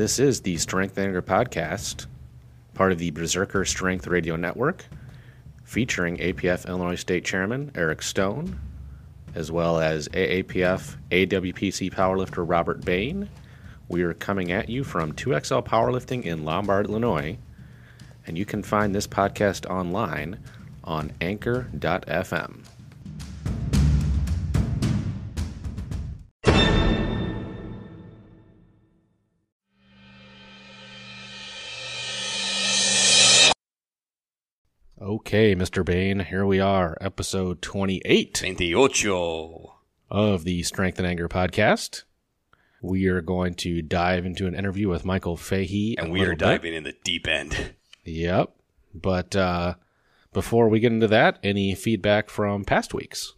This is the Strength Anger podcast, part of the Berserker Strength Radio Network, featuring APF Illinois State Chairman Eric Stone, as well as AAPF AWPC powerlifter Robert Bain. We are coming at you from 2XL Powerlifting in Lombard, Illinois, and you can find this podcast online on anchor.fm. Okay, Mr. Bain, here we are, episode 28 28. of the Strength and Anger podcast. We are going to dive into an interview with Michael Fahey. And we are little bit. diving in the deep end. Yep. But uh, before we get into that, any feedback from past weeks?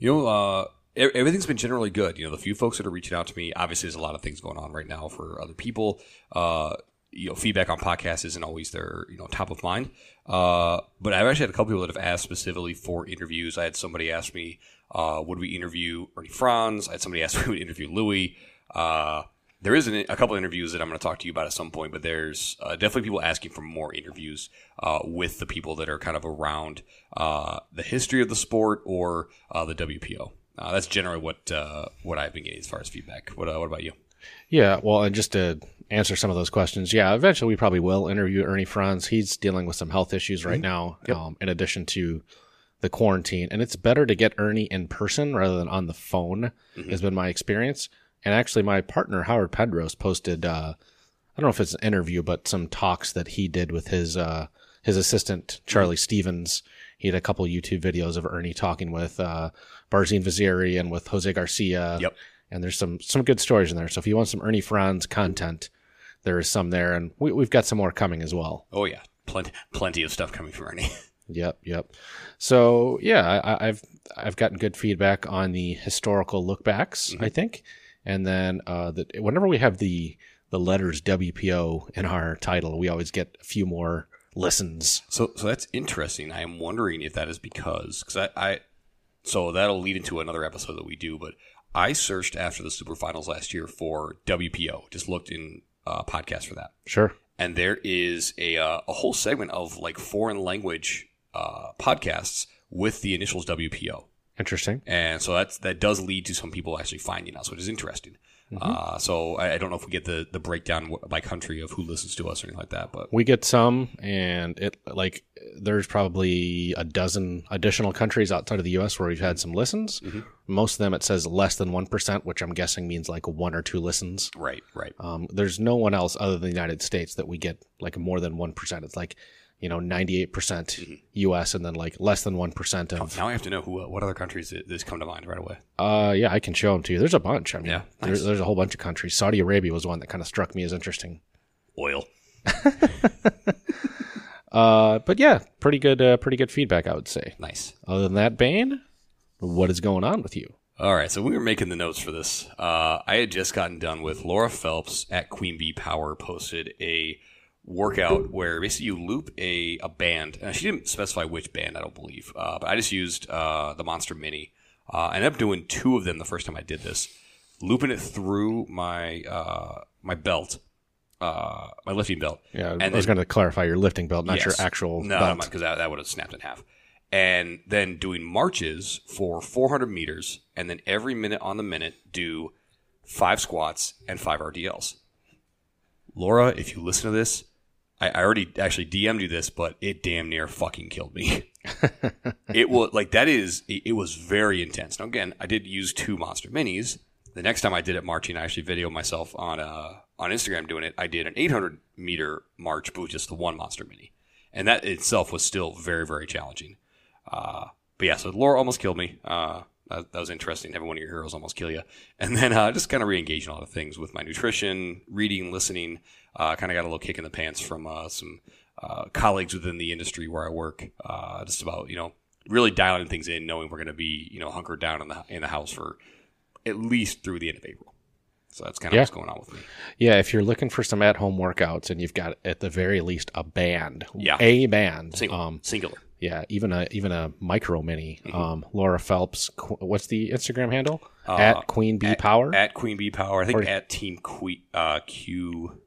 You know, uh, everything's been generally good. You know, the few folks that are reaching out to me, obviously, there's a lot of things going on right now for other people. Uh, you know, feedback on podcasts isn't always their, you know, top of mind. Uh, but I've actually had a couple people that have asked specifically for interviews. I had somebody ask me, uh, would we interview Ernie Franz? I had somebody ask me would interview Louis. Uh, there is an, a couple interviews that I'm going to talk to you about at some point, but there's uh, definitely people asking for more interviews uh, with the people that are kind of around uh, the history of the sport or uh, the WPO. Uh, that's generally what what I've been getting as far as feedback. What, what about you? Yeah, well, and just to answer some of those questions, yeah, eventually we probably will interview Ernie Franz. He's dealing with some health issues right now, um, in addition to the quarantine. And it's better to get Ernie in person rather than on the phone, has been my experience. And actually, my partner, Howard Pedros, posted, uh, I don't know if it's an interview, but some talks that he did with his, uh, his assistant, Charlie Stevens. He had a couple YouTube videos of Ernie talking with, uh, Barzine Vaziri and with Jose Garcia. Yep. And there's some, some good stories in there. So if you want some Ernie Franz content, there is some there. And we, we've got some more coming as well. Oh yeah, plenty plenty of stuff coming from Ernie. Yep, yep. So yeah, I, I've I've gotten good feedback on the historical lookbacks. I think, and then uh, the, whenever we have the the letters WPO in our title, we always get a few more listens. So, so that's interesting. I am wondering if that is because because I, I, so that'll lead into another episode that we do. But I searched after the Super Finals last year for WPO. Just looked in uh, podcast for that, Sure. and there is a uh, a whole segment of like foreign language uh, podcasts with the initials WPO. Interesting. And so that's that does lead to some people actually finding us, which is interesting. Uh, so I, I don't know if we get the the breakdown by country of who listens to us or anything like that, but We get some, and it like there's probably a dozen additional countries outside of the U.S. where we've had some listens. Most of them it says less than one percent, which I'm guessing means like one or two listens. right, right. Um, there's no one else other than the United States that we get like more than one percent. It's like you know 98 percent Mm-hmm. U.S. and then like less than one percent of. Now I have to know who uh, what other countries this come to mind right away. Uh, yeah, I can show them to you. There's a bunch. I mean, Yeah, there's, there's a whole bunch of countries. Saudi Arabia was one that kind of struck me as interesting. Oil. Uh, but yeah, pretty good, uh, pretty good feedback, I would say. Nice. Other than that, Bain, what is going on with you? All right, so we were making the notes for this. Uh, I had just gotten done with Laura Phelps at Queen Bee Power posted a workout where basically you loop a, a band. And she didn't specify which band, I don't believe, uh, but I just used uh, the Monster Mini. Uh, I ended up doing two of them the first time I did this, looping it through my uh, my belt, uh, my lifting belt. Yeah, And I was going to clarify your lifting belt, not your actual no, because that, that would have snapped in half. And then doing marches for 400 meters, and then every minute on the minute do five squats and five RDLs. Laura, if you listen to this, I, I already actually DM'd you this, but it damn near fucking killed me. it was like that is it, it was very intense. Now again, I did use two monster minis. The next time I did it marching, I actually videoed myself on uh on Instagram doing it. I did an 800 meter march but with just the one monster mini, and that itself was still very very challenging. Uh, but yeah, so Laura almost killed me. Uh, that, that was interesting. Having one of your heroes almost kill you, and then uh, just kind of re-engaging all the things with my nutrition, reading, listening. Uh, kind of got a little kick in the pants from uh, some uh, colleagues within the industry where I work. Uh, just about you know really dialing things in, knowing we're going to be you know hunkered down in the in the house for at least through the end of April. So that's kind of Yeah. what's going on with me. Yeah, if you're looking for some at-home workouts and you've got at the very least a band, Yeah. a band, Single, um, singular. yeah, even a even a micro mini. Mm-hmm. Um, Laura Phelps, qu- what's the Instagram handle? at Queen Bee Power. Uh, At Queen Bee Power. I think Or- at Team Que- uh, Q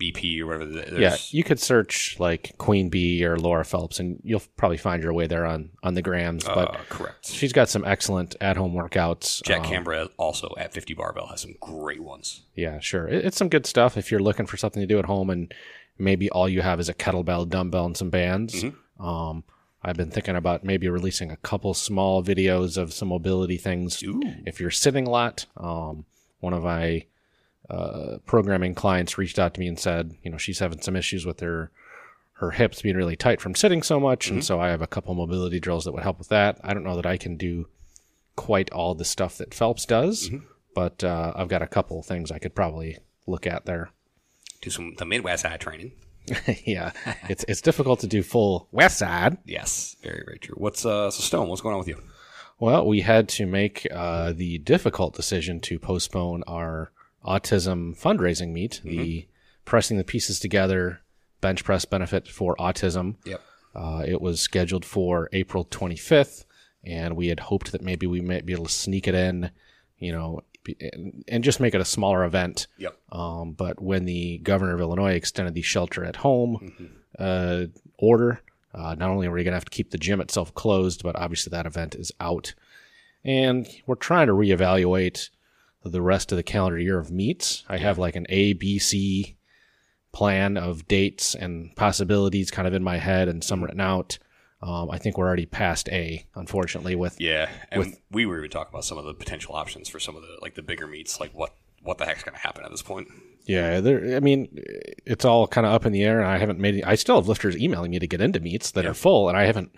BP or whatever. There's, Yeah, you could search like Queen Bee or Laura Phelps, and you'll probably find your way there on on the grams. But uh, correct. she's got some excellent at home workouts. Jack Um, Canberra also at 50 barbell has some great ones. Yeah, sure. It, it's some good stuff if you're looking for something to do at home and maybe all you have is a kettlebell, dumbbell, and some bands. Um, I've been thinking about maybe releasing a couple small videos of some mobility things. Ooh. If you're sitting a lot, um, one of my uh, programming clients reached out to me and said, you know, she's having some issues with her her hips being really tight from sitting so much, and so I have a couple mobility drills that would help with that. I don't know that I can do quite all the stuff that Phelps does, but uh, I've got a couple things I could probably look at there. Do some the Midwest side training. yeah, it's it's difficult to do full West Side. Yes, very very true. What's uh so Stone? What's going on with you? Well, we had to make uh, the difficult decision to postpone our autism fundraising meet, the pressing the pieces together bench press benefit for autism. Yep. Uh, it was scheduled for April 25th, and we had hoped that maybe we might be able to sneak it in, you know, and, and just make it a smaller event. Yep. Um, but when the governor of Illinois extended the shelter at home uh, order, uh, not only are we going to have to keep the gym itself closed, but obviously that event is out. And we're trying to reevaluate the rest of the calendar year of meets. I have like an A, B, C plan of dates and possibilities kind of in my head and some written out. Um, I think we're already past A, unfortunately, with Yeah, and we were even talking about some of the potential options for some of the like the bigger meets. Like what what the heck's going to happen at this point? Yeah, there. I mean, it's all kind of up in the air, and I haven't made. I still have lifters emailing me to get into meets that are full, and I haven't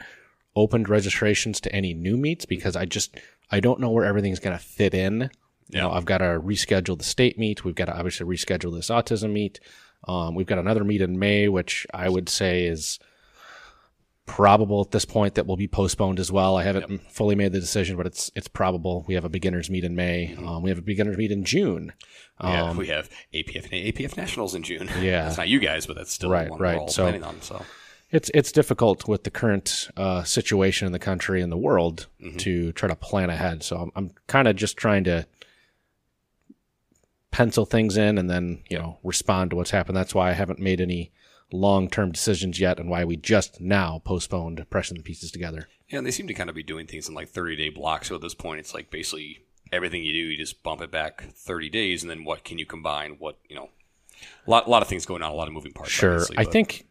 opened registrations to any new meets because I just I don't know where everything's going to fit in. You know, I've got to reschedule the state meet. We've got to obviously reschedule this autism meet. Um, we've got another meet in May, which I would say is probable at this point that will be postponed as well. I haven't fully made the decision, but it's it's probable. We have a beginners meet in May. Um, we have a beginners meet in June. Yeah, we have APF and APF nationals in June. Um, Yeah. it's not you guys, but that's still Right, one right. So- planning on. So it's it's difficult with the current uh, situation in the country and the world to try to plan ahead. So I'm, I'm kind of just trying to pencil things in and then you know respond to what's happened. That's why I haven't made any long term decisions yet, and why we just now postponed pressing the pieces together. yeah, and they seem to kind of be doing things in like thirty day blocks. So at this point, it's like basically everything you do, you just bump it back thirty days, and then what can you combine? What you know, a lot, a lot of things going on, a lot of moving parts. Sure, I but- think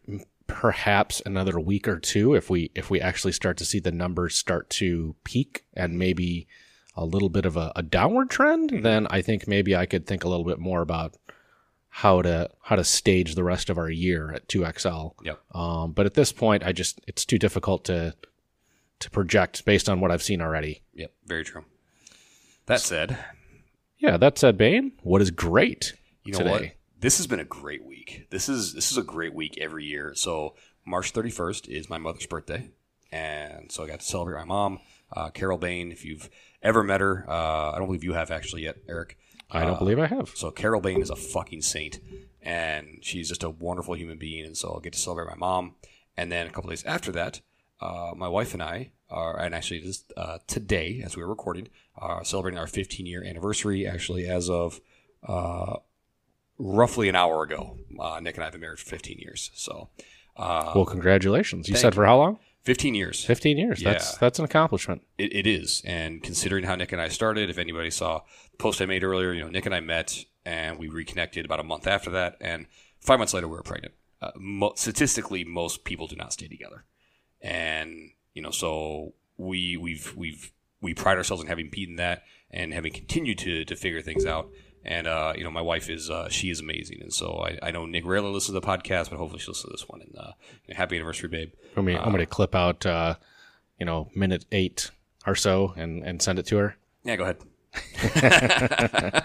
perhaps another week or two if we if we actually start to see the numbers start to peak and maybe a little bit of a, a downward trend, then I think maybe I could think a little bit more about how to how to stage the rest of our year at 2XL. Yep. Um, but at this point, I just it's too difficult to to project based on what I've seen already. Yep, very true. That said, Yeah, that said, Bain, what is great you know today? what? This has been a great week. This is this is a great week every year. So March 31st is my mother's birthday, and so I got to celebrate my mom, uh, Carol Bain. If you've ever met her, uh, I don't believe you have actually yet, Eric. I don't believe I have. So Carol Bain is a fucking saint, and she's just a wonderful human being. And so I'll get to celebrate my mom, and then a couple days after that, uh, my wife and I are, and actually just uh, today, as we were recording, are celebrating our 15 year anniversary. Actually, as of uh, roughly an hour ago, uh, Nick and I have been married for 15 years. So uh, Well, congratulations. You said for how long? 15 years. 15 years. That's Yeah. that's an accomplishment. It, it is, and considering how Nick and I started, if anybody saw the post I made earlier, you know, Nick and I met and we reconnected about a month after that, and five months later we were pregnant. Uh, mo- statistically, most people do not stay together, and you know, so we we've we've we pride ourselves in having beaten that and having continued to to figure things out. And uh, you know, my wife is uh, she is amazing, and so I, I know Nick rarely listens to the podcast, but hopefully she'll listen to this one. And uh, happy anniversary, babe. I'm gonna, I'm gonna clip out, uh, you know, minute eight or so and, and send it to her. Yeah, go ahead.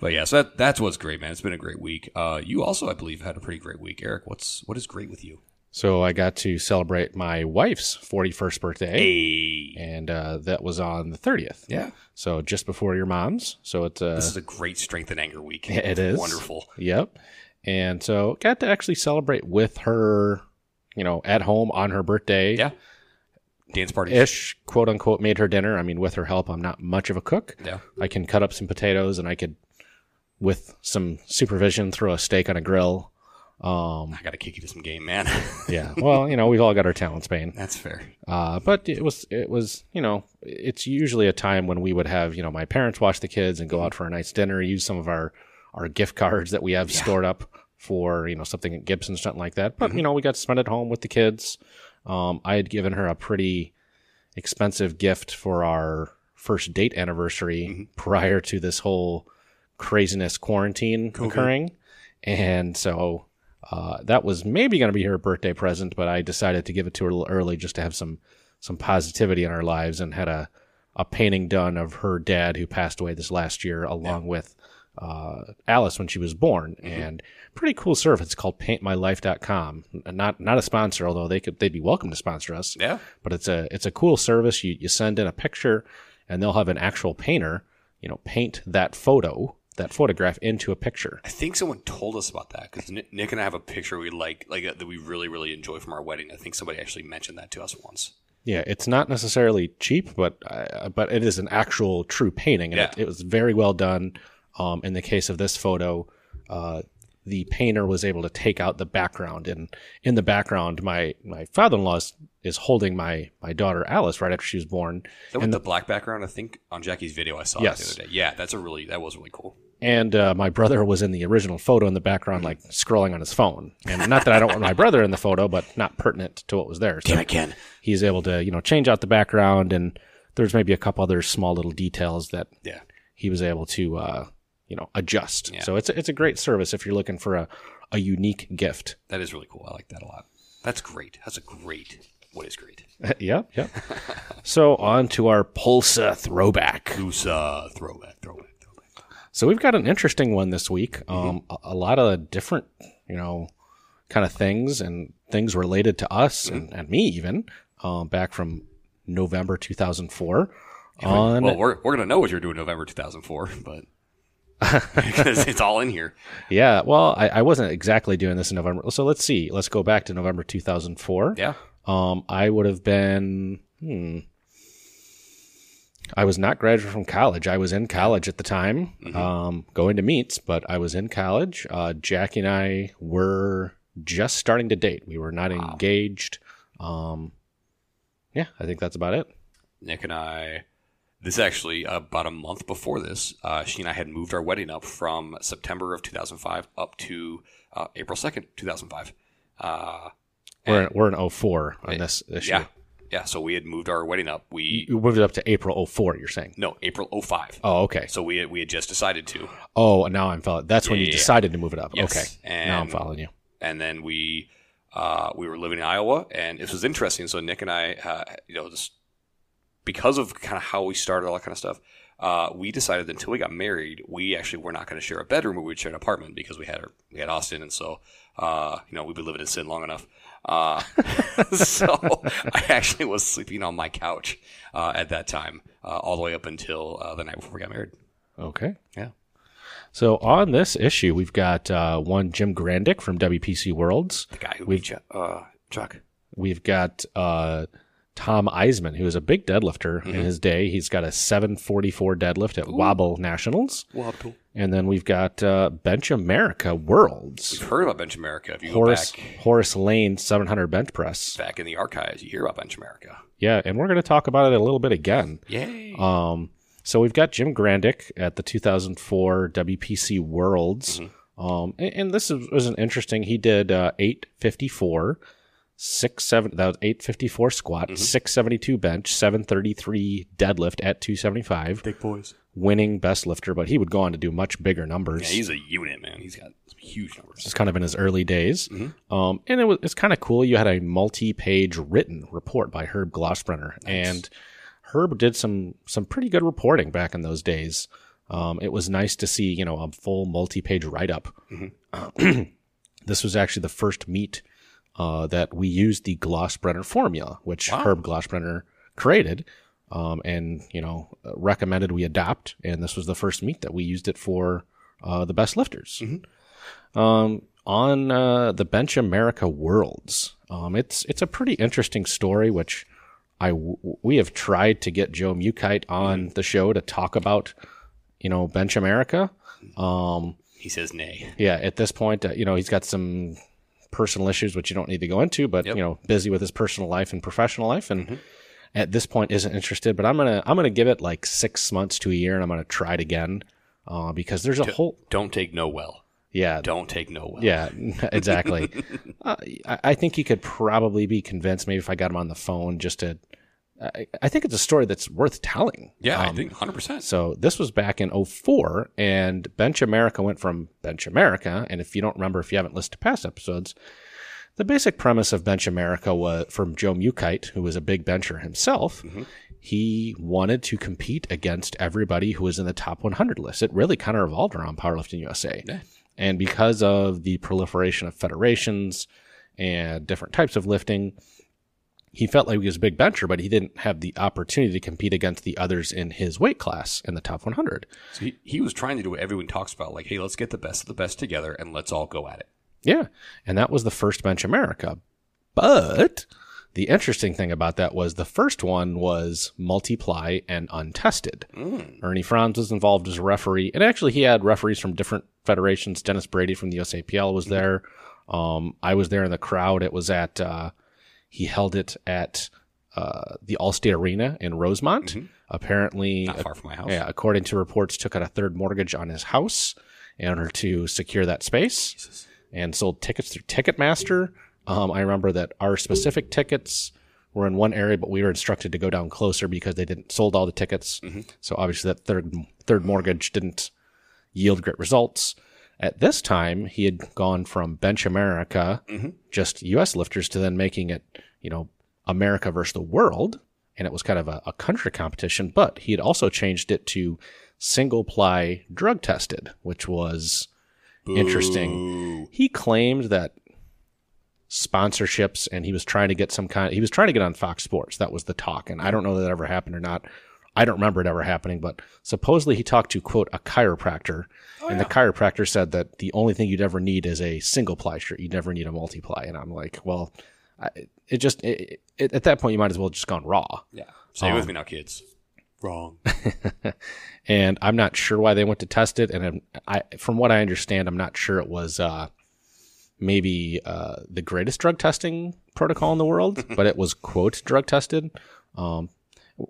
but yeah, so that, that's what's great, man. It's been a great week. Uh, you also, I believe, had a pretty great week, Eric. What's what is great with you? So I got to celebrate my wife's 41st birthday, Hey, and uh, that was on the 30th. yeah, So just before your mom's. So it's uh, this is a great strength and anger week. it is wonderful. Yep. And so got to actually celebrate with her, you know, at home on her birthday. Yeah, dance party. Ish, quote unquote, made her dinner. I mean, with her help, I'm not much of a cook. Yeah, I can cut up some potatoes and I could, with some supervision, throw a steak on a grill. Um, I got to kick you to some game, man. yeah. Well, you know, we've all got our talents, Bain. That's fair. Uh, but it was it was you know it's usually a time when we would have you know my parents watch the kids and go out for a nice dinner, use some of our our gift cards that we have stored up for you know something at Gibson something like that. But you know we got to spend it home with the kids. Um, I had given her a pretty expensive gift for our first date anniversary prior to this whole craziness quarantine occurring, and so uh, that was maybe going to be her birthday present, but I decided to give it to her a little early just to have some some positivity in our lives, and had a a painting done of her dad who passed away this last year, along with uh, Alice when she was born, and pretty cool service. It's called PaintMyLife.com. Not not a sponsor, although they could they'd be welcome to sponsor us. Yeah. But it's a it's a cool service. You you send in a picture, and they'll have an actual painter, you know, paint that photo, that photograph into a picture. I think someone told us about that because Nick and I have a picture we like, like uh, that we really, really enjoy from our wedding. I think somebody actually mentioned that to us once. Yeah, it's not necessarily cheap, but uh, but it is an actual true painting, and it, Yeah. it was very well done. Um, in the case of this photo, uh, the painter was able to take out the background, and in the background, my my father in law is, is holding my my daughter Alice right after she was born, that with the black background? I think on Jackie's video I saw it Yes. the other day. Yeah, that's a really that was really cool. And uh, my brother was in the original photo in the background, like scrolling on his phone. And not that I don't want my brother in the photo, but not pertinent to what was there. So I can. he's able to you know change out the background, and there's maybe a couple other small little details that Yeah. he was able to uh, you know adjust. Yeah. So it's a, it's a great service if you're looking for a, a unique gift. That is really cool. I like that a lot. That's great. That's a great. What is great? yep, yep. so on to our Pulsa throwback. Uh, throwback, throwback, throwback. So we've got an interesting one this week. Um, a, a lot of different you know kind of things and things related to us and, and me even um, back from November 2004 on Well, we're, we're gonna know what you're doing November 2004, but because it's all in here. Yeah, well, I, I wasn't exactly doing this in November. So let's see. Let's go back to November 2004. Yeah. Um, I would have been, hmm, I was not graduating from college. I was in college at the time, um, going to meets, but I was in college. Uh, Jackie and I were just starting to date. We were not engaged. Um, yeah, I think that's about it. Nick and I. This actually about a month before this, uh, she and I had moved our wedding up from September of 2005 up to uh, April 2nd, 2005. Uh, We're, we're in 04 on this issue. yeah, yeah. So we had moved our wedding up. We You moved it up to April 04, you're saying? no April 05. Oh, okay. So we had, we had just decided to, Oh, now I'm following. That's when you Yeah. decided to move it up. Yes. Okay. now I'm And- following you. and then we uh, we were living in Iowa, and this was interesting. So Nick and I, uh, you know, just because of kind of how we started all that kind of stuff, uh, we decided that until we got married, we actually were not going to share a bedroom, but we'd share an apartment because we had our, we had Austin, and so uh, you know we've been living in sin long enough. Uh, so I actually was sleeping on my couch uh, at that time, uh, all the way up until uh, the night before we got married. Okay. Yeah. So on this issue, we've got uh, one Jim Grandick from WPC Worlds. The guy who We've- beat uh, Chuck. We've got uh, Tom Eisman, who is a big deadlifter in his day. He's got a 744 deadlift at WABDL Nationals. Cool. And then we've got uh, Bench America Worlds. We've heard about Bench America. If you Horace, go back Horace Lane 700 bench press. back in the archives, you hear about Bench America. Yeah, and we're going to talk about it a little bit again. Yay! Um, so we've got Jim Grandick at the 2004 WPC Worlds. Um, and, and this is, was an interesting. He did uh, 854, six seven. That was 854 squat, 672 bench, 733 deadlift at 275, Big boys. Winning best lifter. But he would go on to do much bigger numbers. Yeah, he's a unit, man. He's got some huge numbers. It's kind of in his early days. Um, and it was, it's kind of cool. You had a multi-page written report by Herb Glossbrenner, and Herb did some some pretty good reporting back in those days. Um, it was nice to see, you know, a full multi-page write-up. this was actually the first meet uh, that we used the Glossbrenner formula, which Herb Glossbrenner created. Um, and you know, recommended we adopt, and this was the first meet that we used it for uh, the best lifters um, on uh, the Bench America Worlds. Um, it's it's a pretty interesting story, which I w- we have tried to get Joe Mukite on the show to talk about, you know, Bench America. Um, He says nay. yeah, at this point, uh, you know, he's got some personal issues, which you don't need to go into, but Yep. you know, busy with his personal life and professional life, and at this point isn't interested. But I'm gonna I'm gonna give it like six months to a year, and I'm gonna try it again uh, because there's a whole Don't take no well. yeah Don't take no well. yeah exactly. uh, I, I think you could probably be convinced maybe if I got him on the phone just to. I, I think it's a story that's worth telling. Yeah, I Um, think 100%. so this was back in 04, and Bench America went from Bench America. And if you don't remember, if you haven't listened to past episodes, the basic premise of Bench America was from Joe Mukite, who was a big bencher himself. Mm-hmm. He wanted to compete against everybody who was in the top 100 list. It really kind of revolved around Powerlifting USA. Yeah. And because of the proliferation of federations and different types of lifting, he felt like he was a big bencher, but he didn't have the opportunity to compete against the others in his weight class in the top 100. So he, he was trying to do what everyone talks about like, hey, let's get the best of the best together and let's all go at it. Yeah. And that was the first Bench America. But the interesting thing about that was the first one was multiply and untested. Ernie Franz was involved as a referee. And actually, he had referees from different federations. Dennis Brady from the USAPL was there. Um, I was there in the crowd. It was at, uh, he held it at uh, the Allstate Arena in Rosemont. Apparently, Not far from my house. yeah, according to reports, took out a third mortgage on his house in order to secure that space and sold tickets through Ticketmaster. Um, I remember that our specific tickets were in one area, but we were instructed to go down closer because they didn't sold all the tickets. So obviously that third third mortgage didn't yield great results. At this time, he had gone from Bench America, just U.S. lifters, to then making it, you know, America versus the world, and it was kind of a, a country competition. But he had also changed it to single ply drug tested, which was interesting. He claimed that sponsorships and he was trying to get some kind he was trying to get on Fox Sports. That was the talk. And I don't know that ever happened or not. I don't remember it ever happening, but supposedly he talked to quote a chiropractor oh, and the chiropractor said that the only thing you'd ever need is a single ply shirt. You'd never need a multiply. And I'm like, well, I, it just it, it, at that point you might as well have just gone raw. Yeah. Stay with um, me now, kids. Wrong. and I'm not sure why they went to test it. And I'm- I, from what I understand, I'm not sure it was uh, maybe uh, the greatest drug testing protocol in the world, but it was quote drug tested. Um,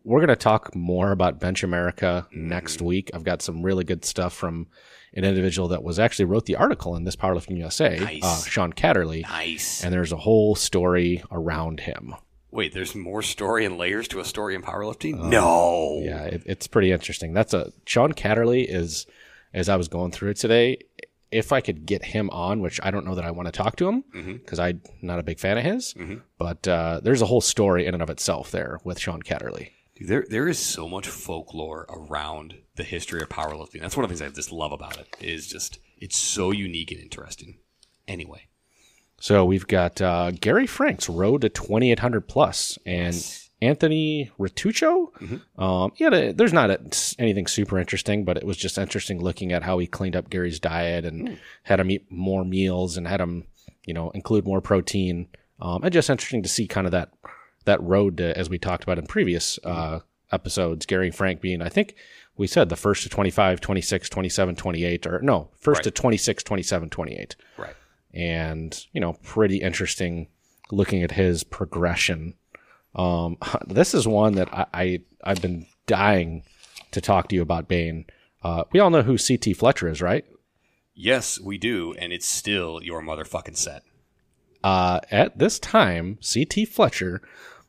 we're going to talk more about Bench America next week. I've got some really good stuff from an individual that was actually wrote the article in this Powerlifting USA, Nice. uh, Sean Catterley, nice. and there's a whole story around him. Wait, there's more story and layers to a story in powerlifting? Uh, no. Yeah, it, it's pretty interesting. That's a Sean Catterley is as I was going through it today. If I could get him on, which I don't know that I want to talk to him mm-hmm. because I'm not a big fan of his, mm-hmm. but uh, there's a whole story in and of itself there with Sean Catterley. Dude, there, there is so much folklore around the history of powerlifting. That's one of the things I just love about it. Is just it's so unique and interesting. Anyway, So we've got uh, Gary Frank's Road to 2800 plus and Anthony Rituccio. Um, yeah, there's not a, anything super interesting, but it was just interesting looking at how he cleaned up Gary's diet and had him eat more meals and had him, you know, include more protein. Um, and just interesting to see kind of that that road to, as we talked about in previous uh, episodes. Gary Frank being, I think we said the first to 25, 26, 27, 28, or no, first Right. to 26, 27, 28 right. And you know pretty interesting looking at his progression. Um this is one that i, I i've been dying to talk to you about bane. Uh we all know who ct fletcher is right? Yes, we do, and it's still your motherfucking set. uh at this time ct fletcher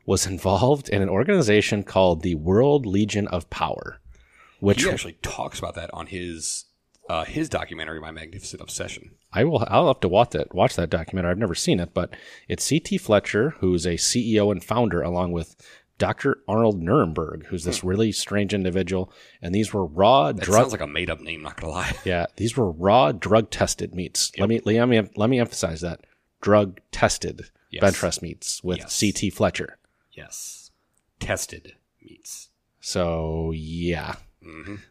was involved in an organization called the world legion of power which He actually talks about that on his uh, his documentary, My Magnificent Obsession. I will. I'll have to watch that. Watch that documentary. I've never seen it, but it's C.T. Fletcher, who's a CEO and founder, along with Dr. Arnold Nuremberg, who's this really strange individual. And these were raw That drug. sounds like a made up name. Not gonna lie. yeah, these were raw drug tested meets. Let me let me let me emphasize that drug tested Yes. bench press meets with Yes. C.T. Fletcher. yes, tested meets. So yeah.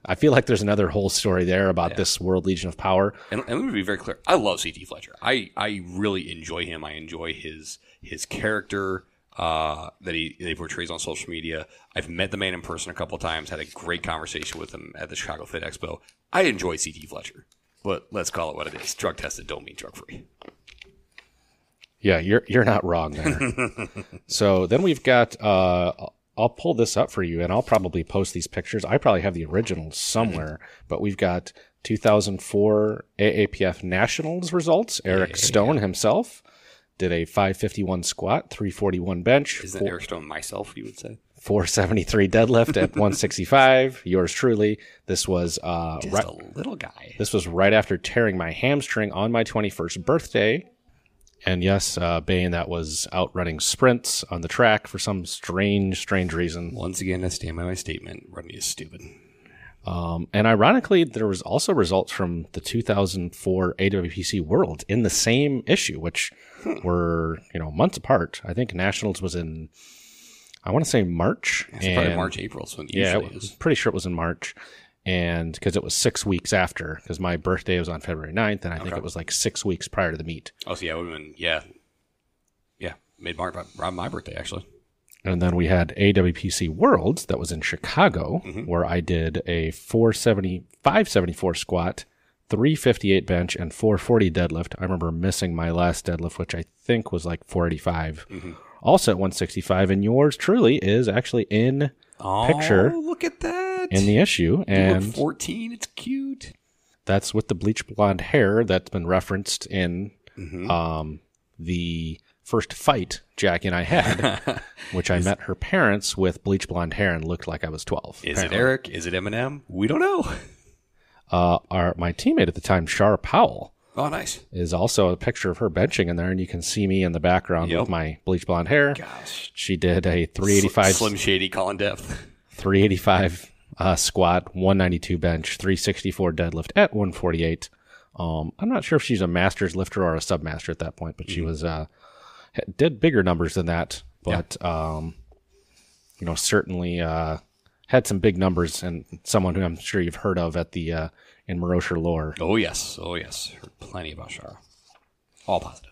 I feel like there's another whole story there about this World Legion of Power. And, and let me be very clear. I love CT Fletcher. I, I really enjoy him. I enjoy his his character uh, that he, that he portrays on social media. I've met the man in person a couple of times. Had a great conversation with him at the Chicago Fit Expo. I enjoy CT Fletcher, but let's call it what it is. Drug tested don't mean drug free. Yeah, you're you're not wrong there. so then we've got. Uh, I'll pull this up for you, and I'll probably post these pictures. I probably have the originals somewhere, but we've got 2004 AAPF Nationals results. Eric Stone himself did a 551 squat, 341 bench, Isn't four- Eric Stone myself? You would say 473 deadlift at 165. Yours truly. This was uh, just right, a little guy. this was right after tearing my hamstring on my 21st birthday. And yes, uh, Bain, that was out running sprints on the track for some strange, strange reason. Once again, I stand by my statement. Running is stupid. Um, and ironically, there was also results from the 2004 AWPC World in the same issue, which were you know months apart. I think Nationals was in, I want to say March. It's probably March, April. So Yeah, is. pretty sure it was in March. And because it was six weeks after, because my birthday was on February 9th, and I think it was like six weeks prior to the meet. Oh, so yeah, would have been yeah, yeah, mid March around my birthday actually. And then we had AWPC Worlds that was in Chicago, mm-hmm. where I did a 470, 574 squat, 358 bench, and 440 deadlift. I remember missing my last deadlift, which I think was like 485. Mm-hmm. Also at 165. And yours truly is actually in Oh, Picture. look at that. In the issue. And 14. It's cute. that's with the bleach blonde hair that's been referenced in Mm-hmm. um, the first fight Jackie and I had, which I met her parents with bleach blonde hair and looked like I was 12. Is apparently. it Eric? Is it Eminem? We don't know. Uh, our my teammate at the time, Shar Powell, Oh, nice. is also a picture of her benching in there, and you can see me in the background Yep. with my bleach blonde hair. Gosh. She did a 385, Slim Shady calling depth. 385 uh, squat, 192 bench, 364 deadlift at 148. Um, I'm not sure if she's a master's lifter or a submaster at that point, but she was uh, did bigger numbers than that. But um, you know, certainly uh, had some big numbers, and someone who I'm sure you've heard of at the uh, in Marosher Lore. Oh, yes. Oh, yes. Heard plenty about Shara. All positive.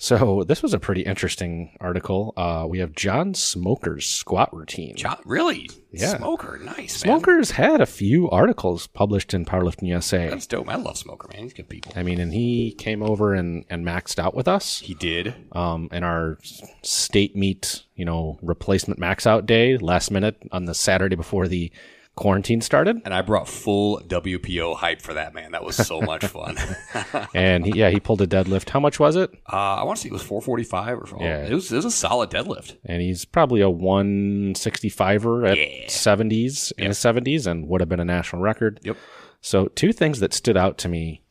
So this was a pretty interesting article. Uh, we have John Smoker's squat routine. John, really? Yeah. Smoker. Nice, man. Smoker's had a few articles published in Powerlifting USA. That's dope. I love Smoker, man. He's good people. I mean, and he came over and, and maxed out with us He did. um, in our state meet, you know, replacement max out day last minute on the Saturday before the quarantine started. And I brought full WPO hype for that, man. That was so much fun. uh, And he, yeah, he pulled a deadlift. How much was it? I want to say it was 445 or something. Yeah. It was, it was a solid deadlift. And he's probably a 165er at Yeah. 70s in his 70s and would have been a national record. Yep. So two things that stood out to me.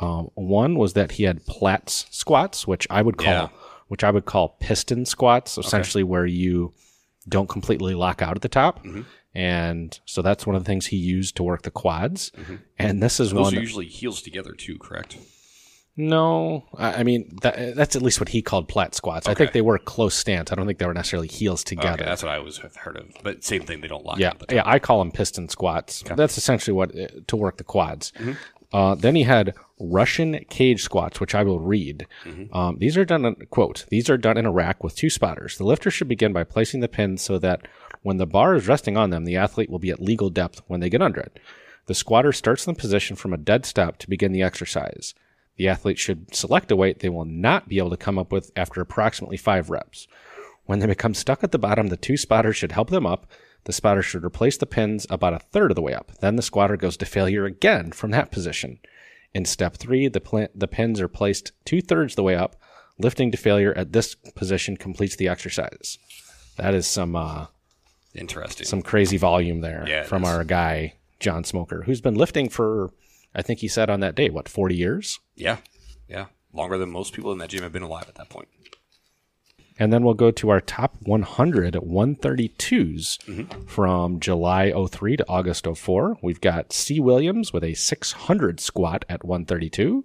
Um, one was that he had Platz squats, which I would call, Yeah. which I would call piston squats, essentially where you don't completely lock out at the top. Mm-hmm. And so that's one of the things he used to work the quads. And this is Mm-hmm. Those one. are usually heels together too, correct? no, I, mean that, that's at least what he called Platz squats. I think they were close stance. I don't think they were necessarily heels together. Okay, that's what I always have heard of. But same thing, they don't lock Yeah, the yeah, I call them piston squats. That's essentially what uh, to work the quads. Mm-hmm. Uh, then he had Russian cage squats, which I will read. Mm-hmm. Um, these are done in, quote These are done in a rack with two spotters. The lifter should begin by placing the pins so that when the bar is resting on them, the athlete will be at legal depth when they get under it. The squatter starts in the position from a dead stop to begin the exercise. The athlete should select a weight they will not be able to come up with after approximately five reps. When they become stuck at the bottom, the two spotters should help them up. The spotter should replace the pins about a third of the way up. Then the squatter goes to failure again from that position. In step three, the, pl- the pins are placed two thirds the way up. Lifting to failure at this position completes the exercise. That is some uh, Interesting. some crazy volume there Yeah, from is. our guy John Smoker, who's been lifting for, I think he said on that day, what forty years. yeah. Yeah. Longer than most people in that gym have been alive at that point. And then we'll go to our top 100 132s Mm-hmm. from July 03 to August 04. We've got C. Williams with a 600 squat at 132.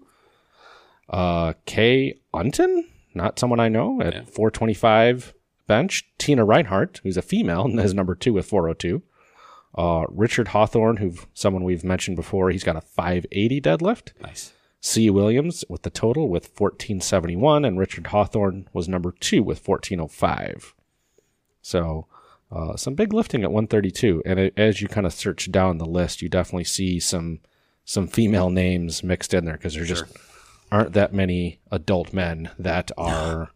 Uh, Kay Unton, not someone I know, at 425 bench. Tina Reinhardt, who's a female and is number two with 402. Uh, Richard Hawthorne, who someone we've mentioned before, he's got a 580 deadlift. Nice. C. Williams with the total with 1471, and Richard Hawthorne was number two with 1405. So, uh, some big lifting at 132. And it, as you kind of search down the list, you definitely see some some female names mixed in there because there's just aren't that many adult men that are,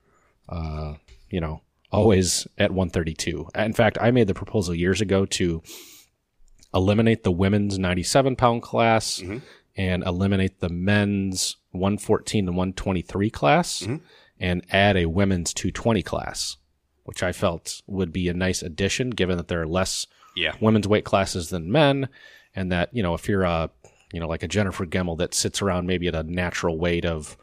uh, you know, always at 132. In fact, I made the proposal years ago to eliminate the women's 97 pound class Mhm. and eliminate the men's 114 to 123 class Mhm. and add a women's 220 class, which I felt would be a nice addition given that there are less Yeah. women's weight classes than men, and that you know if you're a you know like a Jennifer Gemmel that sits around maybe at a natural weight of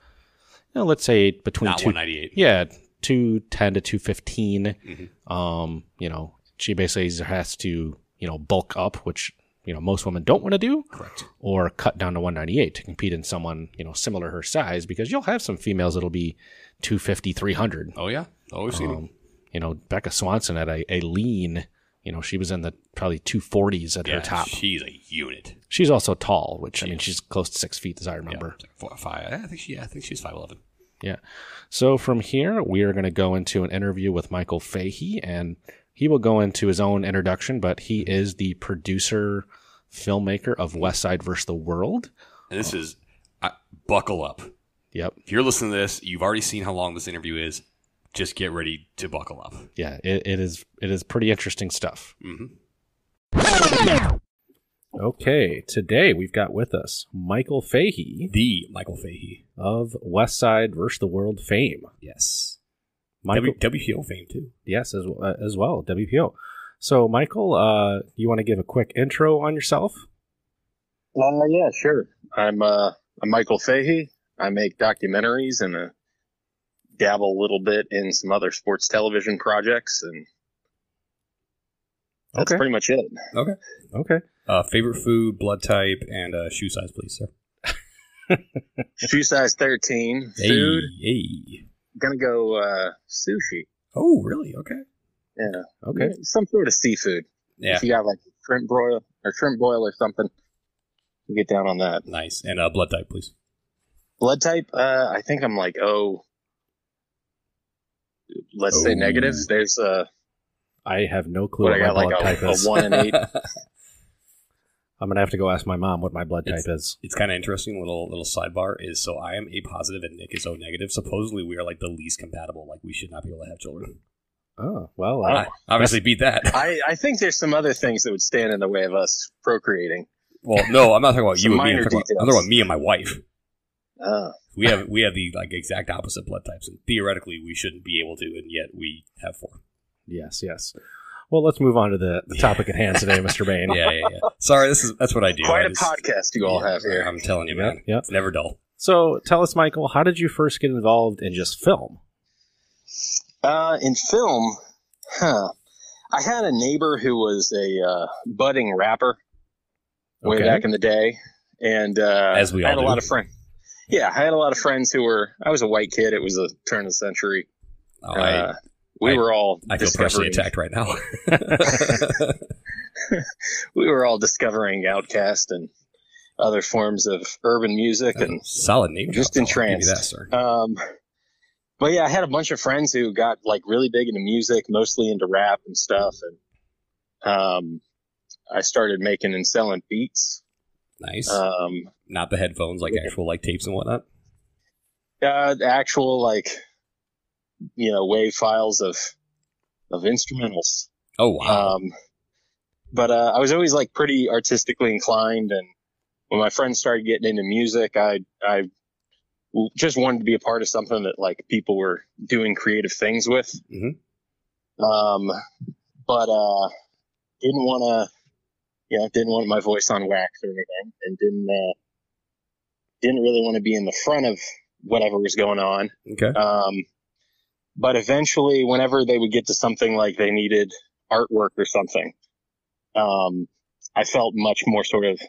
you know let's say between Not two 198. yeah two ten to two fifteen, Mhm. um you know she basically has to you know bulk up which you know most women don't want to do Correct. or cut down to 198 to compete in someone you know similar her size because you'll have some females that'll be 250 300 Oh yeah. Oh, we've seen him. um, you know becca swanson at a, a lean you know she was in the probably 240s at Yeah, her top she's a unit. she's also tall which i mean she's close to six feet as i remember Yeah, four, five. I think she. I think she's five eleven. Yeah so from here we are going to go into an interview with michael fahey and he will go into his own introduction but he is the producer filmmaker of west side versus the world And this is I, buckle up. yep If you're listening to this, you've already seen how long this interview is. Just get ready to buckle up. yeah it, it is it is pretty interesting stuff hmm Okay, today we've got with us Michael Fahey The Michael Fahey. of West Side versus the World fame. Yes. Michael, W- WPO fame too. yes, as, uh, as well, WPO. So, Michael, uh, you want to give a quick intro on yourself? Uh, yeah, sure. I'm uh, I'm Michael Fahey. I make documentaries and uh, dabble a little bit in some other sports television projects, and that's Okay. pretty much it. Okay. Okay. Uh, favorite food, blood type, and uh, shoe size, please, sir. Shoe size 13. Food. Hey. Gonna go uh, sushi. Oh, really? Okay. Yeah. Okay. Some sort of seafood. Yeah. If you got like shrimp broil or shrimp boil or something, you get down on that. Nice. And uh, blood type, please. Blood type. Uh, I think I'm like oh. Let's say Oh. negative. There's uh, I have no clue what what, I got my like blood type a, a one and eight. I'm gonna have to go ask my mom what my blood type It's- is. it's kind of interesting. Little little sidebar is so I am A positive and Nick is O negative. Supposedly we are like the least compatible. Like we should not be able to have children. Oh well, Oh. uh, I obviously beat that. I, I think there's some other things that would stand in the way of us procreating. well, no, I'm not talking about you and me. I'm minor talking, about, I'm talking about me and my wife. Uh, We have we have the like exact opposite blood types, and theoretically we shouldn't be able to, and yet we have four. yes, yes. Well, let's move on to the, the topic at hand today, Mr. Bain. Yeah, yeah, yeah. Sorry, this is that's what I do. quite I a just- podcast you all yeah, have here. I'm telling you, Yep, man. Yeah, It's never dull. So, tell us, Michael, how did you first get involved in just film? Uh, in film, huh? I had a neighbor who was a uh, budding rapper way Okay. back in the day, and uh, As we all I had all a lot of friends. Yeah, I had a lot of friends who were. I was a white kid. It was a turn of the century. Oh, uh, we I- were all I, feel personally attacked right now. We were all discovering OutKast and other forms of urban music, and Solid name. Just drop, though. I'll give you entranced. Um, but yeah, I had a bunch of friends who got like really big into music, mostly into rap and stuff, and um, I started making and selling beats. Nice. Um, Not the headphones, like actual like tapes and whatnot. uh, actual like, you know, wave files of of instrumentals. Oh wow. Um, but uh, I was always like pretty artistically inclined, and when my friends started getting into music, I I just wanted to be a part of something that like people were doing creative things with. Mhm. Um, but uh, didn't want to, yeah, didn't want my voice on wax or anything, and didn't uh, didn't really want to be in the front of whatever was going on. okay. Um, but eventually, whenever they would get to something like they needed artwork or something, um, I felt much more sort of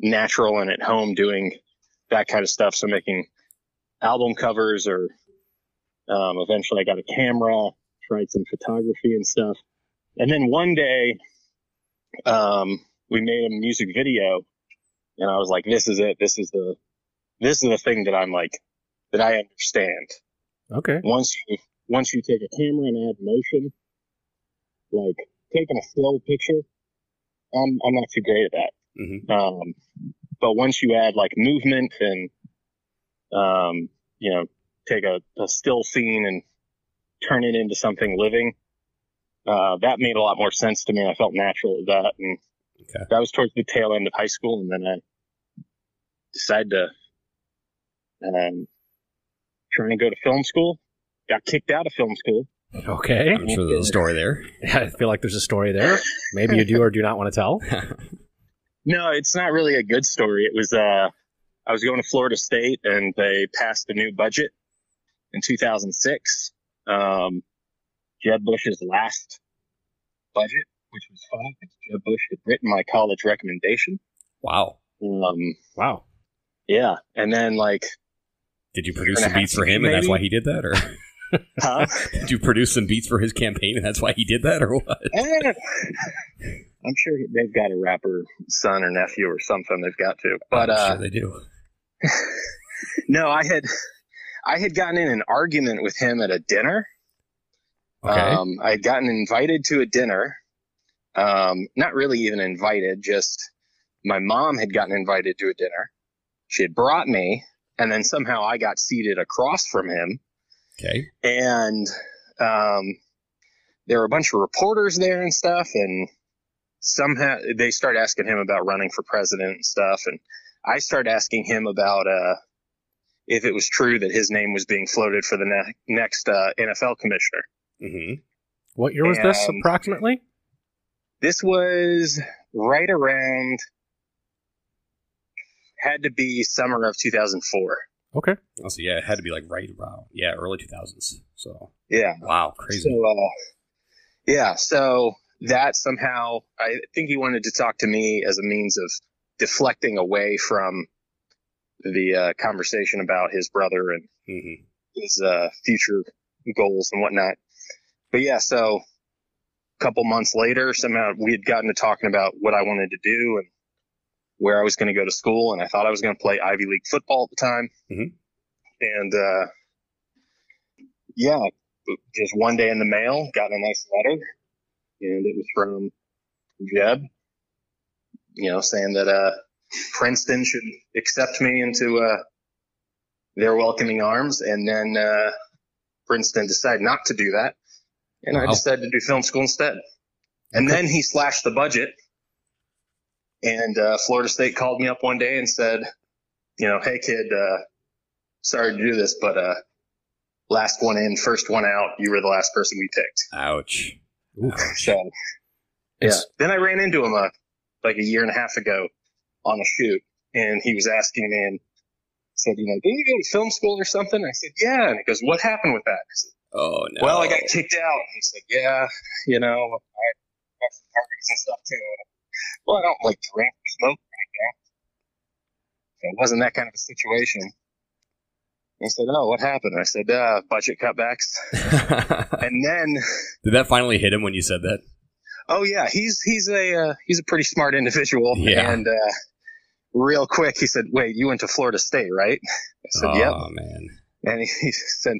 natural and at home doing that kind of stuff. So making album covers or um, eventually I got a camera, tried some photography and stuff. And then one day, um, we made a music video and I was like, this is it. This is the, this is the thing that I'm like, that I understand Okay. once you once you take a camera and add motion, like taking a still picture, I'm I'm not too great at that. Mhm. Um, but once you add like movement and um, you know, take a, a still scene and turn it into something living. Uh, that made a lot more sense to me. I felt natural at that. And Okay. that was towards the tail end of high school. And then I decided to, um, try to go to film school. Got kicked out of film school. Okay. I'm sure there's a story there. I feel like there's a story there. Maybe you do or do not want to tell. No, it's not really a good story. It was, uh, I was going to Florida State and they passed a new budget in 2006. Um, Jeb Bush's last budget, which was funny because Jeb Bush had written my college recommendation. Wow. Um, Wow. yeah. And then like, Did you produce some beats for him, and that's why he did that, or huh? did you produce some beats for his campaign, and that's why he did that, or what? I'm sure they've got a rapper son or nephew or something they've got to, but, I'm uh, sure they do. no, I had, I had gotten in an argument with him at a dinner. Okay. Um, I had gotten invited to a dinner. Um, not really even invited, just my mom had gotten invited to a dinner. She had brought me, and then somehow I got seated across from him. okay. And um, there were a bunch of reporters there and stuff. And somehow they start asking him about running for president and stuff. And I started asking him about uh, if it was true that his name was being floated for the ne- next uh, NFL commissioner. hmm What year was this approximately? This was right around, had to be summer of 2004. Okay. Oh, so yeah, it had to be like right around yeah, early 2000s. So Yeah. wow, crazy. So, uh, yeah, so that somehow, I think he wanted to talk to me as a means of deflecting away from the uh, conversation about his brother and hmm his uh, future goals and whatnot. But yeah, so a couple months later, somehow we had gotten to talking about what I wanted to do and where I was going to go to school. And I thought I was going to play Ivy League football at the time. Mhm. And, uh, yeah, just one day in the mail, got a nice letter and it was from Jeb, you know, saying that, uh, Princeton should accept me into, uh, their welcoming arms. And then, uh, Princeton decided not to do that. And I decided to do film school instead. And then he slashed the budget. And, uh, Florida State called me up one day and said, you know, hey kid, uh, sorry to do this, but, uh, last one in, first one out, you were the last person we picked. Ouch. So, yeah. It's- Then I ran into him uh, like a year and a half ago on a shoot, and he was asking me and said, you know, didn't you go to film school or something? I said, yeah. And he goes, what happened with that? I said, Oh no. well, I got kicked out. He said, yeah, you know, I got some parties and stuff too. Well, I don't like drink or smoke or anything. So it wasn't that kind of a situation. He said, oh, what happened? I said, uh, budget cutbacks. And then Did that finally hit him when you said that? Oh yeah, he's he's a uh, he's a pretty smart individual. Yeah. And uh, real quick, he said, "Wait, you went to Florida State, right?" I said, Yep. oh "Yep." man. And he, he said,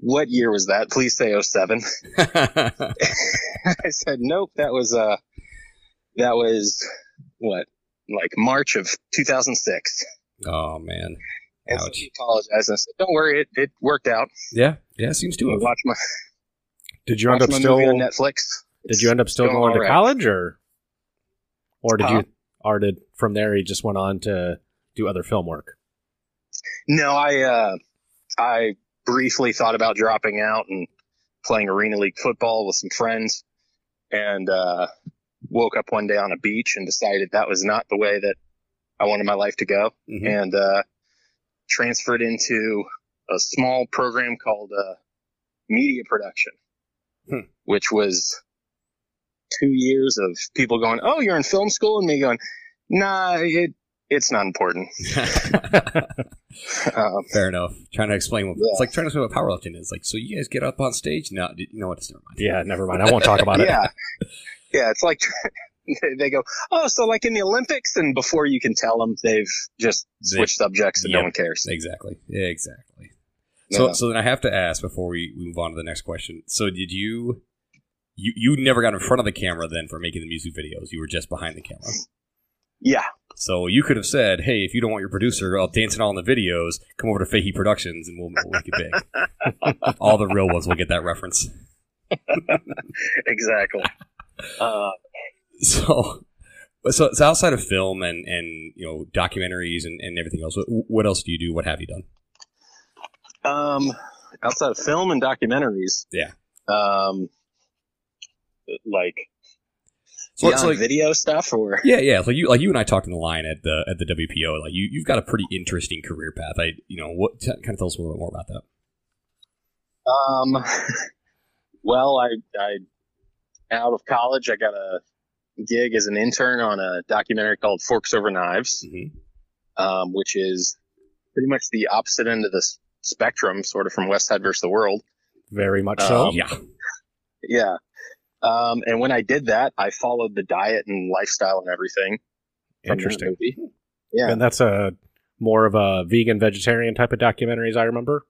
"What year was that? Please say 07. I said, "Nope, that was uh, that was what, like March of 2006." oh man. And so he apologized and said, "Don't worry, it it worked out. Yeah. Yeah. Seems to have. Watch my Did you end up still? on Netflix." Did you end up still going going to all right. college, or, or did Huh? you, or did from there he just went on to do other film work? No, I uh, I briefly thought about dropping out and playing arena league football with some friends, and uh, woke up one day on a beach and decided that was not the way that I wanted my life to go, Mhm. and uh, transferred into a small program called uh, media production, Hmm. which was two years of people going, "Oh, you're in film school," and me going, "Nah, it it's not important." Um, Fair enough. Trying to explain what Yeah. it's like trying to explain what powerlifting is. Like, so you guys get up on stage? No, you know what? It's never mind. Yeah, never mind. I won't talk about it. yeah. Yeah, it's like they go, oh, so like in the Olympics, and before you can tell them, they've just They- switched subjects and no one cares. Exactly. Exactly. So, Yeah. so then I have to ask before we we move on to the next question. So, did you, you, you never got in front of the camera then for making the music videos? You were just behind the camera. Yeah. So you could have said, "Hey, if you don't want your producer all dancing all in the videos, come over to Fahey Productions and we'll, we'll make it big." all the real ones will get that reference. exactly. Uh, so, so it's outside of film and and you know documentaries and, and everything else. What, what else do you do? What have you done? Um, outside of film and documentaries. Yeah. Um, like So it's like video stuff or yeah, yeah. Like you, like you and I talked in the line at the at the WPO. Like you, you've got a pretty interesting career path. I, you know, what t- kind of tell us a little bit more about that. um, well, I I out of college, I got a gig as an intern on a documentary called Forks Over Knives, Mm-hmm. um, which is pretty much the opposite end of the spectrum, sort of from Westside versus the World. Very much so. Um, Yeah, Yeah. Um, and when I did that, I followed the diet and lifestyle and everything. Interesting. Yeah. And that's a more of a vegan vegetarian type of documentary, as I remember.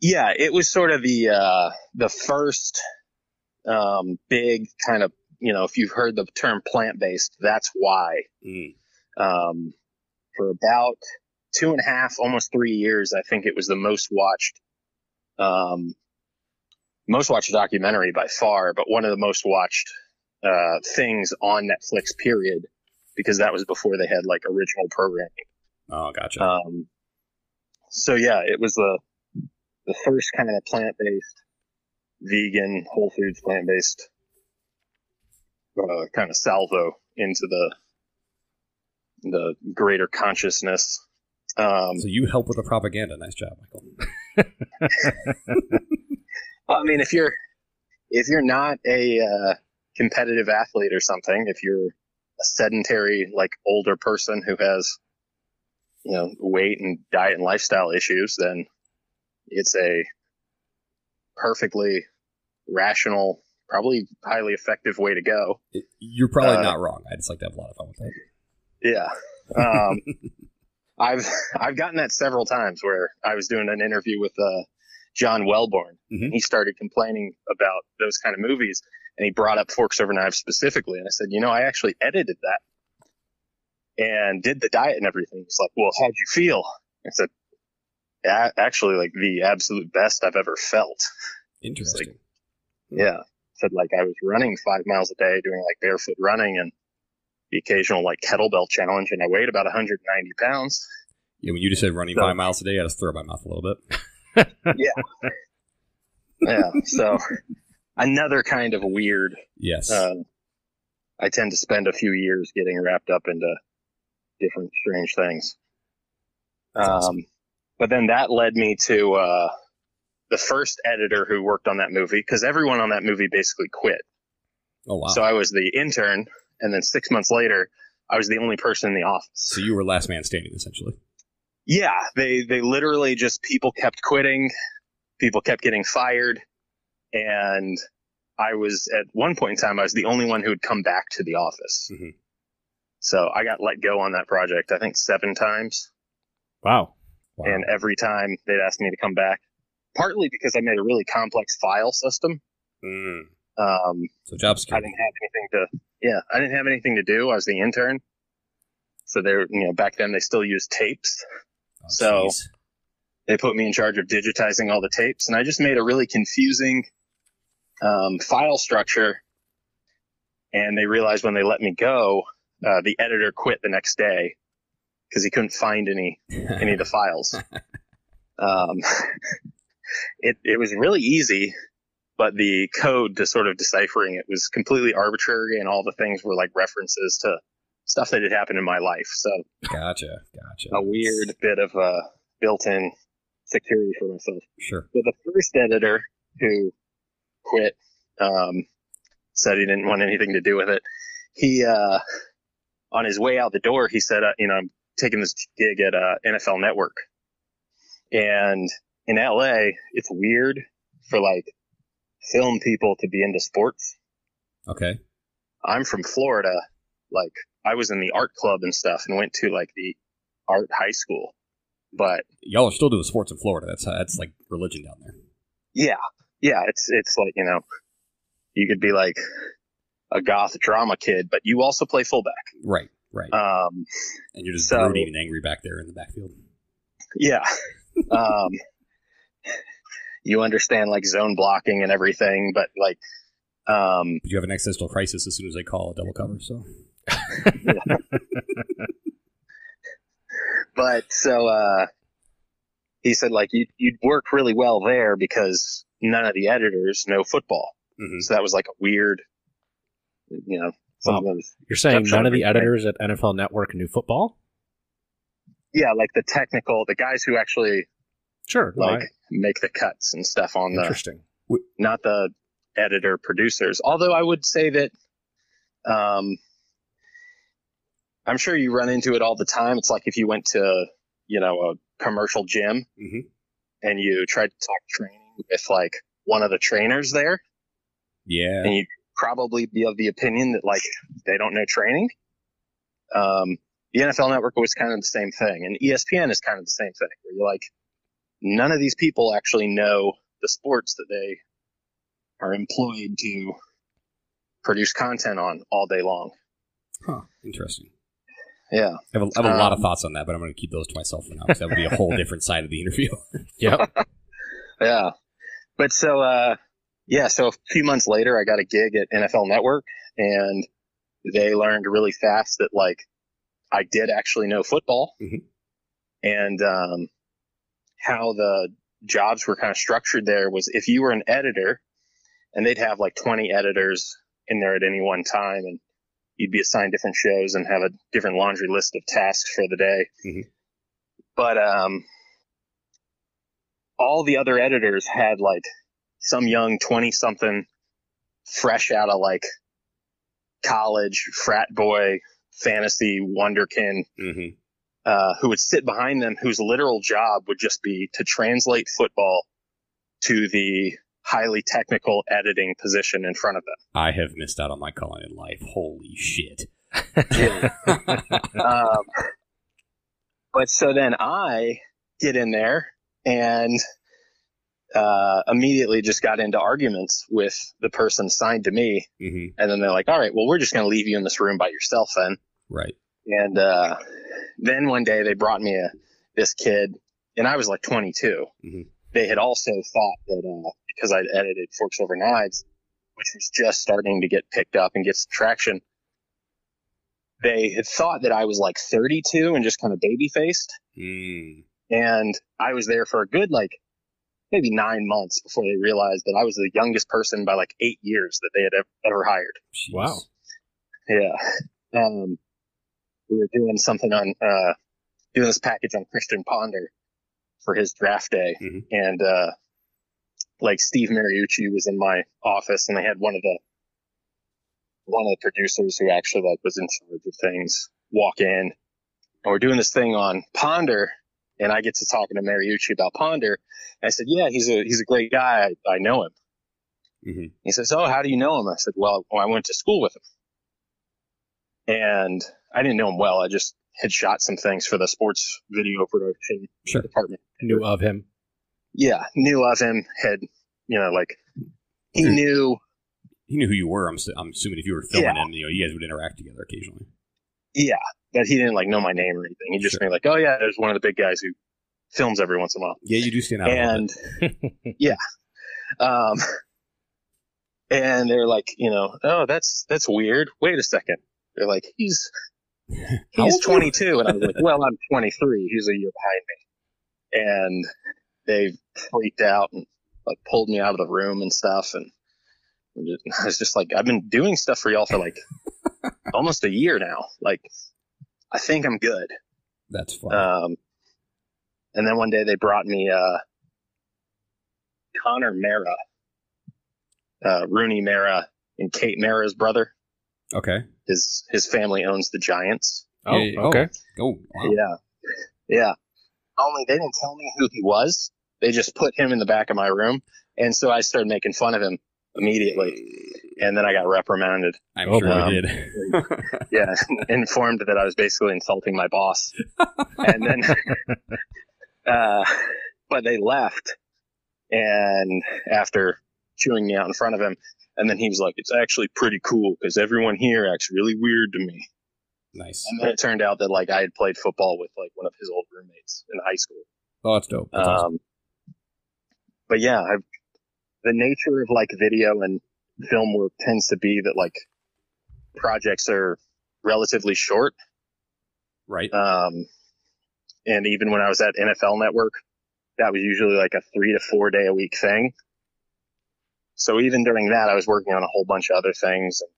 Yeah, it was sort of the uh, the first um, big kind of you know if you've heard the term plant based, that's why. Mm. Um, for about two and a half, almost three years, I think it was the most watched, um, most watched documentary by far, but one of the most watched uh, things on Netflix. Period, because that was before they had like original programming. Oh, gotcha. Um, so yeah, it was the the first kind of plant based, vegan, whole foods plant based uh, kind of salvo into the the greater consciousness. Um, so you help with the propaganda. Nice job, Michael. I mean, if you're if you're not a uh, competitive athlete or something, if you're a sedentary like older person who has you know weight and diet and lifestyle issues, then it's a perfectly rational, probably highly effective way to go. You're probably Uh, not wrong. I just like to have a lot of fun with that. Yeah. Um, I've I've gotten that several times where I was doing an interview with uh, John Welbourn. Mhm. He started complaining about those kind of movies, and he brought up Forks Over Knives specifically. And I said, you know, I actually edited that and did the diet and everything. He's like, well, how'd you feel? I said, "A- actually, like the absolute best I've ever felt. Interesting. Yeah. Said like I was running five miles a day, doing like barefoot running and the occasional like kettlebell challenge, and I weighed about 190 pounds. yeah, when you just said running So- five miles a day, I just throw my mouth a little bit. Yeah. Yeah. So another kind of weird. Yes. Uh, I tend to spend a few years getting wrapped up into different strange things. That's Um, awesome. But then that led me to uh, the first editor who worked on that movie because everyone on that movie basically quit. oh wow. So I was the intern, and then six months later, I was the only person in the office. so you were last man standing, essentially. Yeah, they they literally just people kept quitting, people kept getting fired, and I was at one point in time I was the only one who had come back to the office. Mhm. So I got let go on that project I think seven times, Wow. Wow. and every time they'd ask me to come back. Partly because I made a really complex file system. Mm. Um, So job I didn't have anything to yeah I didn't have anything to do. I was the intern. So they're you know back then they still used tapes. Oh, so- jeez. they put me in charge of digitizing all the tapes and i just made a really confusing um, file structure and they realized when they let me go uh, the editor quit the next day because he couldn't find any any of the files um, it, it was really easy but the code to sort of deciphering it was completely arbitrary and all the things were like references to stuff that had happened in my life so gotcha. Gotcha. a weird bit of uh, built-in security for myself. Sure. But the first editor who quit um, said he didn't want anything to do with it. He, uh, on his way out the door, he said, uh, "You know, I'm taking this gig at uh, NFL Network, and in LA, it's weird for like film people to be into sports. Okay. I'm from Florida, like I was in the art club and stuff, and went to like the art high school, but Y'all are still doing sports in Florida. That's that's like religion down there. Yeah, yeah. It's it's like you know, you could be like a goth drama kid, but you also play fullback. Right. Right. Um, and you're just so- brooding and angry back there in the backfield. yeah. Um, you understand like zone blocking and everything, but like, um, But you have an existential crisis as soon as they call a double cover. So but so uh he said like you you'd work really well there because none of the editors know football Mhm. so that was like a weird you know something that was- You're saying none of the editors at NFL Network knew football? yeah like the technical the guys who actually Sure. like I- make the cuts and stuff on the interesting. not the editor producers although i would say that um i'm sure you run into it all the time it's like if you went to you know a commercial gym Mhm. and you tried to talk training with like one of the trainers there yeah, and you probably be of the opinion that like they don't know training um the nfl network was kind of the same thing and espn is kind of the same thing where you're like none of these people actually know the sports that they are employed to produce content on all day long huh? Interesting. yeah I have a, I have a lot of Um, thoughts on that, but I'm going to keep those to myself for now because that would be a whole different side of the interview. Yep. yeah but so uh yeah so a few months later i got a gig at nfl network and they learned really fast that like i did actually know football Mhm. and um how the jobs were kind of structured there was if you were an editor and they'd have like 20 editors in there at any one time and you'd be assigned different shows and have a different laundry list of tasks for the day Mhm. but um all the other editors had like some young 20 something fresh out of like college frat boy fantasy wonderkin hmm uh, who would sit behind them whose literal job would just be to translate football to the highly technical editing position in front of them I have missed out on my calling in life. Holy shit! um, but so then I get in there and uh, immediately just got into arguments with the person signed to me. hmm And then they're like, all right, well, we're just going to leave you in this room by yourself then. Right. And uh, then one day they brought me a this kid, and I was like 22. Mhm. They had also thought that uh, because I'd edited Forks Over Knives, which was just starting to get picked up and get some traction, they had thought that I was like 32 and just kind of baby faced. Mm. And I was there for a good like maybe nine months before they realized that I was the youngest person by like eight years that they had ever, ever hired. Jeez. Wow. Yeah. Um, we were doing something on, uh, doing this package on Christian Ponder for his draft day. Mhm. And, uh, like Steve Mariucci was in my office and they had one of the, one of the producers who actually like was in charge of things walk in and we're doing this thing on Ponder and I get to talking to Mariucci about Ponder. I said, yeah, he's a, he's a great guy. I, I know him. Mhm. He says, "Oh, how do you know him?" I said, "Well, I went to school with him." And I didn't know him well. I just had shot some things for the sports video production Sure. department. Knew of him. Yeah, knew of him. Had you know, like he Hmm. knew. He knew who you were. I'm, s- I'm assuming if you were filming Yeah. him, you know, you guys would interact together occasionally. Yeah, that he didn't like know my name or anything. He just Sure. knew like, oh yeah, there's one of the big guys who films every once in a while. Yeah, you do stand out. and yeah um and they're like you know oh that's that's weird wait a second they're like he's he's old are you? 22 and i was like well i'm 23 he's a year behind me and they freaked out and like pulled me out of the room and stuff and i was just like i've been doing stuff for y'all for like almost a year now like i think i'm good That's fun. um, and then one day they brought me uh, Connor Mara, uh, Rooney Mara, and Kate Mara's brother. okay. His his family owns the Giants. Oh, Yeah, yeah. okay. Oh, wow. Yeah, yeah. Only they didn't tell me who he was. They just put him in the back of my room, and so I started making fun of him immediately. And then I got reprimanded. I'm sure you did. Yeah, informed that I was basically insulting my boss. and then, uh, but they left, and after chewing me out in front of him, and then he was like, "It's actually pretty cool because everyone here acts really weird to me." Nice. And then it turned out that like I had played football with like one of his old roommates in high school. Oh, that's dope. That's awesome. Um, but yeah, I've, the nature of like video and film work tends to be that like projects are relatively short. Right. Um, and even when I was at NFL Network, that was usually like a three to four day a week thing. So even during that, I was working on a whole bunch of other things, and,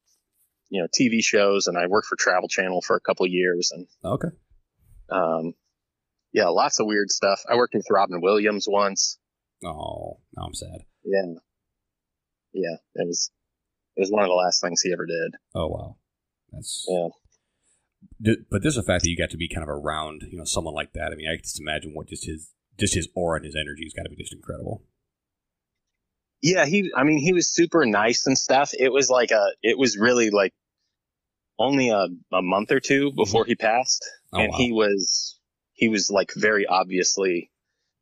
you know, TV shows, and I worked for Travel Channel for a couple of years, and okay. um, yeah, lots of weird stuff. I worked with Robin Williams once. Oh, now I'm sad. Yeah, yeah, it was it was one of the last things he ever did. Oh wow, that's Yeah. But there's the fact that you got to be kind of around, you know, someone like that. I mean, I just imagine what just his just his aura and his energy has got to be just incredible. Yeah, he. I mean, he was super nice and stuff. It was like a. It was really like only a, a month or two before he passed, Oh, and wow. he was he was like very obviously,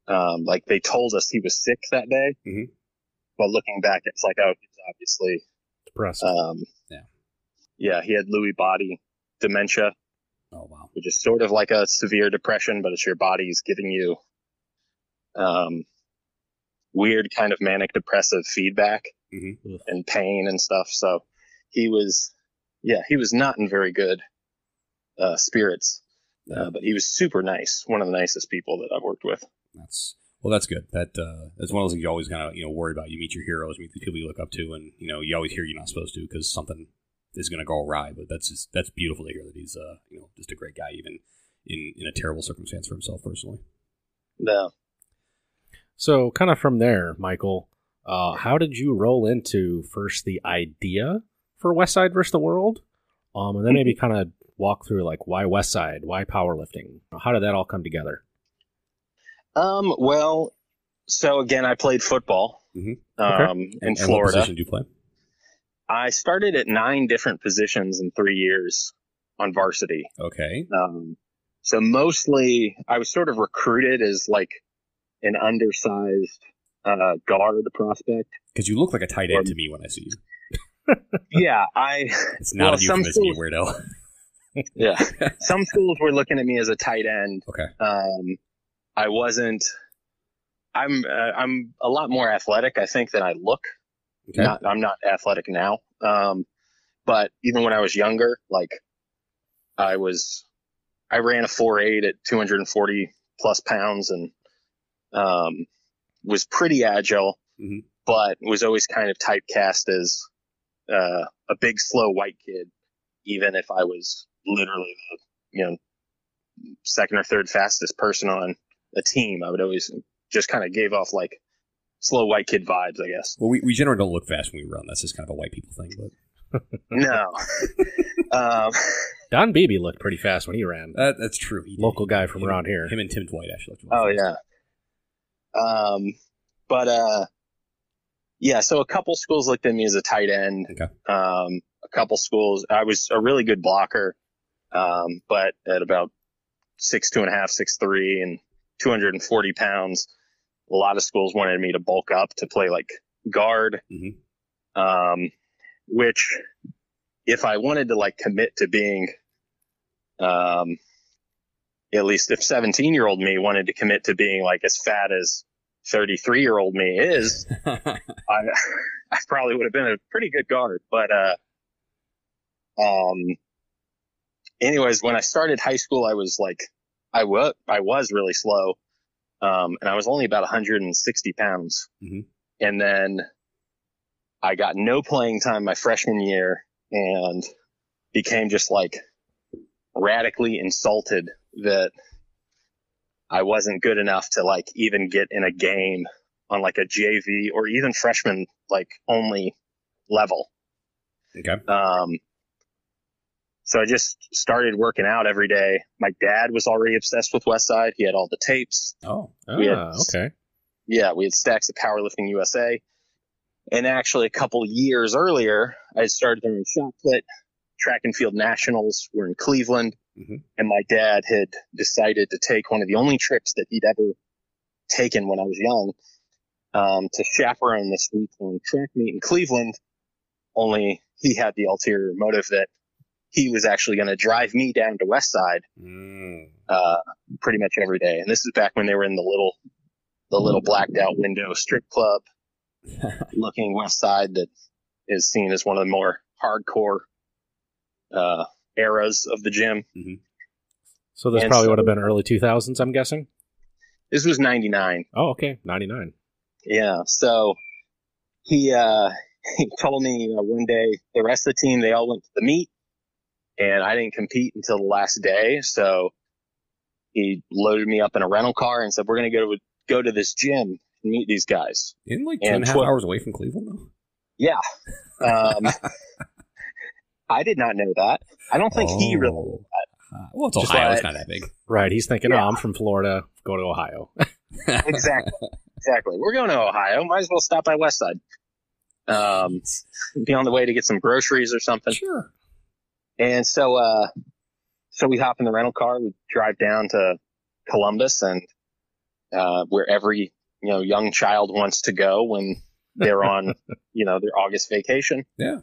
um, like they told us he was sick that day. Mhm. But looking back, it's like oh, he was obviously. Depressed. Um, Yeah. Yeah, he had Lewy body dementia, Oh wow. which is sort of like a severe depression, but it's your body's giving you um, weird kind of manic depressive feedback Mhm. and pain and stuff. So he was, yeah, he was not in very good uh, spirits, uh, but he was super nice. One of the nicest people that I've worked with. That's well, that's good. That uh, that's one of those things you always kind of you know worry about. You meet your heroes, meet the people you look up to, and you know you always hear you're not supposed to because something is going to go awry. But that's just that's beautiful to hear that he's uh you know just a great guy, even in in a terrible circumstance for himself personally. No. So, kind of from there, Michael, uh, how did you roll into first the idea for Westside versus the World, um, and then maybe kind of walk through like why Westside, why powerlifting, how did that all come together? Um, well, so again, I played football Mhm. um, And, in and what Florida. position do you play? I started at nine different positions in three years on varsity. Okay. Um, so mostly I was sort of recruited as like an undersized uh, guard prospect. Because you look like a tight end to me when I see you. Yeah, I It's not Well, a euphemism, you weirdo. yeah. Some schools were looking at me as a tight end. okay. Um, I wasn't. I'm uh, I'm a lot more athletic, I think, than I look. Okay. Not, I'm not athletic now. Um, but even when I was younger, like I was, I ran a four eight at 240 plus pounds and, um, was pretty agile, Mhm. but was always kind of typecast as, uh, a big slow white kid, even if I was literally the, you know, second or third fastest person on a team. I would always just kind of gave off like slow white kid vibes, I guess. Well, we, we generally don't look fast when we run. That's just kind of a white people thing. But No. um, Don Beebe looked pretty fast when he ran. that, that's true. He did. Local guy from Him- around here. Him and Tim Dwight actually. looked oh really yeah. Um, but uh, yeah. So a couple schools looked at me as a tight end. Okay. Um, a couple schools, I was a really good blocker. Um, but at about six two and a half, six three, and 240 pounds, a lot of schools wanted me to bulk up to play like guard. Mhm. Um, which if I wanted to like commit to being, um, at least if 17 year old me wanted to commit to being like as fat as 33 year old me is. I, I probably would have been a pretty good guard. But, uh, um, anyways, when I started high school, I was like, I was, I was really slow. Um, and I was only about 160 pounds. Mhm. And then I got no playing time my freshman year and became just like radically insulted that I wasn't good enough to like even get in a game on like a JV or even freshman like only level. okay. Um, so I just started working out every day. My dad was already obsessed with Westside. He had all the tapes. Oh. had- Ah, okay. Yeah, we had stacks of Powerlifting USA. And actually, a couple years earlier, I started doing shot put. Track and field nationals were in Cleveland. Mhm. And my dad had decided to take one of the only trips that he'd ever taken when I was young um, to chaperone this week long track meet in Cleveland. Only he had the ulterior motive that he was actually going to drive me down to Westside Mm. uh, pretty much every day. And this is back when they were in the little the little blacked out window strip club looking Westside that is seen as one of the more hardcore uh, eras of the gym. So this And probably so- would have been early 2000s, I'm guessing. This was '99. Oh, okay, 99. Yeah. So he uh he told me uh, one day the rest of the team they all went to the meet and I didn't compete until the last day. So he loaded me up in a rental car and said, "We're gonna go to go to this gym and meet these guys." Isn't like And two and a half twelve- hours away from Cleveland though? Yeah. Um, I did not know that. I don't think he really. Oh. Uh, well, it's Just Ohio. like- It's not that big. Right, he's thinking, Yeah. oh, I'm from Florida, go to Ohio. Exactly. exactly. We're going to Ohio. Might as well stop by Westside. Um, be on the way to get some groceries or something. Sure. And so, uh, so we hop in the rental car, we drive down to Columbus and, uh, where every, you know, young child wants to go when they're on, you know, their August vacation. Yeah.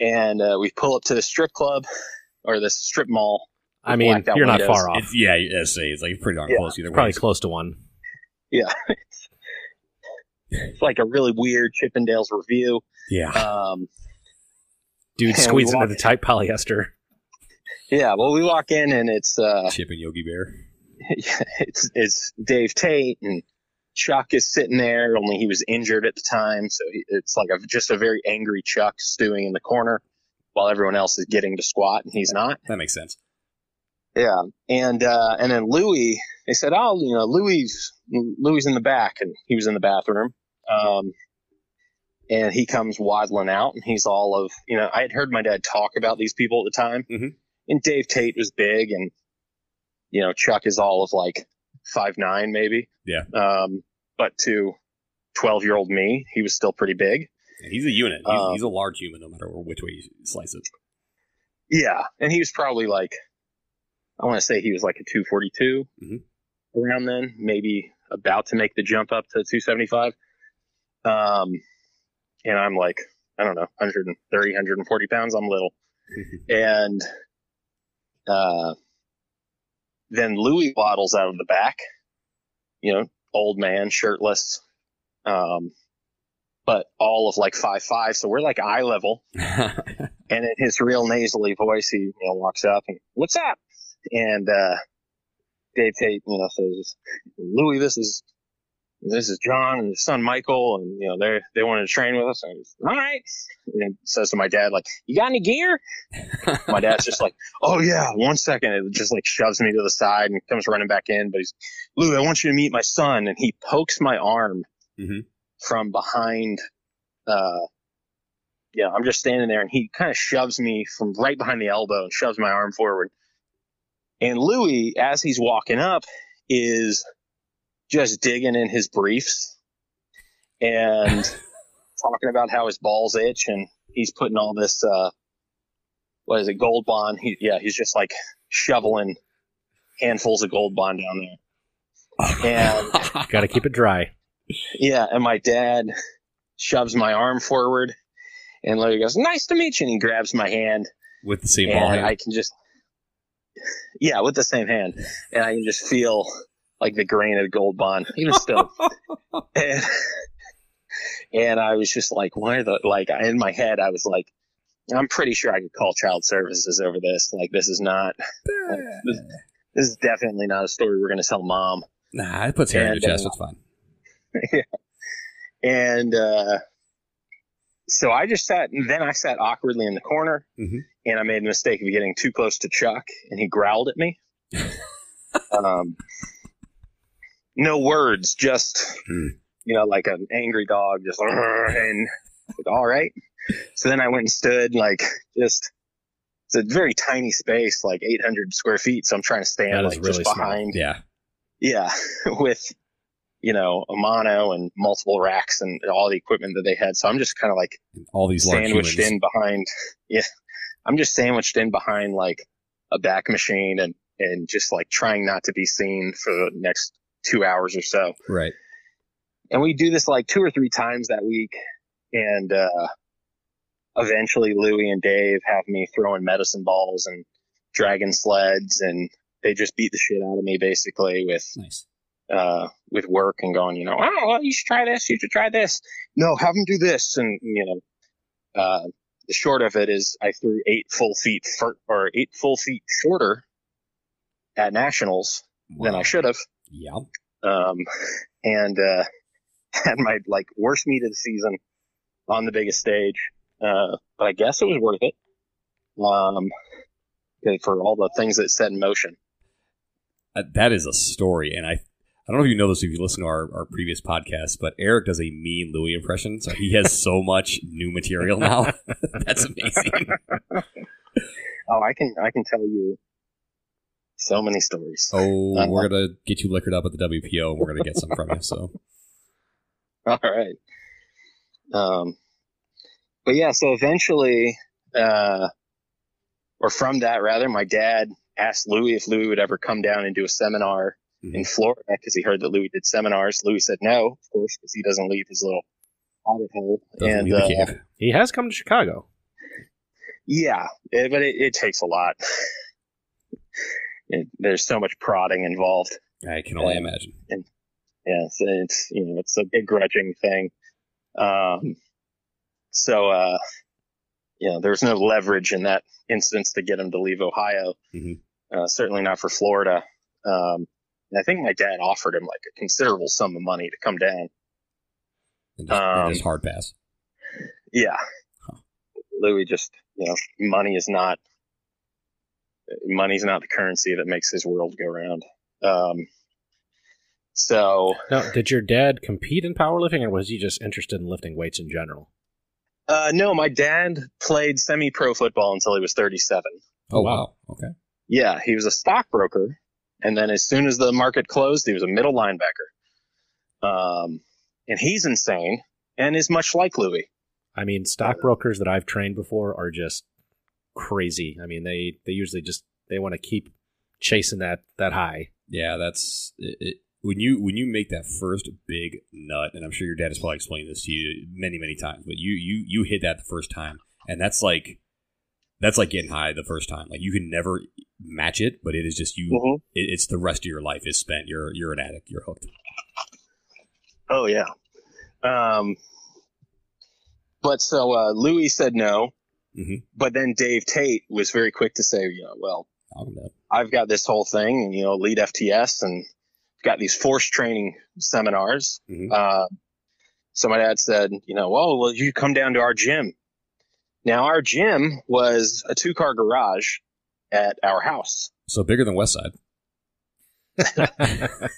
And, uh, we pull up to the strip club or the strip mall. I mean, you're not windows. far off. It's, yeah, yes, it's like pretty darn Yeah. close either way. Probably close to one. Yeah. it's like a really weird Chippendales review. Yeah. Um, Dude And we squeezed into walk- the tight polyester. yeah, well, we walk in and it's, uh, Chip and Yogi Bear. it's it's Dave Tate and Chuck is sitting there. Only he was injured at the time, so he, it's like a, just a very angry Chuck stewing in the corner while everyone else is getting to squat and he's not. That makes sense. Yeah, and uh, and then Louie, they said, oh, you know, Louie Louie in the back, and he was in the bathroom. Um, and he comes waddling out, and he's all of, you know, I had heard my dad talk about these people at the time, Mhm. and Dave Tate was big, and you know, Chuck is all of like five nine maybe. Yeah. Um, but to twelve year old me, he was still pretty big. Yeah, he's a unit. He's, Um, he's a large human, no matter which way you slice it. Yeah, and he was probably like, I want to say he was like a 242 Mhm. around then, maybe about to make the jump up to 275. Um, and I'm like, I don't know, 130, 140 pounds. I'm little. and uh, then Louie waddles out of the back, you know, old man, shirtless, um, but all of like five five. So we're like eye level. And in his real nasally voice, he you know walks up and what's up? And uh, Dave Tate, you know, says, Louie, this is this is John and his son Michael, and you know they they wanted to train with us. And he's all right. And says to my dad, like, you got any gear? my dad's just like, oh yeah, one second. It just like shoves me to the side and comes running back in. But he's, Louie, I want you to meet my son. And he pokes my arm Mhm. from behind. Uh, yeah, I'm just standing there and he kind of shoves me from right behind the elbow and shoves my arm forward. And Louie, as he's walking up, is just digging in his briefs and talking about how his balls itch and he's putting all this uh what is it, gold bond. He yeah, he's just like shoveling handfuls of gold bond down there. And Got to keep it dry. yeah, and my dad shoves my arm forward and Larry goes, Nice to meet you and he grabs my hand With the same ball hand. I can just yeah, with the same hand, and I can just feel like the grain of gold bond, even still. and, and I was just like, why the like in my head, I was like, I'm pretty sure I could call child services over this. Like, this is not, this, this is definitely not a story we're going to tell mom. nah, it puts hair in your chest. uh, It's fine. Yeah. And uh, so I just sat, and then I sat awkwardly in the corner, Mhm. and I made the mistake of getting too close to Chuck, and he growled at me. um, no words, just Hmm. you know, like an angry dog, just and like, all right. So then I went and stood, like just. It's a very tiny space, like 800 square feet. So I'm trying to stand like really just behind Yeah. yeah, with you know a mono and multiple racks and all the equipment that they had. So I'm just kind of like All these sandwiched in behind. Yeah, I'm just sandwiched in behind like a back machine and and just like trying not to be seen for the next two hours or so. Right. And we do this like two or three times that week. And uh, eventually Louie and Dave have me throwing medicine balls and dragon sleds, and they just beat the shit out of me basically with Nice. uh, with work and going, you know, oh, well, you should try this, you should try this. No, have them do this, and you know, uh, the short of it is, I threw eight full feet fir- or eight full feet shorter at nationals than I should have, Yeah. um, and uh, had my like worst meet of the season on the biggest stage. Uh, but I guess it was worth it. Um, for all the things that set in motion. Uh, that is a story, and I I don't know if you know this if you listen to our, our previous podcast, but Eric does a mean Louie impression, so he has so much new material now. That's amazing. Oh, I can I can tell you so many stories. Oh, Uh-huh. we're gonna get you liquored up at the WPO, and we're gonna get some from you. So All right. Um, but yeah, so eventually, uh, or from that rather, my dad asked Louie if Louie would ever come down and do a seminar in Florida because he heard that Louie did seminars. Louie said no, of course, because he doesn't leave his little hobbit hole. doesn't and uh. He has come to Chicago. yeah, it, but it, it takes a lot. It, there's so much prodding involved. I can only imagine. yeah, so it's you know it's a begrudging thing. Um, so uh, you know, there was no leverage in that instance to get him to leave Ohio. Mhm. Uh, certainly not for Florida. Um, and I think my dad offered him like a considerable sum of money to come down. And just, and Um, hard pass. Yeah, Louie just you know, money is not money's not the currency that makes this world go round. Um, so Now, did your dad compete in powerlifting, or was he just interested in lifting weights in general? Uh, no, my dad played semi-pro football until he was 37. Oh wow. Okay. Yeah, he was a stockbroker, and then as soon as the market closed, he was a middle linebacker. Um, and he's insane and is much like Louie. I mean, stockbrokers that I've trained before are just crazy. I mean, they they usually just they want to keep chasing that that high. Yeah, that's it, it, when you when you make that first big nut, and I'm sure your dad has probably explained this to you many many times, but you you you hit that the first time, and that's like that's like getting high the first time. Like you can never match it, but it is just you. Mhm. It, it's the rest of your life is spent. You're you're an addict. You're hooked. Oh yeah. Um, but so uh, Louie said no, Mhm. but then Dave Tate was very quick to say, you know, well. I've got this whole thing, and you know, Elite FTS, and got these force training seminars. Mhm. Uh, so my dad said, you know, well, well, you come down to our gym. Now our gym was a two car garage at our house, So bigger than Westside.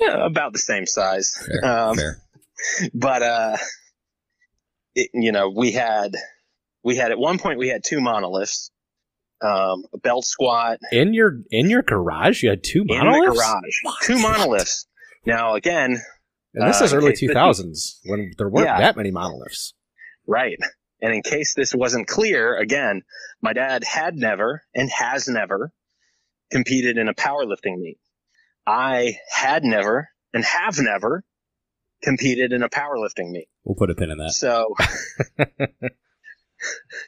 Yeah, about the same size. Fair. Um, Fair. but uh, it, you know, we had we had at one point we had two monoliths, um, a belt squat, In your in your garage, you had two monoliths in the garage. Two monoliths. Now again, And this Uh, is early two thousands when there weren't Yeah. that many monoliths. right. And in case this wasn't clear, again, my dad had never and has never competed in a powerlifting meet. I had never and have never competed in a powerlifting meet. We'll put a pin in that. So,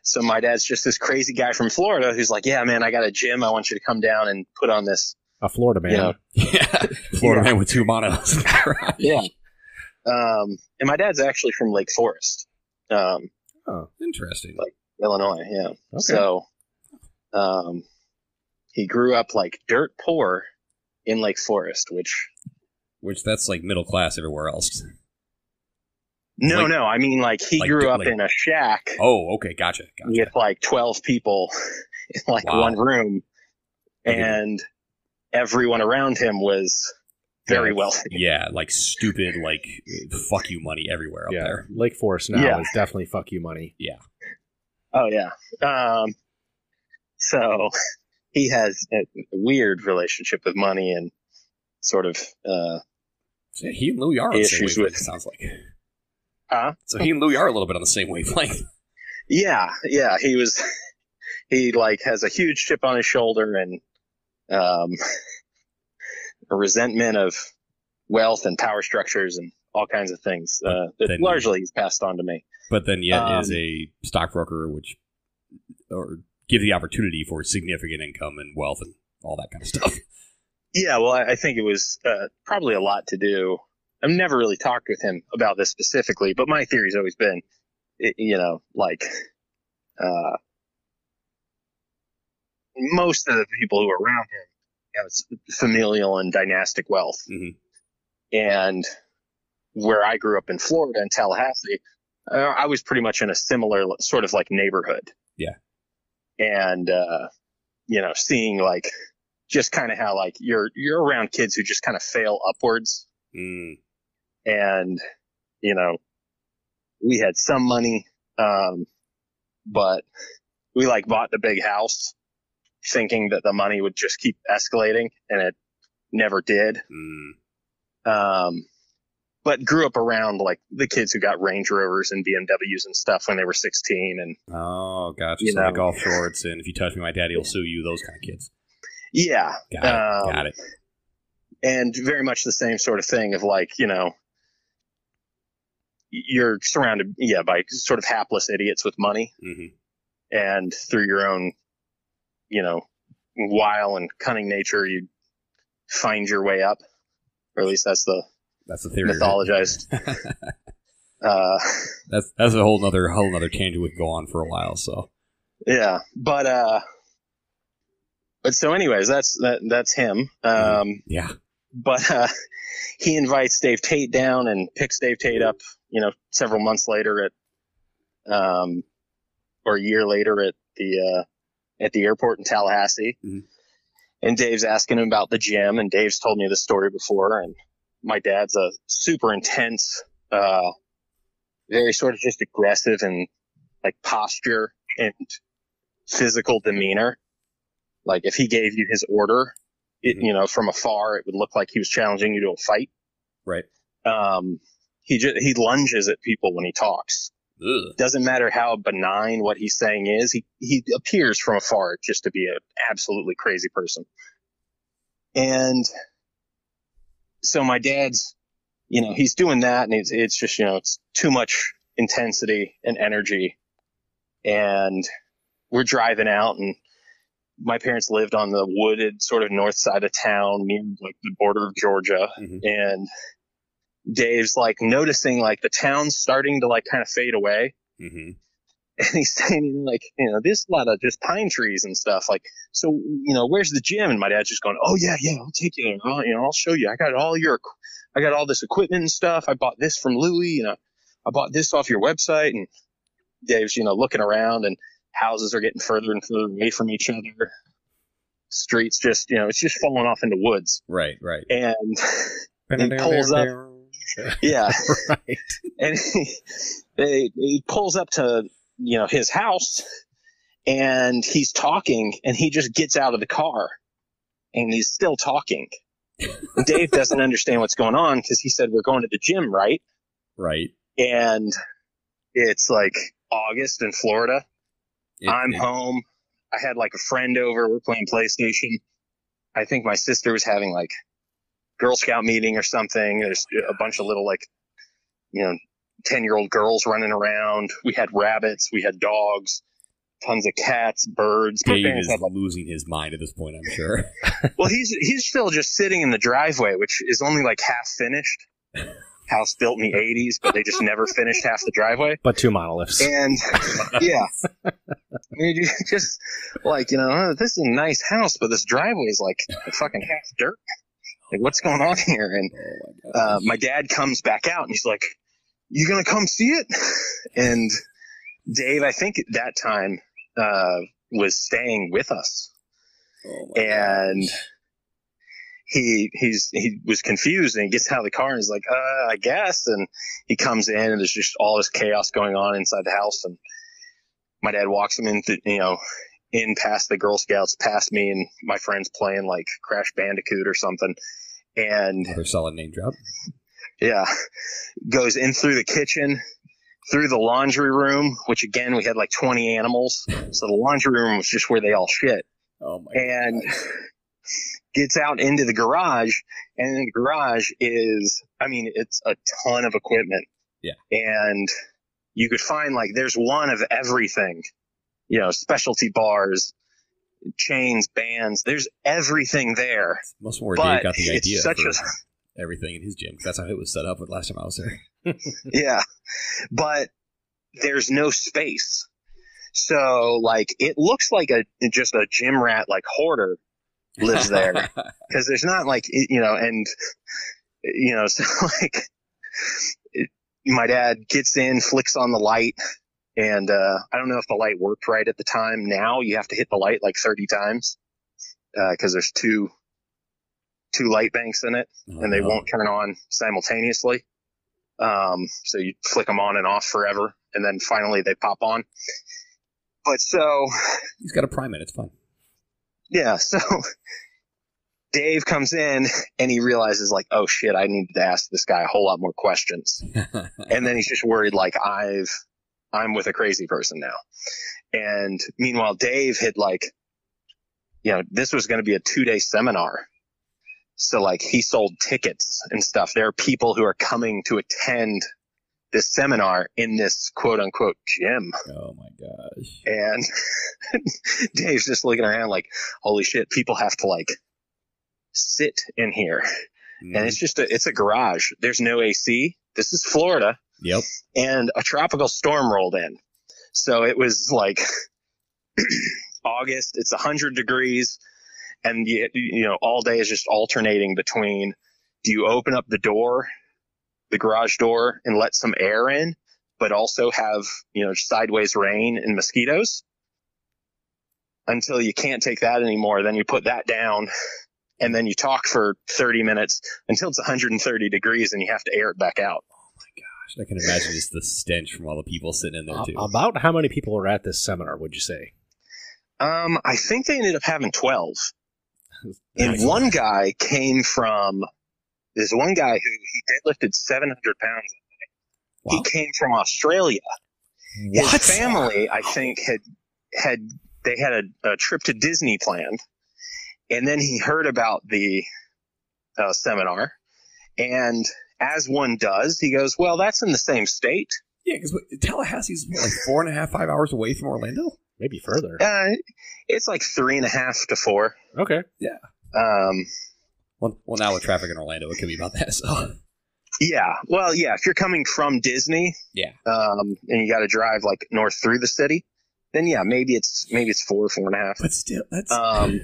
so my dad's just this crazy guy from Florida who's like, yeah, man, I got a gym. I want you to come down and put on this. A Florida man. Yeah. Yeah, Florida Yeah. man with two monos. in. Yeah. Um, and my dad's actually from Lake Forest, um, Interesting. Like Illinois. Yeah. Okay. So, um, he grew up like dirt poor in Lake Forest, which Which that's like middle class everywhere else. No, Like- no, I mean like he like- grew up like- in a shack Oh, okay, gotcha, gotcha. with like 12 people in like Wow. one room Okay. and everyone around him was very Yeah. wealthy. Yeah, like stupid, like fuck you money everywhere up yeah. there. Lake Forest now Yeah. is definitely fuck you money. Yeah. Oh yeah. Um, so he has a weird relationship with money and sort of, uh, So yeah, he and Louie are on the same Issues with- It sounds like. Huh? So he and Louie are a little bit on the same wavelength. yeah, yeah, he was, he like has a huge chip on his shoulder and, um, a resentment of wealth and power structures and all kinds of things, uh, that largely he's passed on to me. but then yet Um, is a stockbroker, which or give the opportunity for significant income and wealth and all that kind of stuff. Yeah, well, I I think it was uh, probably a lot to do. I've never really talked with him about this specifically, but my theory's always been, you know, like, uh, most of the people who are around him have familial and dynastic wealth. Mhm. And where I grew up in Florida in Tallahassee, uh, I was pretty much in a similar sort of like neighborhood. Yeah. And, uh, you know, seeing like just kind of how like you're, you're around kids who just kind of fail upwards Mm, and you know we had some money um but we like bought the big house thinking that the money would just keep escalating and it never did mm, um but grew up around like the kids who got Range Rovers and BMWs and stuff when they were 16 and oh, gotcha. You so like know. golf shorts and if you touch me, my daddy will sue you. Those kind of kids. yeah Got it. Um, Got it. and very much the same sort of thing of like you know you're surrounded yeah by sort of hapless idiots with money hmm and through your own, you know, wile and cunning nature, you find your way up, or at least that's the That's the theory. right? mythologized. uh, That's that's a whole nother whole nother tangent we could go on for a while. So yeah, but uh, but so anyways, that's that that's him. Um, yeah, but uh, he invites Dave Tate down and picks Dave Tate up, you know, several months later at, um, or a year later at the uh, at the airport in Tallahassee. Mhm. And Dave's asking him about the gym, and Dave's told me this story before. And my dad's a super intense, uh, very sort of just aggressive and like posture and physical demeanor. Like if he gave you his order, it, Mhm. you know, from afar, it would look like he was challenging you to a fight. right. Um, he just, he lunges at people when he talks. Ugh. Doesn't matter how benign what he's saying is. He, he appears from afar just to be an absolutely crazy person. And so my dad's, you know, he's doing that and it's, it's just, you know, it's too much intensity and energy. And we're driving out and my parents lived on the wooded sort of north side of town near like the border of Georgia. Mhm. And Dave's like noticing like the town's starting to like kind of fade away. Mm-hmm. And he's saying, you know, like, you know, there's a lot of just pine trees and stuff. Like, so, you know, where's the gym? And my dad's just going, oh yeah, yeah, I'll take you there. I'll, you know, I'll show you. I got all your, I got all this equipment and stuff. I bought this from Louie. You know, I bought this off your website. And Dave's, you know, looking around and houses are getting further and further away from each other. Streets just, you know, it's just falling off into woods. Right. Right. And he pulls up. Yeah. right. and he, he, he pulls up to you know his house and he's talking and he just gets out of the car and he's still talking. Dave doesn't understand what's going on because he said we're going to the gym right? Right. and it's like august in florida. It- i'm it- home. I had like a friend over. We're playing playstation. I think my sister was having like girl scout meeting or something there's a bunch of little like you know 10 year old girls running around we had rabbits we had dogs tons of cats birds Dave is had like losing his mind at this point. I'm sure. well he's he's still just sitting in the driveway which is only like half finished house built in the 80s but they just never finished half the driveway But two monoliths. and yeah, you just like you know, oh, this is a nice house, but this driveway is like fucking half dirt. Like, what's going on here? And uh, my dad comes back out and he's like, "You gonna come see it?" And Dave, I think at that time, uh, was staying with us, Oh and gosh. he he's he was confused and he gets out of the car and he's like, uh, I guess. And he comes in and there's just all this chaos going on inside the house. And my dad walks him in, th- you know, in past the Girl Scouts, past me and my friends playing like Crash Bandicoot or something. And Another solid name drop. yeah, goes in through the kitchen, through the laundry room, which again, we had like 20 animals. So the laundry room was just where they all shit Oh my. and gosh. gets out into the garage and in the garage is i mean it's a ton of equipment Yeah. and you could find like there's one of everything, you know, specialty bars, chains, bands. There's everything there. Most But Dave got the idea such for a- everything in his gym. that's how it was set up with last time I was there. yeah. But there's no space. So like it looks like a just a gym rat like hoarder lives there because there's not like you know and you know so like it, my dad gets in flicks on the light and uh i don't know if the light worked right at the time now you have to hit the light like 30 times because there's two two light banks in it and they Oh, won't turn on simultaneously um so you flick them on and off forever and then finally they pop on but so He's got a prime it. It's fun. yeah, so Dave comes in and he realizes like, oh shit, I need to ask this guy a whole lot more questions. And then he's just worried like I've I'm with a crazy person now. And meanwhile Dave had like you know, this was going to be a 2-day seminar. So like he sold tickets and stuff. There are people who are coming to attend this seminar in this quote unquote gym. oh my gosh. And Dave's just looking around like, holy shit, people have to like sit in here. Mm-hmm. And it's just a, it's a garage. There's no AC. This is Florida Yep. and a tropical storm rolled in. So it was like August, it's 100 degrees and you, you know, all day is just alternating between do you open up the door, the garage door and let some air in, but also have, you know, sideways rain and mosquitoes until you can't take that anymore. Then you put that down and then you talk for 30 minutes until it's 130 degrees and you have to air it back out. Gosh, I can imagine just the stench from all the people sitting in there too. About how many people were at this seminar? Would you say? Um, I think they ended up having 12. And Nice. one guy came from, there's one guy who he deadlifted 700 pounds. Wow. He came from Australia. His family, I think, had, had, they had a, a trip to Disney planned. And then he heard about the uh, seminar. And as one does, he goes, well, that's in the same state. Yeah, because Tallahassee's what, like four and a half, five hours away from Orlando. Maybe further. Uh, it's like three and a half to four. Okay. Yeah. Um, Well, well, now with traffic in Orlando, it could be about that. So Yeah. Well, yeah. If you're coming from Disney, Yeah. um, and you got to drive like north through the city, then yeah, maybe it's maybe it's four, four and a half. but still, that's Um,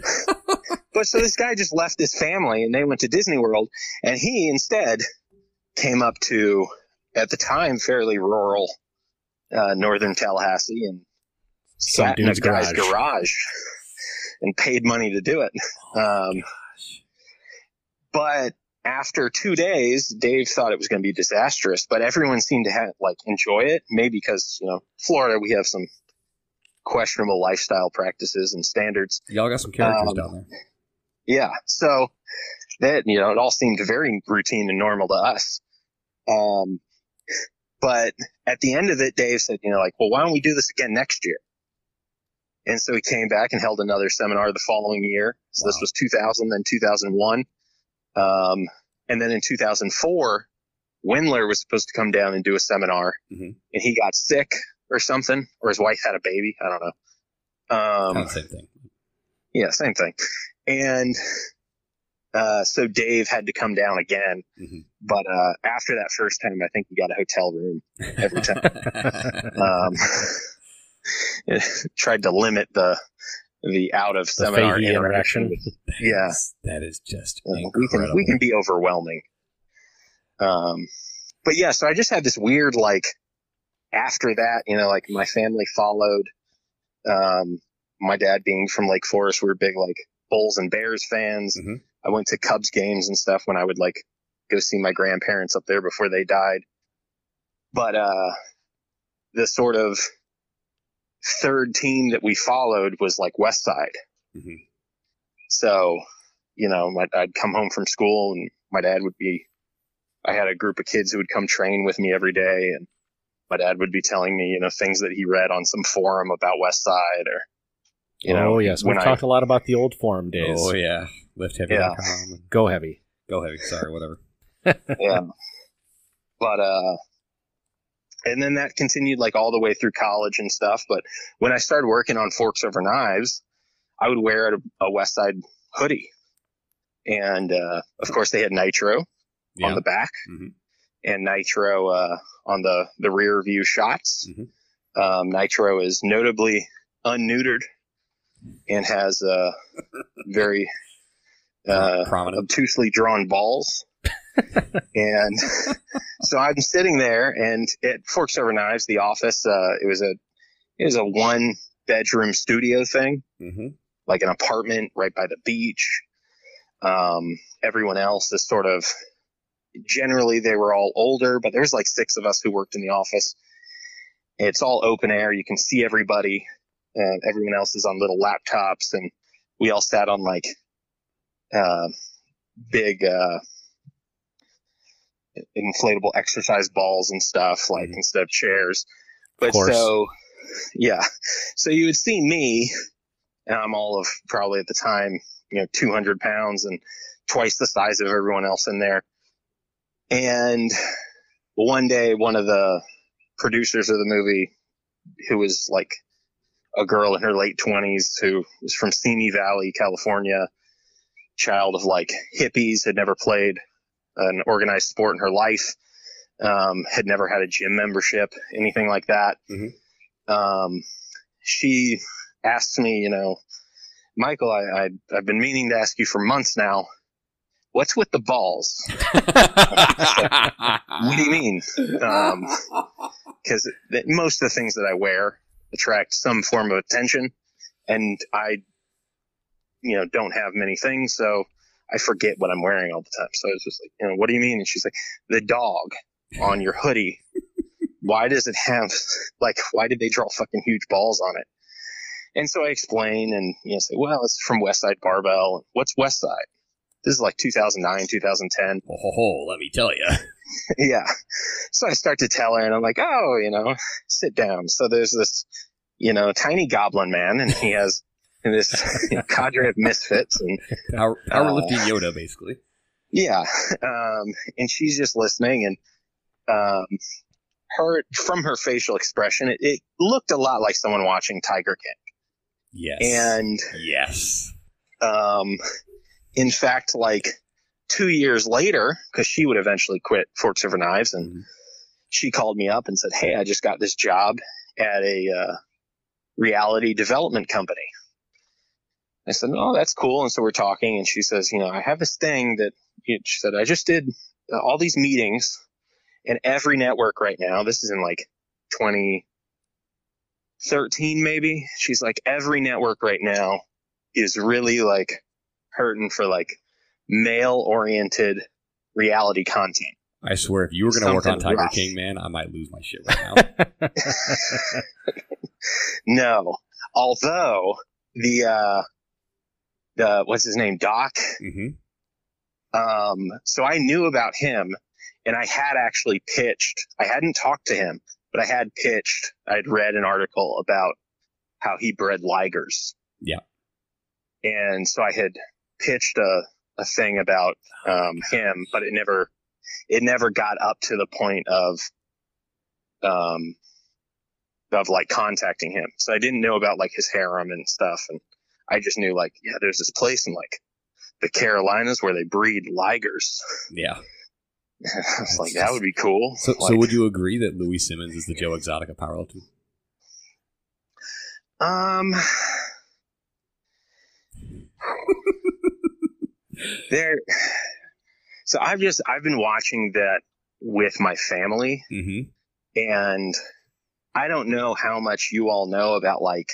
but so this guy just left his family and they went to Disney World, and he instead came up to at the time fairly rural uh, northern Tallahassee and Some sat in a dude's guy's garage. garage and paid money to do it. Um, but after two days, Dave thought it was going to be disastrous, but everyone seemed to have, like enjoy it. Maybe because you know Florida, we have some questionable lifestyle practices and standards. y'all got some characters um, down there. Yeah, so that you know it all seemed very routine and normal to us. Um, but at the end of it, Dave said, you know, like, well, why don't we do this again next year? And so he came back and held another seminar the following year. So this was 2000, then 2001. Um, and then in 2004, Wendler was supposed to come down and do a seminar Mhm. and he got sick or something, or his wife had a baby. I don't know. Um, kind of same thing. yeah, same thing. And uh, so Dave had to come down again. Mhm. But uh, after that first time, I think he got a hotel room every time. um, tried to limit the the out of seminar interaction. interaction. Yeah. that is just Uh, we can we can be overwhelming. Um, but yeah, so I just had this weird like after that, you know, like my family followed. Um, my dad being from Lake Forest, we were big like Bulls and Bears fans. Mhm. I went to Cubs games and stuff when I would like go see my grandparents up there before they died. But uh, the sort of third team that we followed was like Westside. Mhm. So, you know, my, I'd come home from school and my dad would be, I had a group of kids who would come train with me every day and my dad would be telling me, you know, things that he read on some forum about Westside or, you know, oh yes, we've I- talked a lot about the old forum days. Oh yeah, liftheavy.com. and Go heavy. Go heavy. Sorry, whatever. yeah. But uh and then that continued like all the way through college and stuff. But when I started working on Forks Over Knives, I would wear a, a Westside hoodie, and uh, of course they had Nitro Yeah. on the back Mhm. and Nitro uh, on the the rear view shots. Mhm. Um, Nitro is notably unneutered and has uh, very uh, Prominent. obtusely drawn balls. and so I'm sitting there, and at Forks Over Knives, the office, uh, it was a it was a one bedroom studio thing, Mm-hmm. like an apartment right by the beach. Um, everyone else is sort of generally they were all older, but there's like six of us who worked in the office. It's all open air. You can see everybody. Uh, everyone else is on little laptops, and we all sat on like uh, big uh, inflatable exercise balls and stuff, like Mhm. instead of chairs. But course. so, yeah, so you would see me, and I'm all of probably at the time, you know, 200 pounds and twice the size of everyone else in there. And one day, one of the producers of the movie, who was like a girl in her late 20s who was from Simi Valley, California, child of like hippies, had never played an organized sport in her life, um, had never had a gym membership, anything like that. Mhm. Um, she asked me, you know, Michael, I, I, I've been meaning to ask you for months now. What's with the balls? What do you mean? Um, because most of the things that I wear attract some form of attention, and I, you know, don't have many things, so I forget what I'm wearing all the time. So I was just like, you know, what do you mean? And she's like, the dog on your hoodie. Why does it have like? Why did they draw fucking huge balls on it? And so I explain and you know say, well, it's from Westside Barbell. What's Westside? This is like 2009, 2010 Oh, let me tell you. yeah. So I start to tell her, and I'm like, oh, you know, sit down. So there's this, you know, tiny goblin man, and he has this cadre of misfits, and Power, Uh, powerlifting Yoda, basically. yeah, um, and she's just listening, and um, her from her facial expression, it, it looked a lot like someone watching Tiger King, Yes. and yes. um, in fact, like two years later, because she would eventually quit Forks Over Knives, and Mhm. she called me up and said, "Hey, I just got this job at a uh, reality development company." I said, "Oh, that's cool." And so we're talking, and she says, "You know, I have this thing that she said I just did uh, all these meetings, and every network right now. This is in like 2013, maybe." She's like, "Every network right now is really like hurting for like male-oriented reality content." I swear, if you were going to work on Tiger rough. King, man, I might lose my shit right now. No. Although the uh the what's his name? Doc. hmm Um so I knew about him and I had actually pitched. I hadn't talked to him, but I had pitched. I'd read an article about how he bred ligers. Yeah. And so I had pitched a a thing about um him, but it never it never got up to the point of um of like contacting him. So I didn't know about like his harem and stuff. And I just knew like, yeah, there's this place in like the Carolinas where they breed ligers. Yeah. I was like, that would be cool. So, so would you agree that Louie Simmons is the Joe Exotic of powerlifting? um, there. So I've just I've been watching that with my family, Mm-hmm. and I don't know how much you all know about like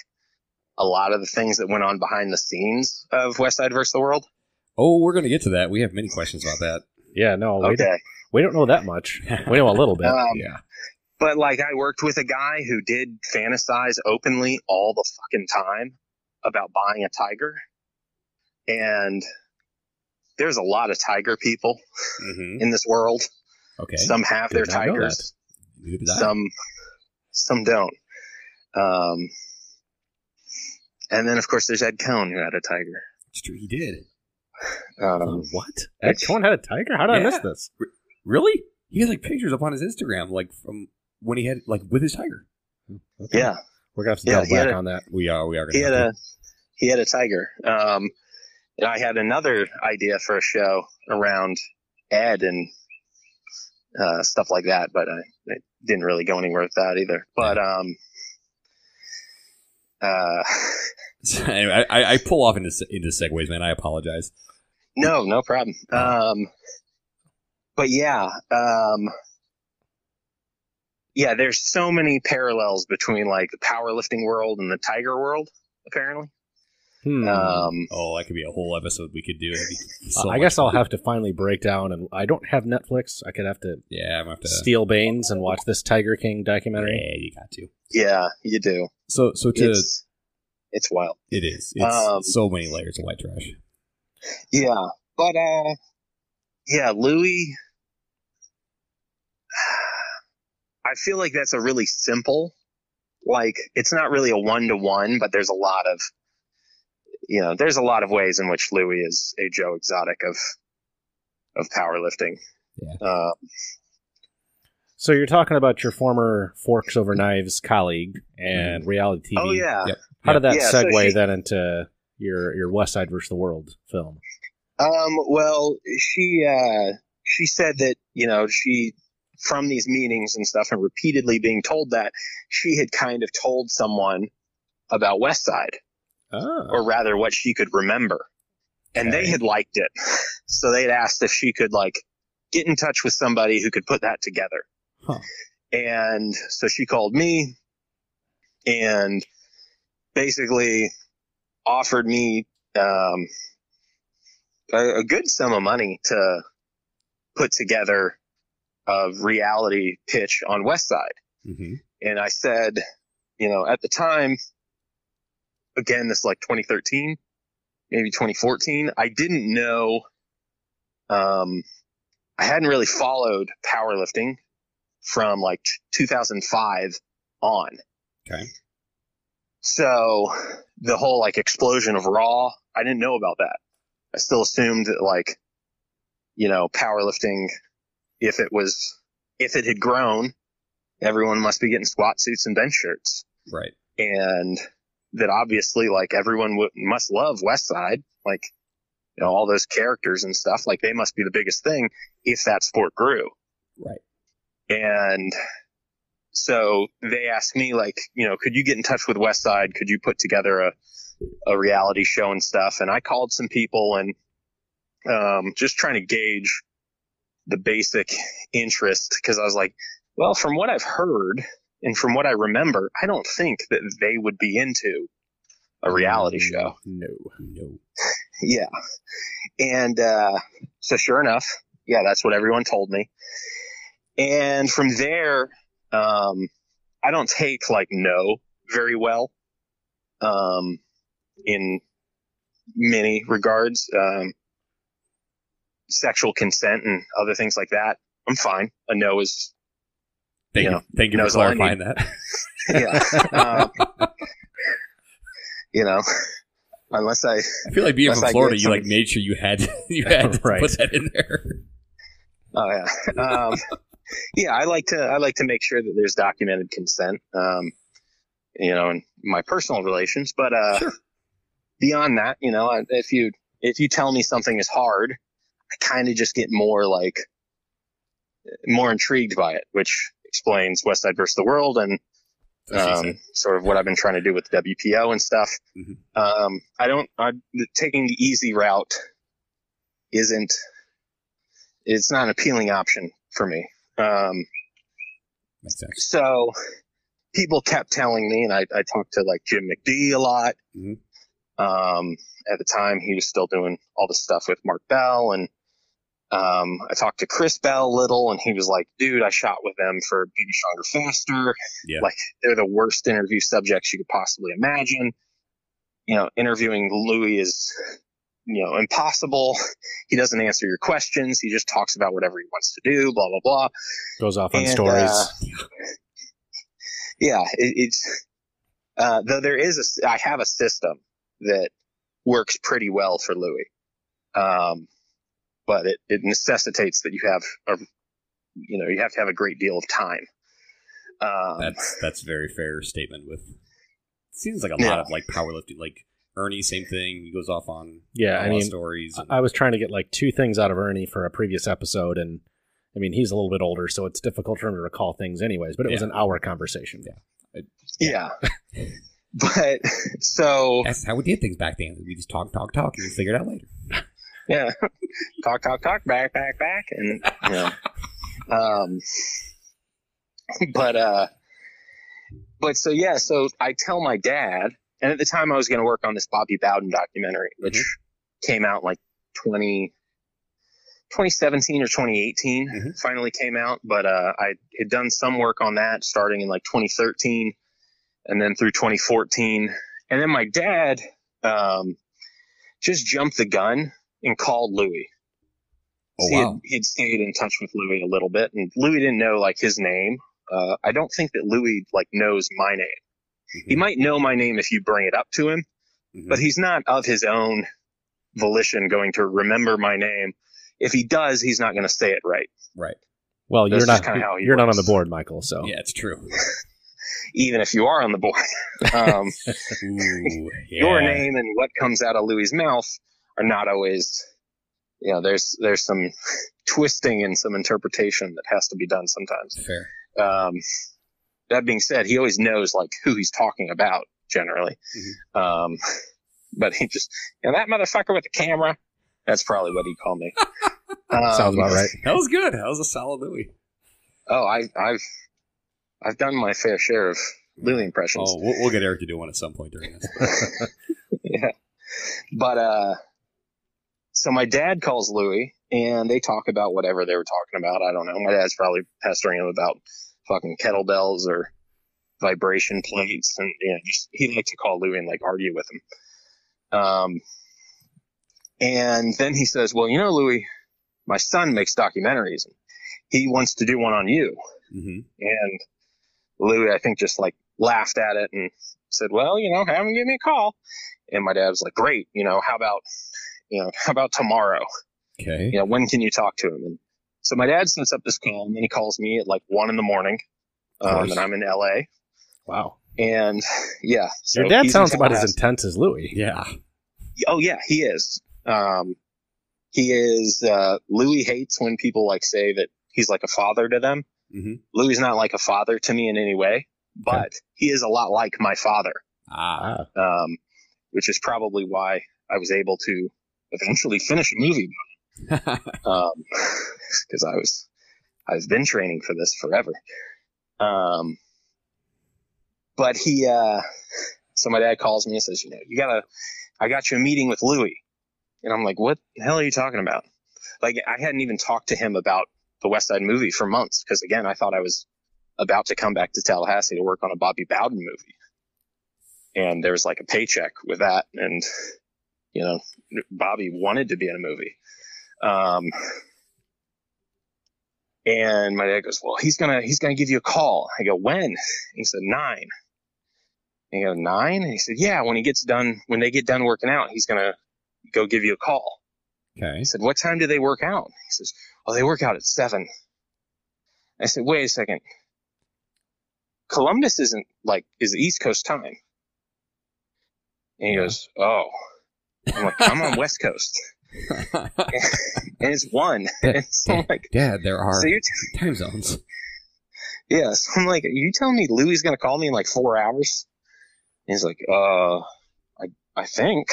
a lot of the things that went on behind the scenes of Westside versus the World. Oh, we're going to get to that. We have many questions about that. Yeah, no, we, don't, Okay. we don't know that much. We know a little bit. Um, yeah. But like I worked with a guy who did fantasize openly all the fucking time about buying a tiger. And there's a lot of tiger people Mm-hmm. in this world. Okay. Some have Did their tigers, Neither I. some some don't. Um and then of course there's Ed Coan who had a tiger. It's true. He did. Um, what? Ed Coan had a tiger? How did I miss Yeah. this? Really? He has like pictures up on his Instagram, like from when he had like with his tiger. Okay. Yeah, We're gonna have to Yeah, delve back a- on that. We are. We are. he Gonna had have a he had a tiger. Um, and I had another idea for a show around Ed and uh, stuff like that, but I, I didn't really go anywhere with that either. But um, uh, anyway, I, I pull off into into segues, man. I apologize. no, no problem. Um, but yeah, um, yeah, there's so many parallels between like the powerlifting world and the tiger world, apparently. Hmm. Um, Oh, that could be a whole episode we could do. So I much guess I'll have to finally break down, and I don't have Netflix. I could have to Yeah, I'm have to. steal Bain's and watch this Tiger King documentary. Yeah, you got to. yeah, you do. So, so to It's it's wild. it is. It's Um, so many layers of white trash. Yeah, but uh, yeah, Louie. I feel like that's a really simple, like it's not really a one to one, but there's a lot of, you know, there's a lot of ways in which Louie is a Joe Exotic of, of powerlifting. Yeah. Um, So you're talking about your former Forks Over Knives colleague and reality TV. oh yeah. Yep. How did that Yeah, so segue she- then into your your Westside versus the World film? Um, well, she uh, she said that you know she from these meetings and stuff and repeatedly being told that she had kind of told someone about Westside, Oh, or rather, what she could remember, and they had liked it, so they'd asked if she could like get in touch with somebody who could put that together. Huh. And so she called me and basically offered me um, a, a good sum of money to put together a reality pitch on Westside. Mm-hmm. And I said, you know, at the time, again, this is like 2013, maybe 2014, I didn't know, um, I hadn't really followed powerlifting from like 2005 on. Okay. So the whole like explosion of Raw, I didn't know about that. I still assumed that like, you know, powerlifting, if it was, if it had grown, everyone must be getting squat suits and bench shirts. Right. And that obviously like everyone would, must love Westside, like, you know, all those characters and stuff, like they must be the biggest thing if that sport grew. Right. And so they asked me, like, you know, could you get in touch with Westside? Could you put together a, a reality show and stuff? And I called some people and um, just trying to gauge the basic interest because I was like, well, from what I've heard and from what I remember, I don't think that they would be into a reality show. No. No. Yeah. And uh, so, sure enough, yeah, that's what everyone told me. And from there, um, I don't take like no very well um, in many regards. Um, sexual consent and other things like that, I'm fine. A no is, Thank You you. know, Thank you for knows all I clarifying that. yeah, um, you know, unless I, I feel like being from Florida, you like made sure you had you had to Right. put that in there. Oh yeah. Um, yeah, I like to I like to make sure that there's documented consent. Um, you know, in my personal relations, but uh, Sure. beyond that, you know, if you if you tell me something is hard, I kind of just get more like more intrigued by it, which explains Westside versus the World and um, sort of what I've been trying to do with the WPO and stuff. Mhm. Um, I don't, I, taking the easy route isn't, it's not an appealing option for me. Um, Makes sense. so people kept telling me, and I, I talked to like Jim McD a lot. Mhm. Um, at the time, he was still doing all the stuff with Mark Bell, and um, I talked to Chris Bell a little, and he was like, "Dude, I shot with them for Bigger, Stronger, Faster. Yeah. Like they're the worst interview subjects you could possibly imagine. You know, interviewing Louie is." You know, impossible. He doesn't answer your questions. He just talks about whatever he wants to do, blah, blah, blah Goes off on And, stories. uh, yeah, it, it's uh, though there is a I have a system that works pretty well for Louie, um, but it, it necessitates that you have a you know you have to have a great deal of time. Um, That's that's a very fair statement. With seems like a Yeah. lot of like powerlifting. Like Ernie, same thing. He goes off on Yeah, a I lot of mean, stories. and- I was trying to get like two things out of Ernie for a previous episode, and I mean he's a little bit older, so it's difficult for him to recall things, anyways. But it was an hour conversation. Yeah. yeah. but so that's how we did things back then. We just talk, talk, talk, and we figure it out later. Yeah, talk, talk, talk, back, back, back, and you know, um, but uh, but so yeah, so I tell my dad, and at the time I was going to work on this Bobby Bowden documentary, which came out like 20, 2017 or 2018, Mhm. finally came out. But uh, I had done some work on that starting in like 2013, and then through 2014, and then my dad um, just jumped the gun and called Louie. Oh he, had, he had stayed in touch with Louie a little bit, and Louie didn't know like his name. Uh, I don't think that Louie like knows my name. He might know my name if you bring it up to him, Mhm. but he's not of his own volition going to remember my name. If he does, he's not going to say it right. right. Well, That's you're not kinda how you're not on the board, Michael. So Yeah, it's true. Even if you are on the board, um, Ooh, your name and what comes out of Louie's mouth are not always. You know, there's there's some twisting and some interpretation that has to be done sometimes. Fair. Um, that being said, he always knows like who he's talking about generally. Um, but he just, you know, that motherfucker with the camera. That's probably what he called me. Um, sounds about right. That was good. That was a solid Louie. Oh, I, I've, I've done my fair share of Louie impressions. Oh, we'll, we'll get Eric to do one at some point during this. yeah. But, uh, so my dad calls Louie and they talk about whatever they were talking about. I don't know. My dad's probably pestering him about fucking kettlebells or vibration plates. And, you know, just, he liked to call Louie and like argue with him. Um, and then he says, well, you know, Louie, my son makes documentaries and he wants to do one on you. hmm And Louie, I think, just like laughed at it and said, "Well, you know, have him give me a call." And my dad was like, "Great, you know, how about, you know, how about tomorrow? Okay. You know, when can you talk to him?" And so my dad sets up this call, and then he calls me at like one in the morning, um, and I'm in L.A. Wow, And yeah, so your dad sounds about as intense as Louie. Yeah. Oh yeah, he is. Um, he is. Uh, Louie hates when people like say that he's like a father to them. hmm Louie is not like a father to me in any way, but he is a lot like my father. Ah, um, which is probably why I was able to eventually finish a movie because I was I've been training for this forever. Um, but he, uh, so my dad calls me and says, you know, you gotta, I got you a meeting with Louie, and I'm like, what the hell are you talking about? Like I hadn't even talked to him about the Westside movie for months because again I thought I was about to come back to Tallahassee to work on a Bobby Bowden movie and there was like a paycheck with that and you know bobby wanted to be in a movie um and my dad goes well he's gonna he's gonna give you a call i go when he said nine and I go nine and he said yeah when he gets done when they get done working out he's gonna go give you a call Okay. I said, what time do they work out? He says, oh, they work out at seven. I said, wait a second. Columbus isn't like, is East Coast time. And he goes, oh. I'm like, I'm on West Coast. And it's one. And so like, Dad, there are so you're time zones. Yeah, so I'm like, are you telling me Louie is gonna call me in like four hours? And he's like, uh, I, I think.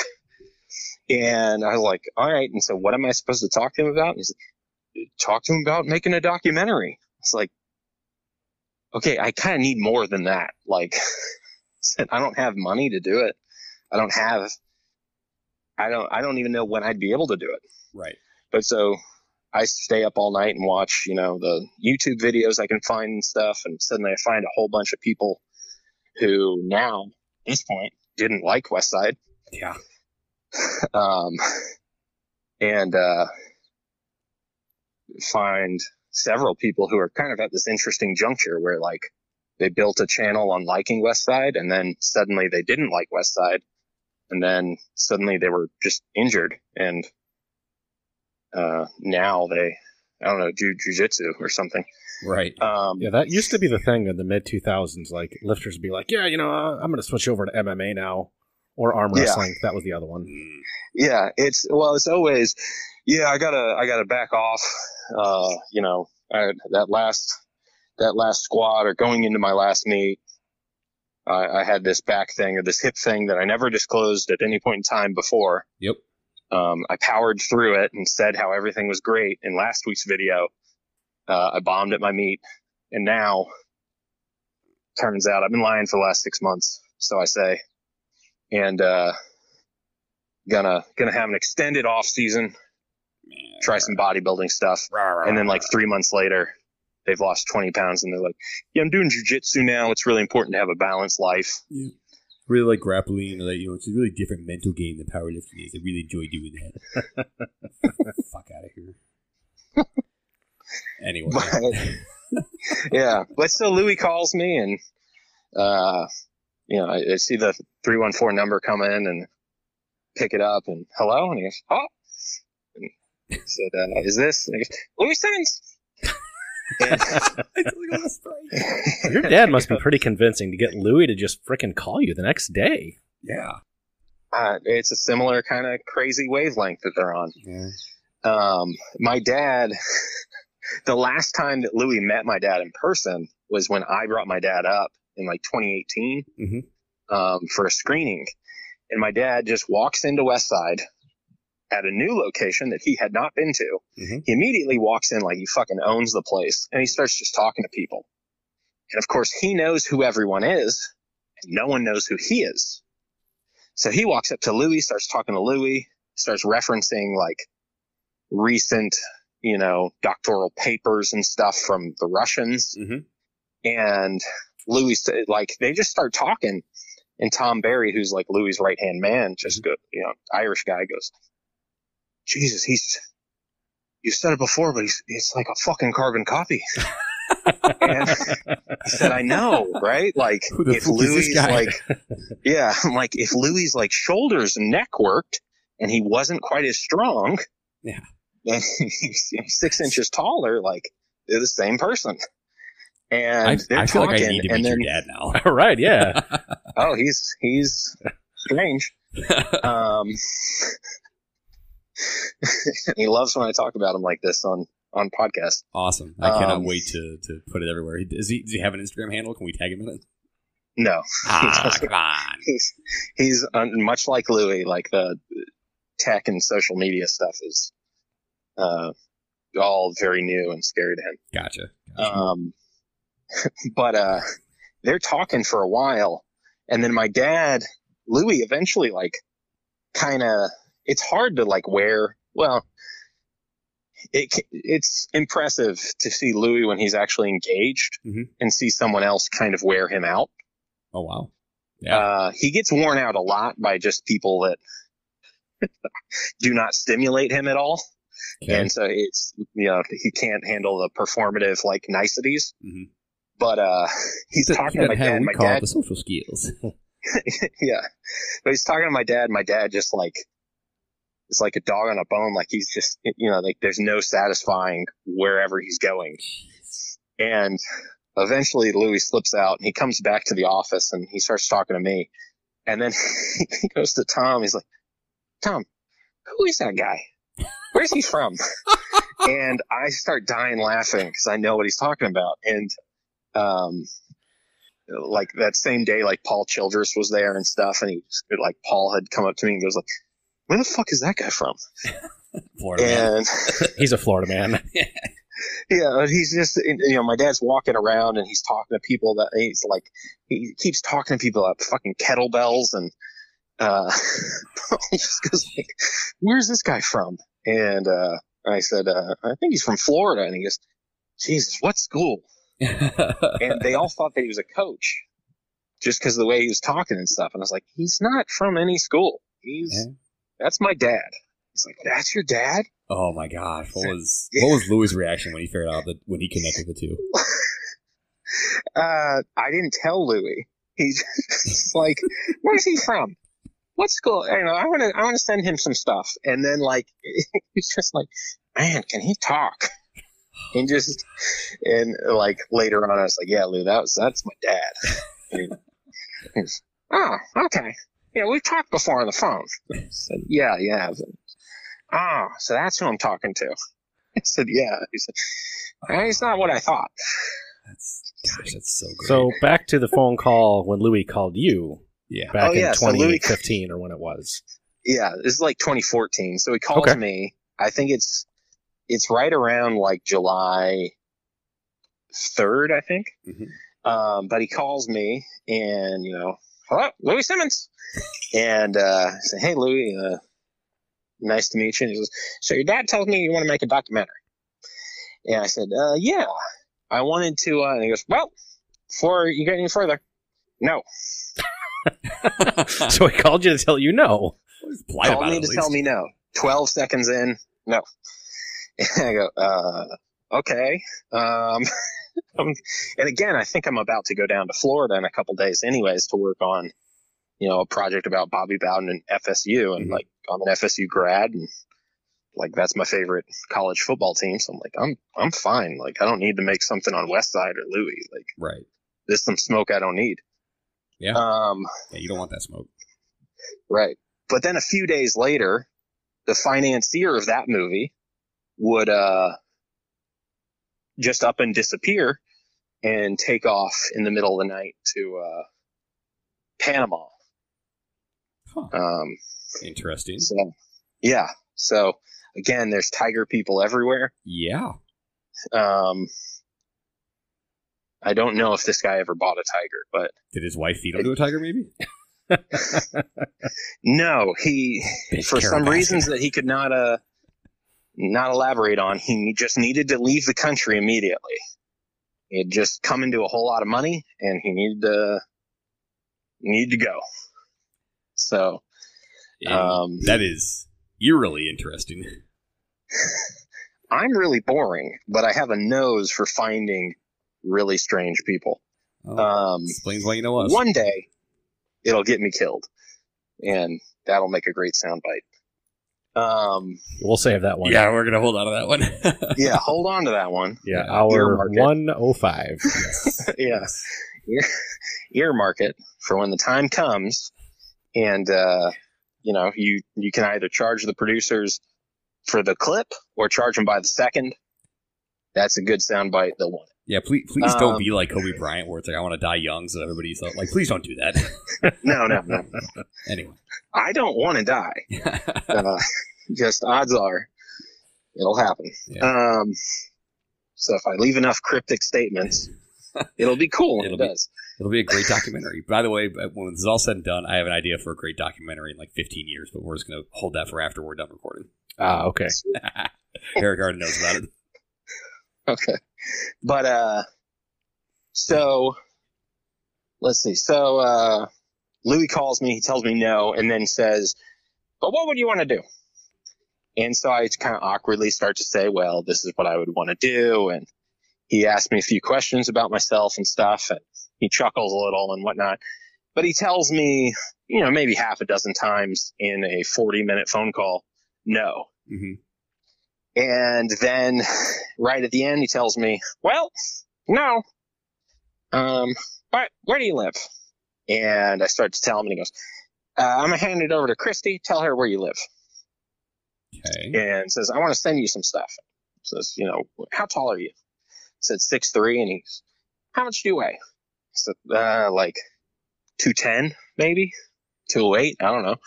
And I was like, all right. And so what am I supposed to talk to him about? And he's like, talk to him about making a documentary. It's like, okay, I kind of need more than that. Like, I don't have money to do it. I don't have, I don't, I don't even know when I'd be able to do it. Right. But so I stay up all night and watch, you know, the YouTube videos I can find and stuff. And suddenly I find a whole bunch of people who now, at this point, didn't like Westside. Yeah. Um, and, uh, find several people who are kind of at this interesting juncture where like they built a channel on liking Westside and then suddenly they didn't like Westside. And then suddenly they were just injured and, uh, now they, I don't know, do jujitsu or something. Right. Um, Yeah, that used to be the thing in the mid 2000s. Like lifters would be like, "Yeah, you know, uh, I'm going to switch over to MMA now," or arm Yeah. wrestling. That was the other one. Yeah, it's well, it's always, yeah, I gotta, I gotta back off. Uh, you know, I, that last, that last squat or going into my last meet, I, I had this back thing or this hip thing that I never disclosed at any point in time before. Yep. Um, I powered through it and said how everything was great in last week's video. Uh, I bombed at my meet, and now turns out I've been lying for the last six months, so I say, and uh, gonna gonna have an extended off season, try some bodybuilding stuff, and then like three months later, they've lost twenty pounds, and they're like, "Yeah, I'm doing jujitsu now. It's really important to have a balanced life." Yeah. Really like grappling. Like you know, it's a really different mental game than powerlifting is. I really enjoy doing that. Fuck out of here. Anyway. But yeah, but still, Louie calls me, and uh, you know, I, I see the three one four number come in, and pick it up, and hello, and he goes, "Oh," and I said, uh, "Is this?" And he goes, Louie Simmons. And- Your dad must be pretty convincing to get Louie to just frickin' call you the next day. yeah. uh, it's a similar kind of crazy wavelength that they're on. Yeah. Um, my dad, the last time that Louie met my dad in person was when I brought my dad up in like 2018 Mhm. um, for a screening. And my dad just walks into Westside at a new location that he had not been to. Mhm. He immediately walks in like he fucking owns the place and he starts just talking to people. And of course, he knows who everyone is, and no one knows who he is. So he walks up to Louie, starts talking to Louie, starts referencing like recent, you know, doctoral papers and stuff from the Russians. Mhm. And Louie, like, they just start talking. And Tom Barry, who's like Louie' right hand man, just go, you know, Irish guy goes, Jesus, he's, you said it before, but he's, it's like a fucking carbon copy. and I said, I know, right? Like, Who if fuck is this Louie, like, yeah, I'm like, if Louie' like shoulders and neck worked and he wasn't quite as strong, Yeah. and he's six inches taller, like, they're the same person. And I, they're I feel talking, like I need to and meet then, your dad now. All right, yeah. oh, he's, he's strange. Um, he loves when I talk about him like this on, on podcasts. Awesome. I cannot Um, wait to, to put it everywhere. Does he, does he have an Instagram handle? Can we tag him in it? No, Ah, come on. he's he's much like Louie. Like the tech and social media stuff is uh, all very new and scary to him. Gotcha. gotcha. Um, but uh, they're talking for a while, and then my dad, Louie, eventually like kind of. It's hard to like wear. Well, it it's impressive to see Louie when he's actually engaged Mhm. and see someone else kind of wear him out. oh, wow. Yeah. Uh, he gets worn out a lot by just people that do not stimulate him at all. Okay. And so it's, you know, he can't handle the performative like niceties. Mhm. But, uh, he's He talking to my dad. we My call dad, the social skills. yeah. But he's talking to my dad. My dad just like, it's like a dog on a bone. Like he's just, you know, like there's no satisfying wherever he's going. And eventually Louie slips out and he comes back to the office and he starts talking to me. And then he goes to Tom. He's like, Tom, who is that guy? Where's he from? and I start dying laughing because I know what he's talking about. And, um, like that same day, like Paul Childress was there and stuff. And he like, Paul had come up to me and goes like, where the fuck is that guy from? Florida man. And He's a Florida man. Yeah, he's just you know my dad's walking around and he's talking to people that he's like he keeps talking to people about fucking kettlebells and uh just goes like where's this guy from and uh I said uh I think he's from Florida and he goes Jesus what school and they all thought that he was a coach just because of the way he was talking and stuff and I was like he's not from any school he's Yeah. That's my dad he's like that's your dad oh my gosh. What was what was Louie' reaction when he figured out that when he connected the two? Uh, I didn't tell Louie. He's just like, where's he from? What school? You know, I want to, I want to send him some stuff. And then like, he's just like, man, can he talk? and just and like later on, I was like, "Yeah, Lou, that was that's my dad." And he's, oh, okay. Yeah, we've talked before on the phone. I said, "Yeah, yeah." Oh, so that's who I'm talking to. I said, "Yeah." He said, "Eh, "It's not what I thought." That's gosh, that's so great. So back to the phone call when Louie called you yeah, back Oh, yeah, in so Louie- 2015 or when it was. Yeah, this is like 2014. So he calls Okay. me. I think it's it's right around like July 3rd, I think. Mhm. Um, but he calls me and you know, hello, Louie Simmons, and uh, I say, hey, Louie, uh, nice to meet you. And he goes, so your dad tells me you want to make a documentary. And I said, uh, yeah, I wanted to. Uh, and he goes, well, before you get any further, no. so he called you to tell you no. Called me to at tell me no. Twelve seconds in, no. And I go, uh, okay. Um, and again, I think I'm about to go down to Florida in a couple days, anyways, to work on, you know, a project about Bobby Bowden and FSU, and Mhm. like I'm an FSU grad, and like that's my favorite college football team. So I'm like, I'm I'm fine. Like I don't need to make something on Westside or Louie. Like Right. there's some smoke I don't need. Yeah. Um. Yeah, you don't want that smoke. Right. But then a few days later, the financier of that movie would uh just up and disappear and take off in the middle of the night to uh Panama. Huh. Um Interesting. so yeah. So again, there's tiger people everywhere. Yeah. Um I don't know if this guy ever bought a tiger, but Did his wife feed him to a tiger? Maybe. no, he Big for some reasons that he could not uh not elaborate on. He just needed to leave the country immediately. He had just come into a whole lot of money and he needed to need to go. So um that is eerily interesting. i'm really boring but i have a nose for finding really strange people. Oh, um explains why you know us. one day it'll get me killed and that'll make a great soundbite um We'll save that one. Yeah, we're gonna hold on to that one. yeah hold on to that one. Yeah, Yeah, hour 105. yeah. Ear, earmark it for when the time comes and uh you know you you can either charge the producers for the clip or charge them by the second. That's a good soundbite they'll want yeah, please, please don't Um, be like Kobe Bryant, where it's like I want to die young, so everybody's like, like, please don't do that. no no no anyway, i don't want to die uh, just odds are it'll happen Yeah. um so if i leave enough cryptic statements it'll be cool when It'll it be- does it'll be a great documentary. By the way, when this is all said and done, I have an idea for a great documentary in like 15 years, but we're just gonna hold that for after we're done recording. Ah, okay. Eric already knows about it. Okay. But uh so let's see. So uh Louie calls me, he tells me no, and then says, But what would you want to do? And so I kind of awkwardly start to say, Well, this is what I would want to do and he asked me a few questions about myself and stuff and he chuckles a little and whatnot. But he tells me, you know, maybe half a dozen times in a 40 minute phone call, no. hmm And then right at the end, he tells me, well, no. Um, but where do you live? And I start to tell him and he goes, uh, I'm going to hand it over to Christy. Tell her where you live. Okay. And says, I want to send you some stuff. Says, you know, how tall are you? said six three, and he's, how much do you weigh? I said, uh, like 210, maybe 208. I don't know. And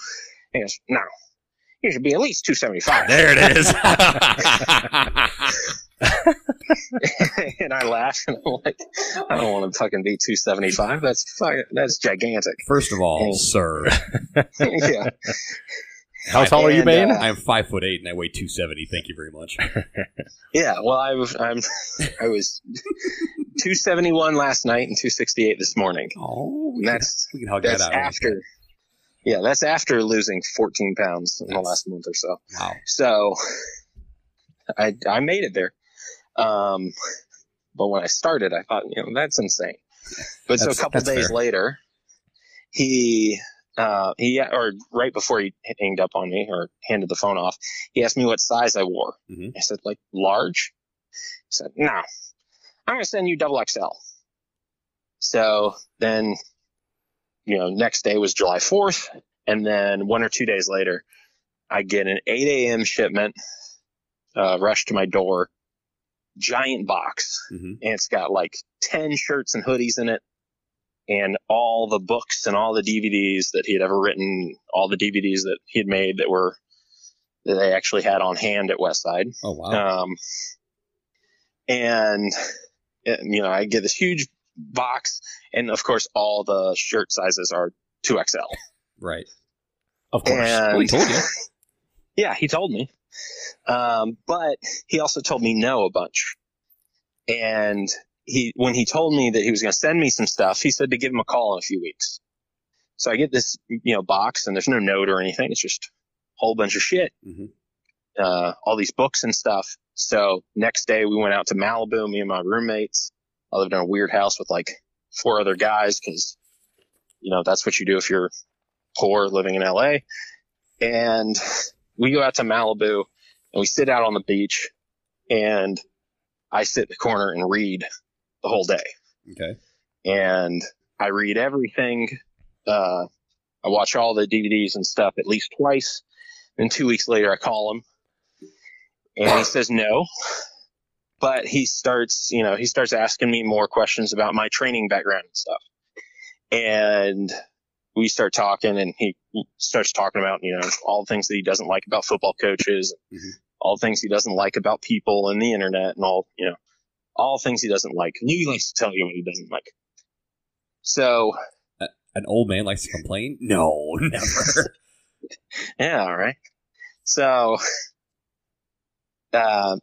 he goes, no, you should be at least 275. There it is. and I laugh and I'm like, I don't want to fucking be 275. That's fuck, that's gigantic. First of all, Oh. sir, yeah. How tall are you, And, Bain? uh, I'm five foot eight and I weigh two seventy. Thank you very much. Yeah. Well, I was, I'm, I was 271 last night and 268 this morning. Oh, And that's, we can hug that's that out. after, yeah, that's after losing 14 pounds in the last month or so. Wow. So I, I made it there. Um, but when I started, I thought, you know, that's insane. But so a couple that's days fair. later, he, uh, he, or right before he hanged up on me or handed the phone off, he asked me what size I wore. Mhm. I said, like, large. He said, no, I'm going to send you double XL. So then, you know, next day was July 4th. And then one or two days later, I get an 8 a.m. shipment, uh, rush to my door, giant box. Mhm. And it's got like 10 shirts and hoodies in it and all the books and all the DVDs that he had ever written, all the DVDs that he had made that were, that they actually had on hand at Westside. Oh wow. Um, and, you know, I get this huge box and of course all the shirt sizes are 2XL. right. Of course. And Well, he told you. yeah, he told me. Um, but he also told me no a bunch. And he, when he told me that he was going to send me some stuff, he said to give him a call in a few weeks. So I get this, you know, box and there's no note or anything. It's just a whole bunch of shit. Mhm. Uh, all these books and stuff. So next day we went out to Malibu, me and my roommates. I lived in a weird house with like four other guys because, you know, that's what you do if you're poor living in LA. And we go out to Malibu and we sit out on the beach and I sit in the corner and read the whole day. Okay. And I read everything. Uh, I watch all the DVDs and stuff at least twice. And two weeks later, I call him and he says no. But he starts, you know, he starts asking me more questions about my training background and stuff. And we start talking and he starts talking about, you know, all the things that he doesn't like about football coaches, Mhm. all the things he doesn't like about people and the internet and all, you know, all things he doesn't like. And he likes to tell you what he doesn't like. So, An old man likes to complain? No, never. yeah, all right. So, uh,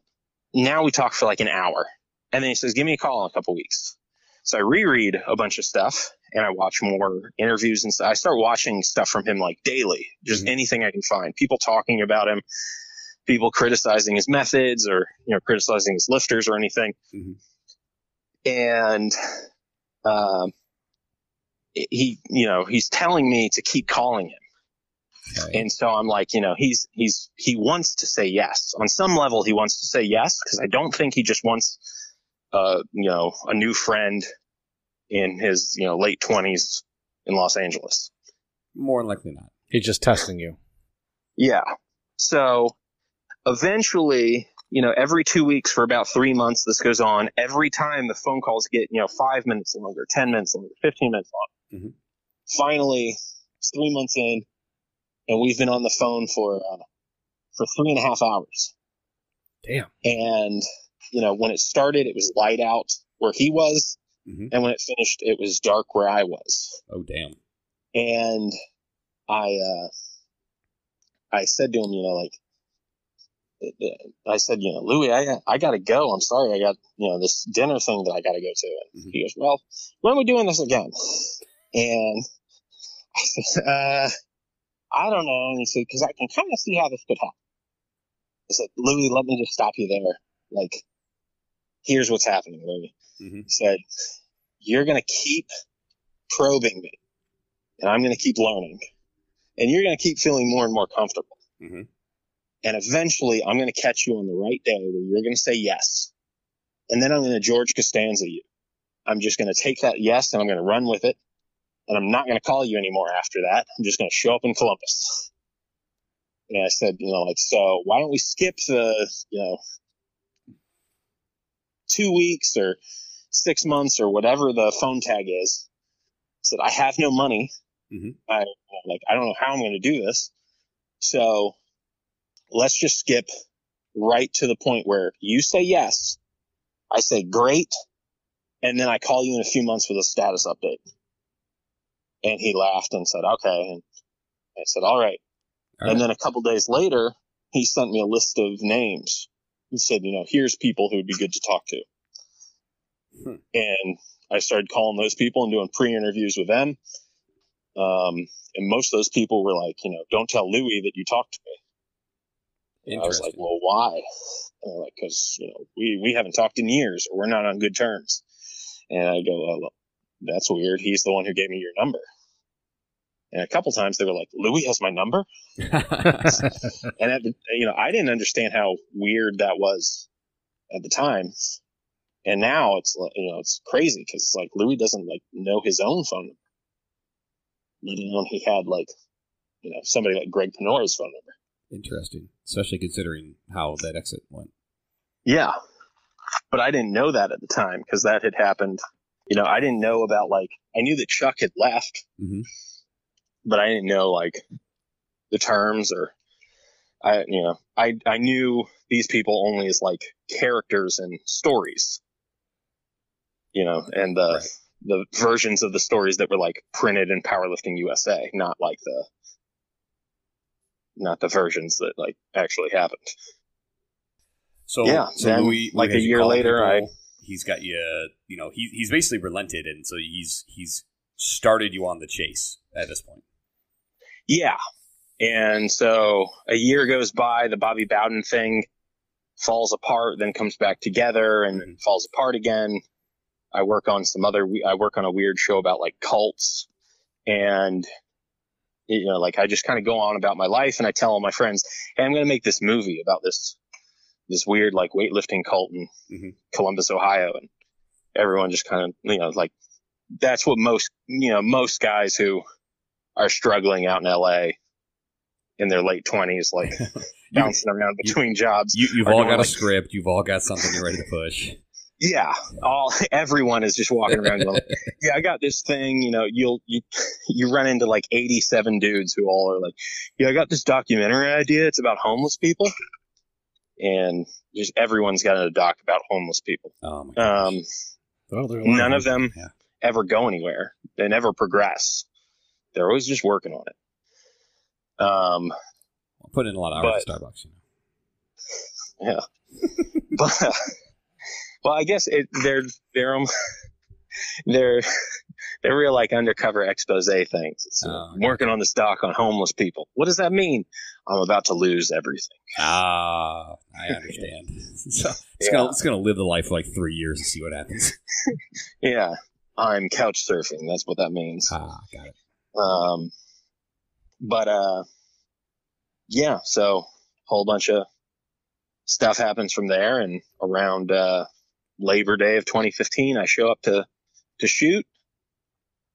now we talk for like an hour. And then he says, give me a call in a couple weeks. So I reread a bunch of stuff and I watch more interviews and stuff. I start watching stuff from him like daily, just Mhm. anything I can find. People talking about him, people criticizing his methods or, you know, criticizing his lifters or anything. Mhm. And, um, he, you know, he's telling me to keep calling him. Okay. And so I'm like, you know, he's, he's, he wants to say yes. On some level, he wants to say yes because I don't think he just wants, uh, you know, a new friend in his, you know, late 20s in Los Angeles. More likely not. He's just testing you. Yeah. So eventually, you know, every two weeks for about three months, this goes on. Every time the phone calls get, you know, five minutes longer, 10 minutes longer, 15 minutes longer. Mhm. Finally, three months in, and we've been on the phone for, uh, for three and a half hours. Damn. And, you know, when it started, it was light out where he was. Mhm. And when it finished, it was dark where I was Oh, damn. and I uh, I said to him, you know, like I said, you know, Louie, I I got to go. I'm sorry, I got you know this dinner thing that I got to go to. And Mhm. he goes, well, when are we doing this again? And I said, uh, I don't know. And he said, because I can kind of see how this could happen. I said, Louie, let me just stop you there. Like, here's what's happening, Louie. Mhm. He said, you're going to keep probing me and I'm going to keep learning and you're going to keep feeling more and more comfortable. Mhm. And eventually I'm going to catch you on the right day where you're going to say yes. And then I'm going to George Costanza you. I'm just going to take that yes and I'm going to run with it. And I'm not going to call you anymore after that. I'm just going to show up in Columbus. And I said, you know, like, so why don't we skip the, you know, two weeks or six months or whatever the phone tag is. I said, I have no money. Mhm. I like, I don't know how I'm going to do this. So let's just skip right to the point where you say yes. I say great. And then I call you in a few months with a status update. And he laughed and said, okay. And I said, all right. All And then a couple days later, he sent me a list of names. He said, you know, here's people who would be good to talk to. Hmm. And I started calling those people and doing pre-interviews with them. Um, and most of those people were like, you know, don't tell Louie that you talked to me. And I was like, well, why? And they're like, cause, you know, we, we haven't talked in years or we're not on good terms. And I go, well, that's weird. He's the one who gave me your number. And a couple times they were like, Louie has my number. And that, you know, I didn't understand how weird that was at the time. And now it's like, you know, it's crazy because like Louie doesn't like know his own phone number. Let alone he had like, you know, somebody like Greg Panora's phone number. Interesting, especially considering how that exit went. Yeah. But I didn't know that at the time because that had happened. You know, I didn't know about like, I knew that Chuck had left, Mhm. but I didn't know like the terms or I, you know, I, I knew these people only as like characters and stories, you know, and the, Right. the versions of the stories that were like printed in Powerlifting USA, not like the, not the versions that like actually happened. So Yeah, so then, Louie, like Louie a year later, I- people. He's got you. You know, he, he's basically relented, and so he's he's started you on the chase at this point. Yeah. And so a year goes by, the Bobby Bowden thing falls apart, then comes back together and then falls apart again. I work on some other, I work on a weird show about like cults and, you know, like I just kind of go on about my life and I tell all my friends, Hey, I'm going to make this movie about this, this weird like weightlifting cult in Mhm. Columbus, Ohio. And everyone just kind of, you know, like that's what most, you know, most guys who are struggling out in LA in their late twenties, like bouncing around you- between jobs. You, you've all got a script. You've all got something you're ready to push. Yeah, all everyone is just walking around going, "Yeah, I got this thing." You know, you'll you you run into like eighty-seven dudes who all are like, "Yeah, I got this documentary idea. It's about homeless people," and just everyone's got a doc about homeless people. Oh my. Um, Well, there are a lot none of them Yeah. ever go anywhere. They never progress. They're always just working on it. Um, I'll put in a lot of hours but- at Starbucks. You know. Yeah, but well, I guess it, they're they're um, they're they're real like undercover expose things. It's, uh, Oh, I'm working on this doc on homeless people. What does that mean? I'm about to lose everything. Ah, I understand. so it's Yeah. gonna it's gonna live the life for like three years and see what happens. Yeah, I'm couch surfing. That's what that means. Ah, got it. Um, but uh, yeah. So a whole bunch of stuff happens from there, and around uh, Labor Day of 2015, I show up to to shoot,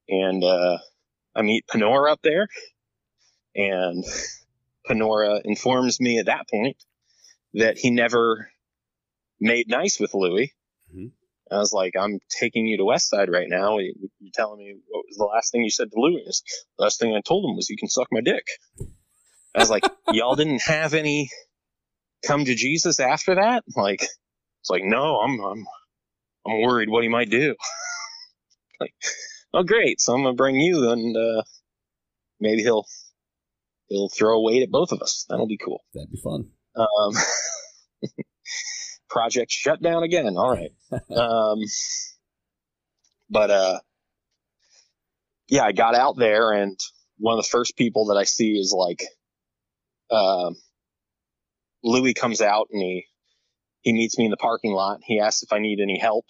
and uh, I meet Panora up there, and Panora informs me at that point that he never made nice with Louie. Mhm. I was like, I'm taking you to Westside right now. You- You're telling me what was the last thing you said to Louie? The last thing I told him was, you can suck my dick. I was like, y'all didn't have any come to Jesus after that? Like, it's like, no, I'm, I'm, I'm worried what he might do. like, oh, great. So I'm going to bring you and, uh, maybe he'll, he'll throw a weight at both of us. That'll be cool. That'd be fun. Um, project shut down again. All right. Um, but, uh, yeah, I got out there and one of the first people that I see is like, um, Louie comes out and he, he meets me in the parking lot. He asks if I need any help.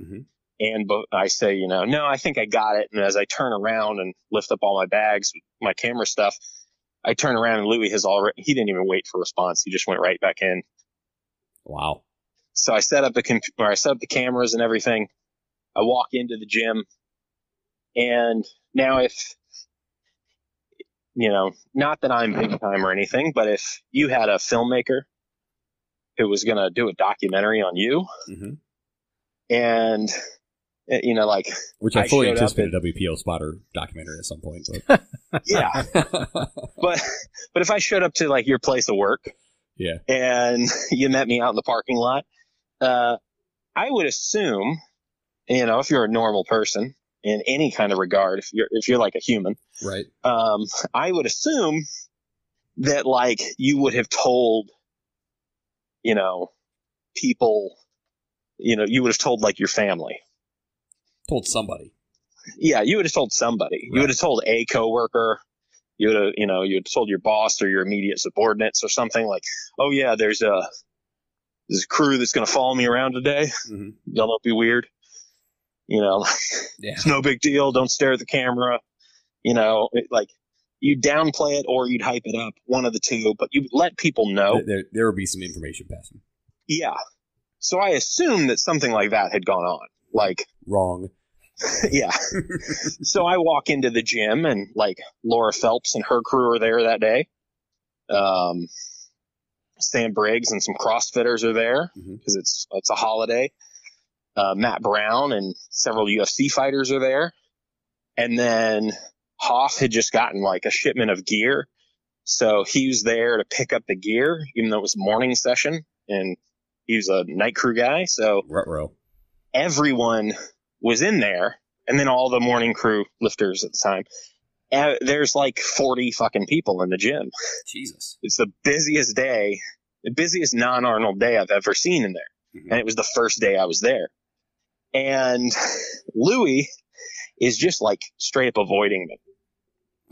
Mhm. And I say, you know, no, I think I got it. And as I turn around and lift up all my bags, my camera stuff, I turn around and Louie has already, he didn't even wait for response. He just went right back in. Wow. So I set up the comp- or I set up the cameras and everything. I walk into the gym, and now if you know, not that I'm big time or anything, but if you had a filmmaker who was going to do a documentary on you, hmm and you know, like Which I fully anticipate a WPO spotter documentary at some point. yeah, But but but if I showed up to like your place of work, Yeah. and you met me out in the parking lot, uh, I would assume, you know, if you're a normal person in any kind of regard, if you're if you're like a human, right. um, I would assume that like you would have told, you know, people, you know, you would have told like your family. Told somebody. Yeah, you would have told somebody. You would have told a coworker. You would have, you know, you would have told your boss or your immediate subordinates or something like, "Oh yeah, there's a there's a crew that's going to follow me around today. Mhm. Y'all don't be weird. You know, Yeah. it's no big deal. Don't stare at the camera. You know, it, like you downplay it or you'd hype it up, one of the two. But you let people know. There, there will be some information passing. Yeah. So I assumed that something like that had gone on. Like, Wrong. yeah. so I walk into the gym and like Laura Phelps and her crew are there that day. Um, Sam Briggs and some CrossFitters are there because it's it's a holiday. Uh, Matt Brown and several UFC fighters are there, and then Hoff had just gotten like a shipment of gear, so he was there to pick up the gear, even though it was morning session, and he was a night crew guy, so Rutro. everyone was in there, and then all the morning crew lifters at the time. Uh, there's like 40 fucking people in the gym. Jesus. It's the busiest day, the busiest non Arnold day I've ever seen in there. Mhm. And it was the first day I was there. And Louie is just like straight up avoiding me.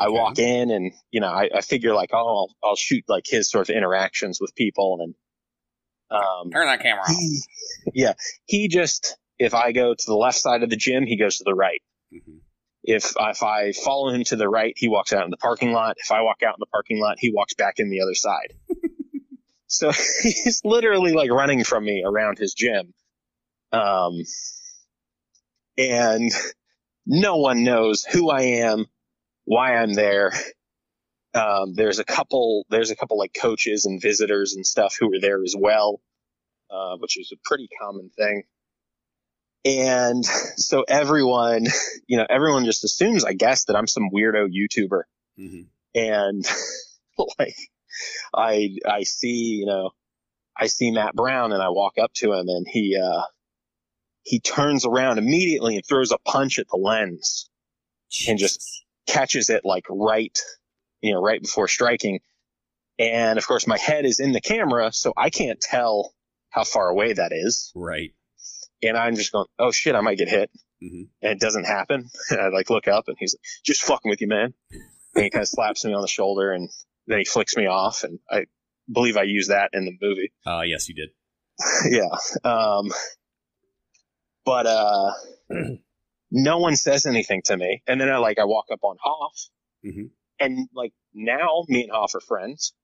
I walk in and, you know, I, I figure like, oh, I'll, I'll shoot like his sort of interactions with people. And, um, Turn that camera off. he, yeah, he just, if I go to the left side of the gym, he goes to the right. Mhm. If, if I follow him to the right, he walks out in the parking lot. If I walk out in the parking lot, he walks back in the other side. so he's literally like running from me around his gym. Um, and no one knows who I am, why I'm there. Um, there's a couple, there's a couple like coaches and visitors and stuff who are there as well, uh, which is a pretty common thing. And so everyone, you know, everyone just assumes, I guess, that I'm some weirdo YouTuber. Mhm. And like, I, I see, you know, I see Matt Brown and I walk up to him and he, uh, he turns around immediately and throws a punch at the lens and just catches it like right, you know, right before striking. And of course, my head is in the camera, so I can't tell how far away that is. Right. And I'm just going, oh shit, I might get hit. Mhm. And it doesn't happen. And I like look up and he's like, just fucking with you, man. And he kind of slaps me on the shoulder and then he flicks me off. And I believe I use that in the movie. Uh, yes, you did. yeah. Um, but, uh, no one says anything to me. And then I like, I walk up on Hoff Mhm. and like now me and Hoff are friends,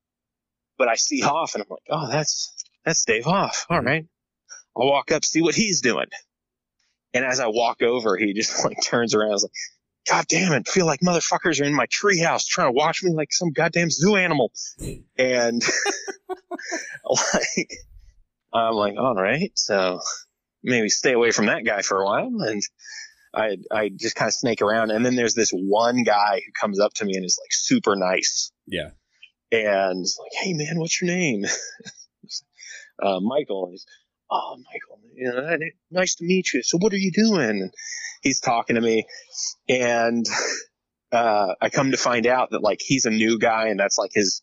but I see Hoff and I'm like, oh, that's, that's Dave Hoff. All right. I'll walk up, see what he's doing. And as I walk over, he just like turns around and is like, God damn it, feel like motherfuckers are in my treehouse trying to watch me like some goddamn zoo animal. And like, I'm like, all right, so maybe stay away from that guy for a while. And I, I just kind of snake around. And then there's this one guy who comes up to me and is like super nice Yeah. and like, "Hey man, what's your name?" uh, Michael. And he's, "Oh, Michael, you know, nice to meet you. So what are you doing?" And he's talking to me, and uh, I come to find out that like he's a new guy, and that's like his,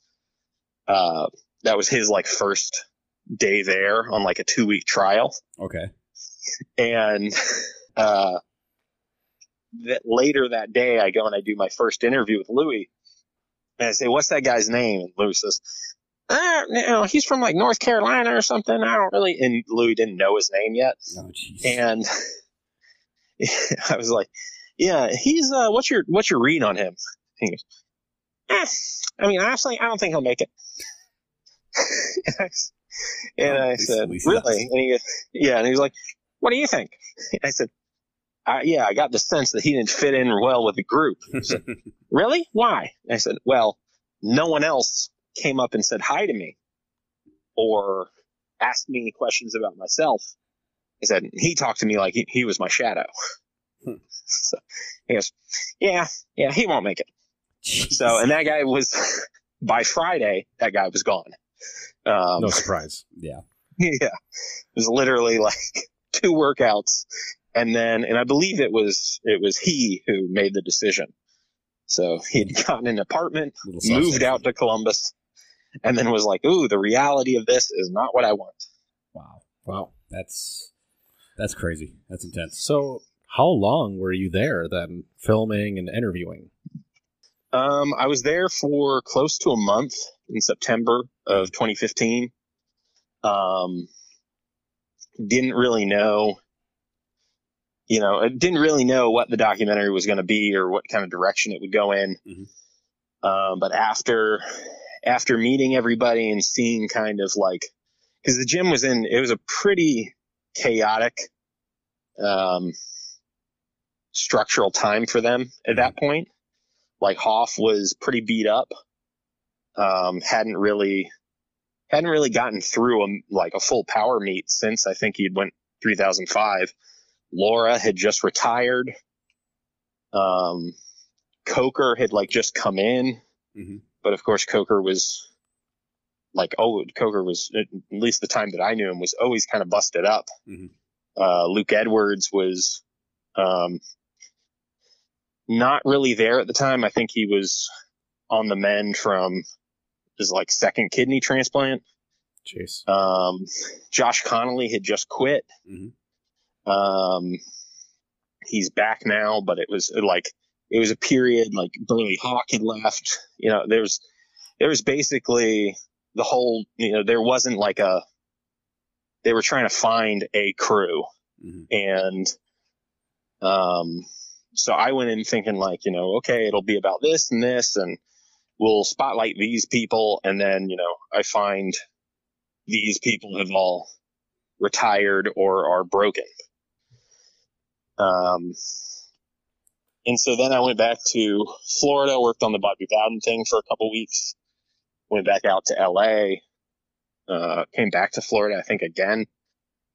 uh, that was his like first day there on like a two week trial Okay. and uh, that later that day, I go and I do my first interview with Louie, and I say, "What's that guy's name?" And Louie says, uh, you know, "He's from like North Carolina or something." I don't really. And Louie didn't know his name yet, Oh, and I was like, "Yeah, he's uh, what's your what's your read on him?" He goes, eh, "I mean, honestly, I don't think he'll make it." and I, and Oh, I said, "Really?" And he goes, "Yeah," and he was like, "What do you think?" I said, "Yeah, I got the sense that he didn't fit in well with the group." Said, really? Why? I said, "Well, no one else came up and said hi to me, or asked me any questions about myself." He said he talked to me like he, he was my shadow. Hmm. so he goes, "Yeah, yeah, he won't make it." So, and that guy was by Friday, that guy was gone. Um, No surprise. yeah. yeah, it was literally like two workouts, and then, and I believe it was it was he who made the decision. So he'd gotten an apartment, moved out to Columbus, and then was like, "Ooh, the reality of this is not what I want." Wow. Wow. That's that's crazy. That's intense. So, how long were you there then, filming and interviewing? Um, I was there for close to a month in September of 2015. Um, didn't really know, you know, I didn't really know what the documentary was going to be or what kind of direction it would go in. Mhm. Um, but after, after meeting everybody and seeing kind of like, because the gym was in, it was a pretty chaotic, um, structural time for them at that point. Like Hoff was pretty beat up. Um, hadn't really, hadn't really gotten through a, like a full power meet since I think he'd went 3005. Laura had just retired. Um, Coker had like just come in, Mhm. But of course Coker was like, oh, Coker was at least the time that I knew him was always kind of busted up. Mhm. Uh, Luke Edwards was, um, not really there at the time. I think he was on the mend from his like second kidney transplant. Jeez. Um, Josh Connolly had just quit. Mhm. Um, he's back now, but it was like it was a period like Burley Hawk had left. You know, there's there was basically the whole. You know, there wasn't like a. They were trying to find a crew, Mhm. and um, so I went in thinking like, you know, okay, it'll be about this and this, and we'll spotlight these people, and then you know, I find these people have all retired or are broken. Um, and so then I went back to Florida, worked on the Bobby Bowden thing for a couple weeks, went back out to LA, uh, came back to Florida, I think again,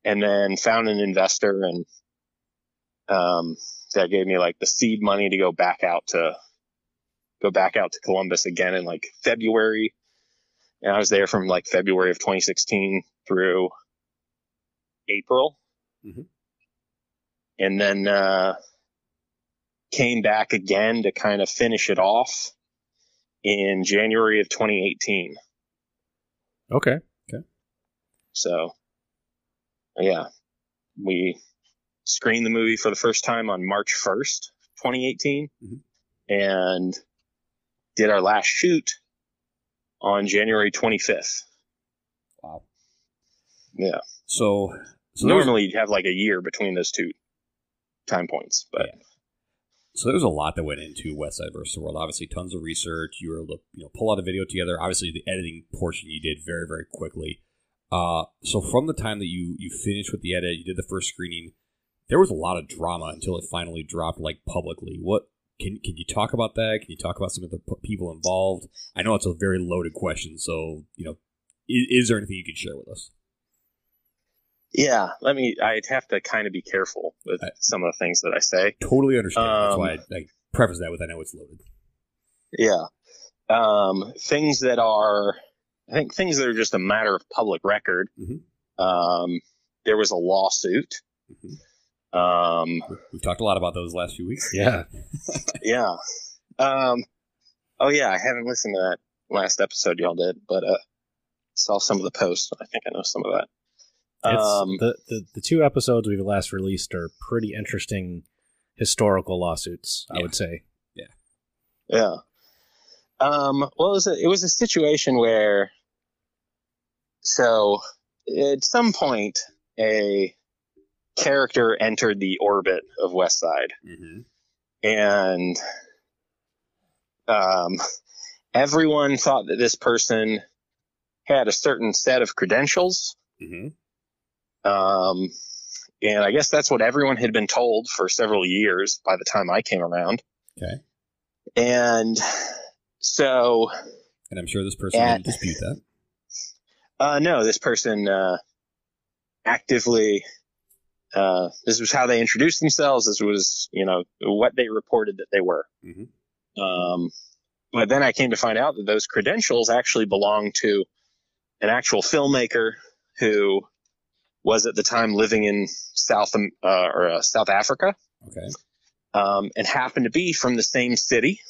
and then found an investor and, um, that gave me like the seed money to go back out to, go back out to Columbus again in like February. And I was there from like February of 2016 through April. Mhm. And then, uh, came back again to kind of finish it off in January of 2018. Okay. Okay. So, yeah, we screened the movie for the first time on March 1st, 2018, Mhm. and did our last shoot on January 25th. Wow. Yeah. So, so there was, Normally, you'd have like a year between those two time points, but so there was a lot that went into Westside the World. Obviously, tons of research. You were able to you know pull out a video together. Obviously, the editing portion you did very very quickly. Uh, so from the time that you you finished with the edit, you did the first screening. There was a lot of drama until it finally dropped like publicly. What can can you talk about that? Can you talk about some of the people involved? I know it's a very loaded question, so you know, is, is there anything you can share with us? Yeah, let me, I'd have to kind of be careful with I- some of the things that I say. Totally understand. That's Um, why I, I preface that with I know it's loaded. Yeah. Um, things that are, I think things that are just a matter of public record. Mhm. Um, there was a lawsuit. Mhm. Um, We've talked a lot about those last few weeks. Yeah. yeah. Um, oh yeah, I haven't listened to that last episode y'all did, but, uh, saw some of the posts. I think I know some of that. It's, Um, the, the the two episodes we've last released are pretty interesting historical lawsuits. I Yeah. would say. Yeah. Um, well, it was a, it was a situation where, so at some point, a character entered the orbit of Westside, Mm-hmm. and um, everyone thought that this person had a certain set of credentials. Mm-hmm. Um, and I guess that's what everyone had been told for several years by the time I came around. Okay. And so And I'm sure this person At- didn't dispute that. Uh, no, this person uh, actively. Uh, this was how they introduced themselves. This was, you know, what they reported that they were. Mhm. Um, but then I came to find out that those credentials actually belonged to an actual filmmaker who was at the time living in South uh, or uh, South Africa Okay. um, and happened to be from the same city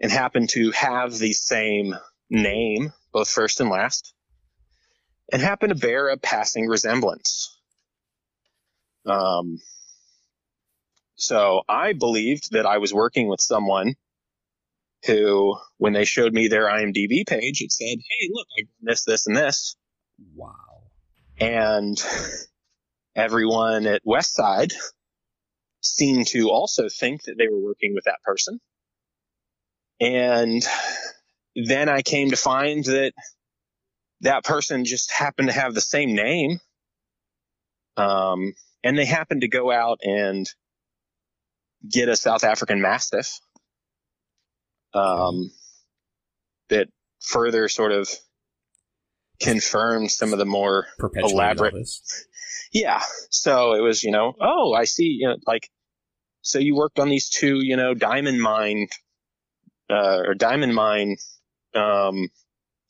and happened to have the same name, both first and last, and happened to bear a passing resemblance. Um, so I believed that I was working with someone who, when they showed me their IMDb page, it said, Hey, look, I've done this, this, and this. Wow. And everyone at Westside seemed to also think that they were working with that person. And then I came to find that that person just happened to have the same name. Um, and they happened to go out and get a South African Mastiff. Um, that further sort of confirmed some of the more elaborate yeah. So it was, you know, oh, I see, you know, like, so you worked on these two, you know, diamond mine, uh, or diamond mine, um,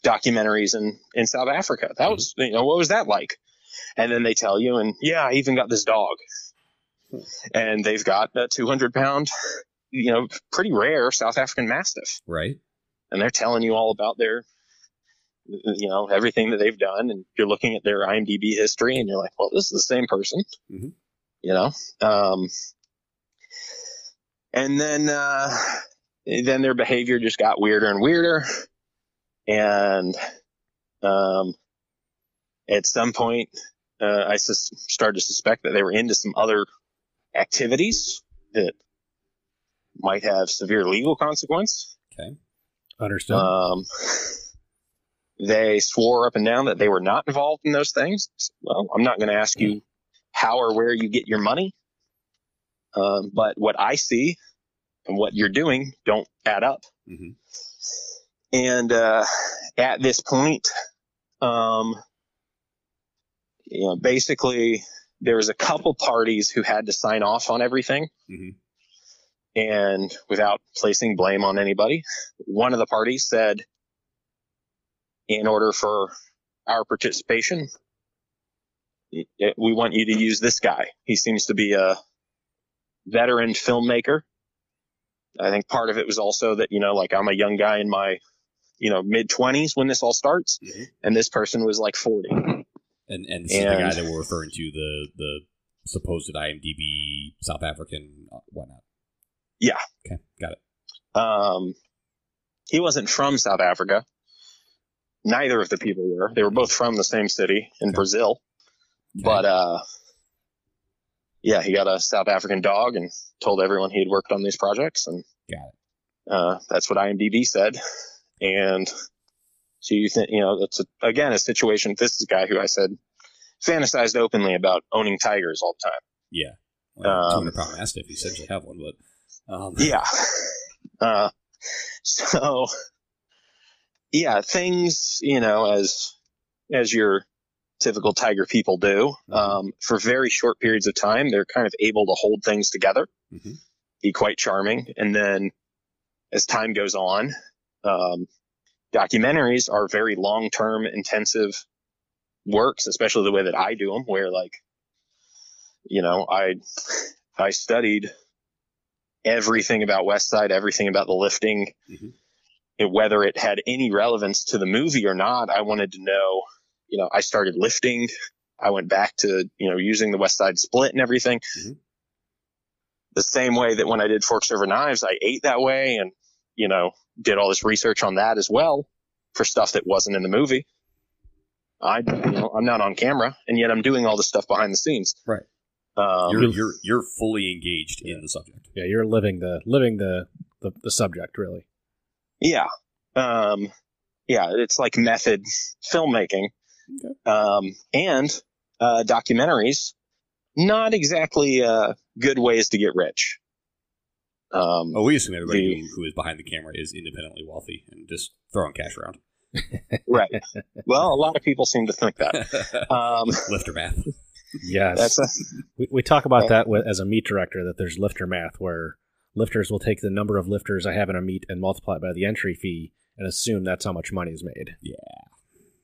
documentaries in, in South Africa. That was, you know, what was that like? And then they tell you, and yeah, I even got this dog. And they've got a 200 pound, you know, pretty rare South African Mastiff Right. and they're telling you all about their you know everything that they've done and you're looking at their imdb history and you're like well this is the same person Mhm. you know um, and then uh, then their behavior just got weirder and weirder and um, at some point uh, i sus- started to suspect that they were into some other activities that might have severe legal consequence Okay. Understood. um, they swore up and down that they were not involved in those things. Well, I'm not going to ask you how or where you get your money. Um, but what I see and what you're doing don't add up. Mhm. And uh, at this point, um, you know, basically there was a couple parties who had to sign off on everything Mhm. and without placing blame on anybody, one of the parties said, in order for our participation, it- it- we want you to use this guy. He seems to be a veteran filmmaker. I think part of it was also that, you know, like I'm a young guy in my, you know, mid 20s when this all starts, Mhm. and this person was like 40. And and this is the guy that we're referring to the the supposed IMDb South African uh, whatnot. Yeah. Okay, got it. Um, he wasn't from South Africa. Neither of the people were. They were both from the same city in Okay. Brazil. But uh, yeah, he got a South African dog and told everyone he had worked on these projects, and Got it. uh, that's what IMDb said. And so you think, you know, that's a, again a situation. This is a guy who I said fantasized openly about owning tigers all the time. Yeah. Well, Um, 200 pound mastiff. You have one, but um, Yeah. Uh, so yeah, things, you know, as, as your typical tiger people do, um, for very short periods of time, they're kind of able to hold things together, Mhm. be quite charming. And then as time goes on, um, documentaries are very long-term intensive works, especially the way that I do them, where like, you know, I, I studied everything about Westside, everything about the lifting, Mhm. And whether it had any relevance to the movie or not. I wanted to know, you know, I started lifting. I went back to, you know, using the Westside split and everything. Mhm. The same way that when I did Forks Over Knives, I ate that way and, you know, did all this research on that as well for stuff that wasn't in the movie. I, you know, I'm not on camera and yet I'm doing all this stuff behind the scenes. Right. Um, you're you're you're fully engaged in the subject. yeah, you're living the living the the, the subject really. Yeah. Um, yeah, it's like method filmmaking. Okay. Um, and, uh, documentaries, not exactly, uh, good ways to get rich. Um, Oh, we assume everybody The- who, who is behind the camera is independently wealthy and just throwing cash around. right. Well, a lot of people seem to think that. Um, Lifter math. Yes, that's a, we, we talk about that with, as a meet director that there's lifter math where lifters will take the number of lifters I have in a meet and multiply it by the entry fee and assume that's how much money is made. yeah,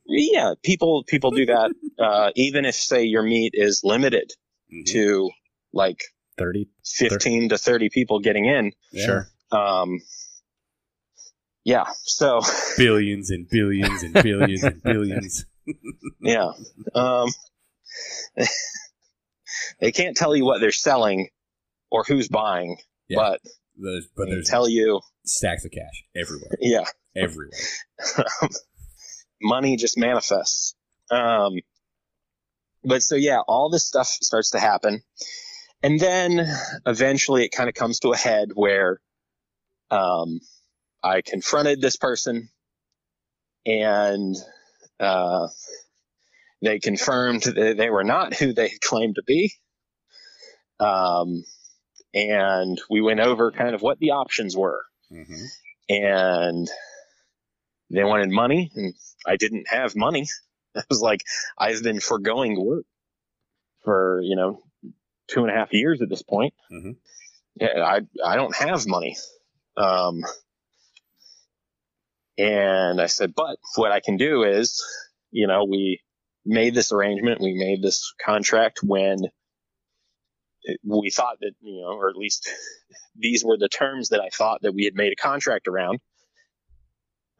Yeah, people, people do that, uh, even if say your meet is limited Mhm. to like Thirty, 15 to 30 people getting in. Yeah. sure. Um, yeah. So, Billions and billions and billions and billions. yeah. Um, they can't tell you what they're selling or who's buying, Yeah. but There's, but they there's tell you, stacks of cash everywhere. yeah, Everywhere. money just manifests. Um, but so yeah, all this stuff starts to happen. And then eventually it kind of comes to a head where, um, I confronted this person and, Uh, they confirmed that they were not who they claimed to be. Um, and we went over kind of what the options were. Mm-hmm. And they wanted money, and I didn't have money. I was like, I've been foregoing work for, you know, two and a half years at this point. Mhm. Yeah, I, I don't have money. Um, and I said, but what I can do is, you know, we made this arrangement, we made this contract when we thought that, you know, or at least these were the terms that I thought that we had made a contract around.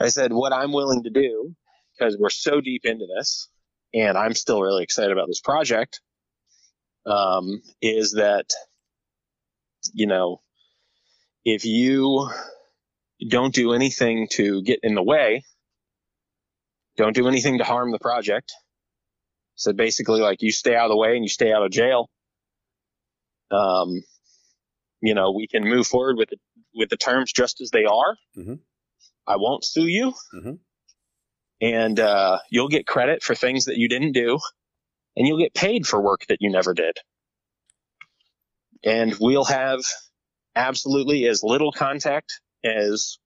I said, what I'm willing to do, because we're so deep into this and I'm still really excited about this project, um, is that, you know, if you don't do anything to get in the way, don't do anything to harm the project. So basically, like you stay out of the way and you stay out of jail. Um, you know, we can move forward with the, with the terms just as they are. Mhm. I won't sue you, Mhm. and uh, you'll get credit for things that you didn't do, and you'll get paid for work that you never did. And we'll have absolutely as little contact as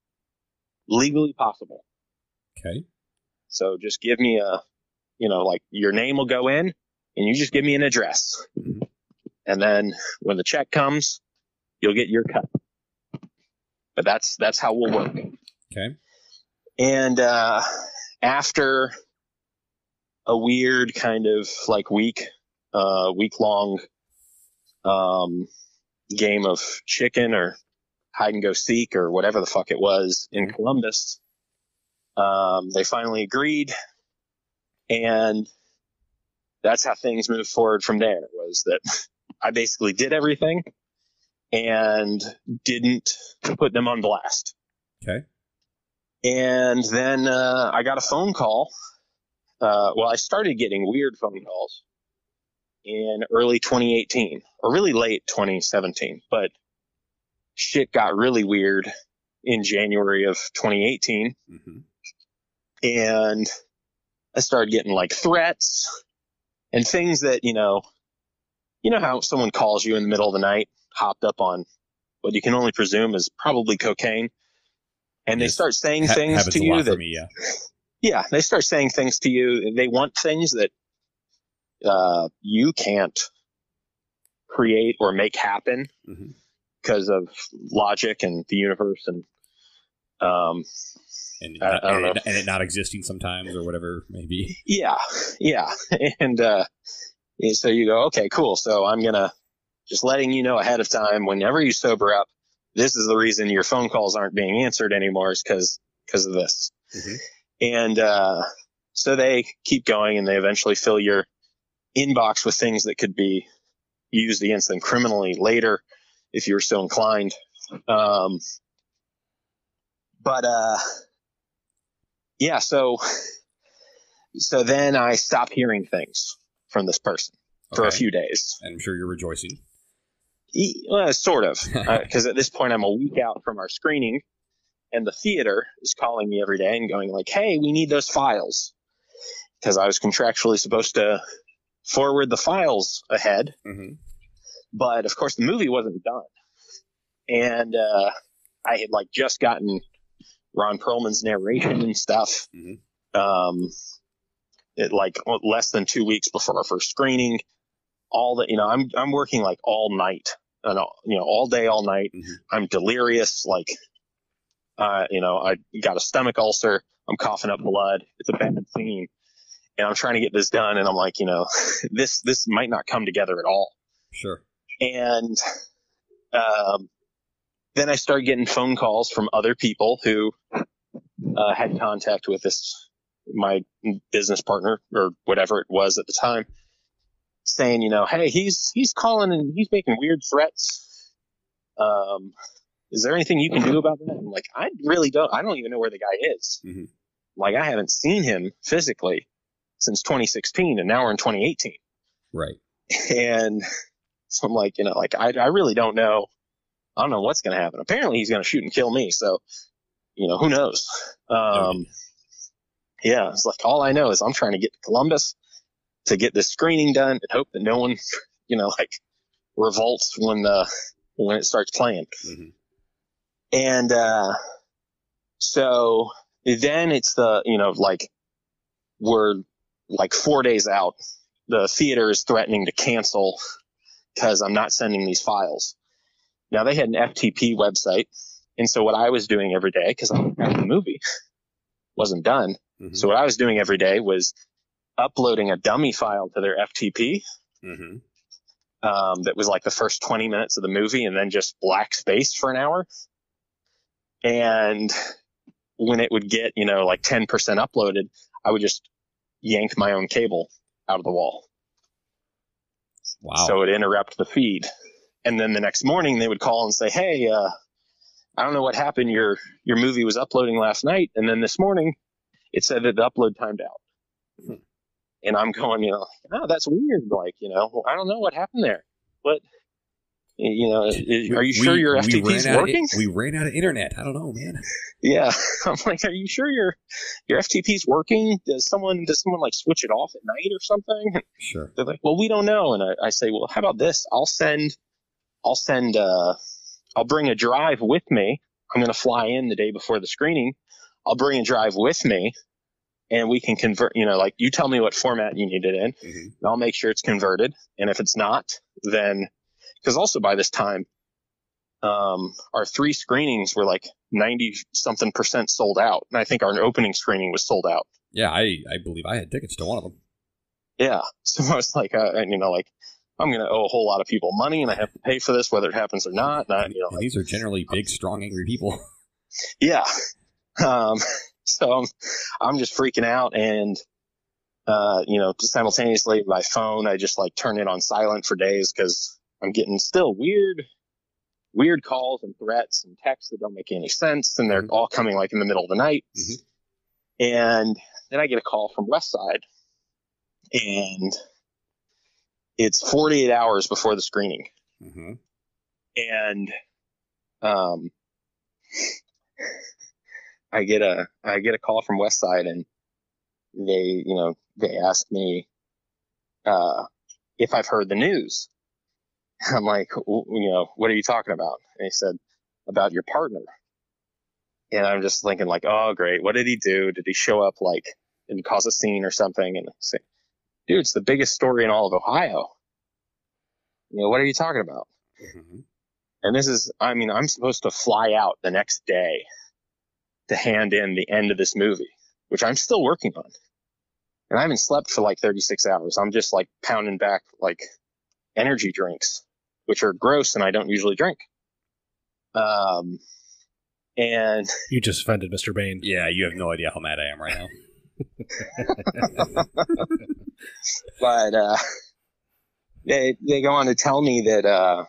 legally possible. Okay. So just give me a, you know, like your name will go in and you just give me an address. Mhm. And then when the check comes, you'll get your cut. But that's, that's how we'll work. Okay. And, uh, after a weird kind of like week, uh, week long, um, game of chicken or hide and go seek or whatever the fuck it was in Columbus, um, they finally agreed. And that's how things moved forward from there was that I basically did everything and didn't put them on blast. Okay. And then uh, I got a phone call. Uh, well, I started getting weird phone calls in early 2018, or really late 2017, but shit got really weird in January of 2018. Mm-hmm. And I started getting like threats and things that, you know, you know how someone calls you in the middle of the night, hopped up on what you can only presume is probably cocaine. And they start saying Ha- things to you that me. Yeah. yeah, they start saying things to you. They want things that uh, you can't create or make happen Mhm. because of logic and the universe and um, And, I- I and, and it not existing sometimes or whatever maybe. yeah, yeah, and uh, and so you go, okay, cool. So I'm gonna just letting you know ahead of time. Whenever you sober up, this is the reason your phone calls aren't being answered anymore is because because of this. Mhm. And uh, so they keep going, and they eventually fill your inbox with things that could be used against them criminally later if you're so inclined. Um, but uh, yeah, so so then I stop hearing things from this person for a few days. And I'm sure you're rejoicing. E- Well, sort of, because at this point I'm a week out from our screening, and the theater is calling me every day and going like, "Hey, we need those files," because I was contractually supposed to forward the files ahead, Mm-hmm. but of course the movie wasn't done, and uh, I had like just gotten Ron Perlman's narration and stuff. Mhm. Um, it like less than two weeks before our first screening. All that you know, I'm I'm working like all night and all, you know all day, all night. Mhm. I'm delirious, like uh, you know, I got a stomach ulcer. I'm coughing up blood. It's a bad scene, and I'm trying to get this done. And I'm like, you know, this this might not come together at all Sure. and um, then I started getting phone calls from other people who uh, had contact with this my business partner or whatever it was at the time, saying, you know, hey, he's he's calling and he's making weird threats. Um, is there anything you can do about that? I'm like, I really don't. I don't even know where the guy is. Mhm. Like, I haven't seen him physically since 2016, and now we're in 2018 Right. and so I'm like, you know, like I, I really don't know. I don't know what's going to happen. Apparently, he's going to shoot and kill me. So, you know, who knows? Um, Yeah, it's like all I know is I'm trying to get to Columbus to get this screening done and hope that no one, you know, like revolts when the when it starts playing. Mhm. And uh, so then it's the you know like we're like four days out. The theater is threatening to cancel because I'm not sending these files. Now they had an FTP website, and so what I was doing every day because I got the movie wasn't done. Mhm. So what I was doing every day was uploading a dummy file to their FTP Mhm. um, that was like the first 20 minutes of the movie and then just black space for an hour. And when it would get, you know, like 10% uploaded, I would just yank my own cable out of the wall. Wow. So it would interrupt the feed. And then the next morning they would call and say, Hey, uh, I don't know what happened. Your, your movie was uploading last night. And then this morning it said that the upload timed out. Hmm. And I'm going, you know, oh, that's weird. Like, you know, I don't know what happened there. What, you know, are you sure We- your FTP is out of- working? we ran out of internet. I don't know, man. Yeah. I'm like, are you sure your, your FTP is working? Does someone, does someone like switch it off at night or something? Sure. They're like, well, we don't know. And I, I say, well, how about this? I'll send, I'll send, uh, I'll bring a drive with me. I'm going to fly in the day before the screening. I'll bring a drive with me and we can convert, you know, like you tell me what format you need it in Mhm. and I'll make sure it's converted. And if it's not, then, cause also by this time, um, our three screenings were like 90 something percent sold out. And I think our opening screening was sold out. Yeah, I, I believe I had tickets to one of them. Yeah. So I was like, uh, and, you know, like I'm going to owe a whole lot of people money and I have to pay for this, whether it happens or not. And I, you know, and like, these are generally big, strong, angry people. yeah. Um, so I'm, I'm just freaking out and, uh, you know, simultaneously my phone, I just like turn it on silent for days because I'm getting still weird, weird calls and threats and texts that don't make any sense. And they're Mhm. all coming like in the middle of the night. Mhm. And then I get a call from Westside and it's 48 hours before the screening hmm and um, I get a I get a call from Westside, and they you know they ask me uh, if I've heard the news. I'm like, you know, what are you talking about? And they said about your partner, and I'm just thinking like, oh great, what did he do? Did he show up like and cause a scene or something? And I say, dude, it's the biggest story in all of Ohio. You know, what are you talking about? hmm And this is, I mean, I'm supposed to fly out the next day to hand in the end of this movie, which I'm still working on. And I haven't slept for like 36 hours. I'm just like pounding back like energy drinks, which are gross and I don't usually drink. Um, and You just offended Mr. Bain. Yeah, you have no idea how mad I am right now. but uh, they they go on to tell me that uh,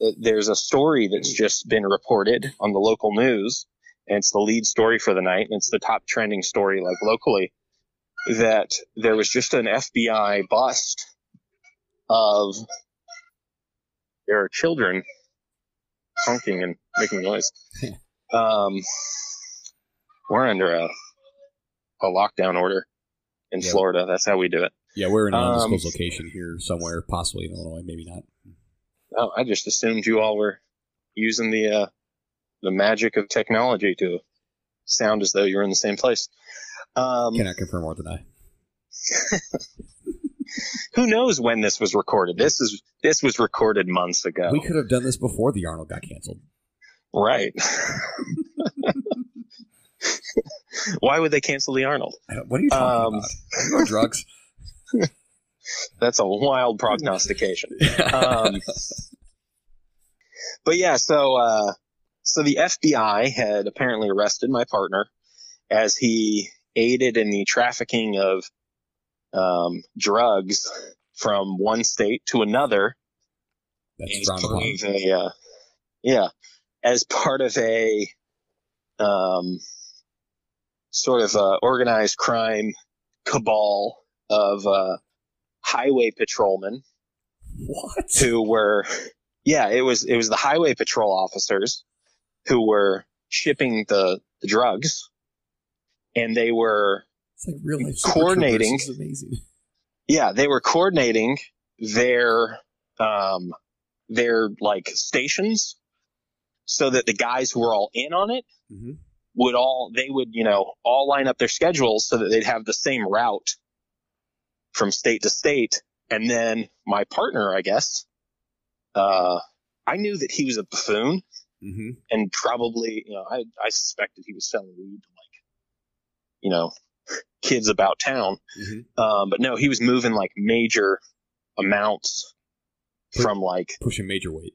that there's a story that's just been reported on the local news, and it's the lead story for the night, and it's the top trending story like locally. That there was just an FBI bust of there are children honking and making noise. um, we're under a a lockdown order in Yeah. Florida. That's how we do it. Yeah, we're in an Um, undisclosed location here somewhere, possibly in Illinois, maybe not. Oh, I just assumed you all were using the uh, the magic of technology to sound as though you're in the same place. Um, Cannot confirm or deny. who knows when this was recorded? This is this was recorded months ago, We could have done this before the Arnold got canceled. right? Why would they cancel the Arnold? What are you talking Um, about? Are drugs? That's a wild prognostication. um, but yeah, so uh, so the FBI had apparently arrested my partner as he aided in the trafficking of um, drugs from one state to another. That's as part of a, uh, yeah, as part of a um, sort of uh, organized crime cabal of uh, highway patrolmen What? who were yeah it was it was the highway patrol officers who were shipping the, the drugs and they were It's like real life Coordinating. Amazing. yeah, they were coordinating their um their like stations so that the guys who were all in on it Mhm. would all they would you know all line up their schedules so that they'd have the same route from state to state and then my partner i guess uh i knew that he was a buffoon Mm-hmm. and probably you know i i suspected he was selling weed to like you know kids about town Mm-hmm. um, but no, he was moving like major amounts from like, Pushing major weight.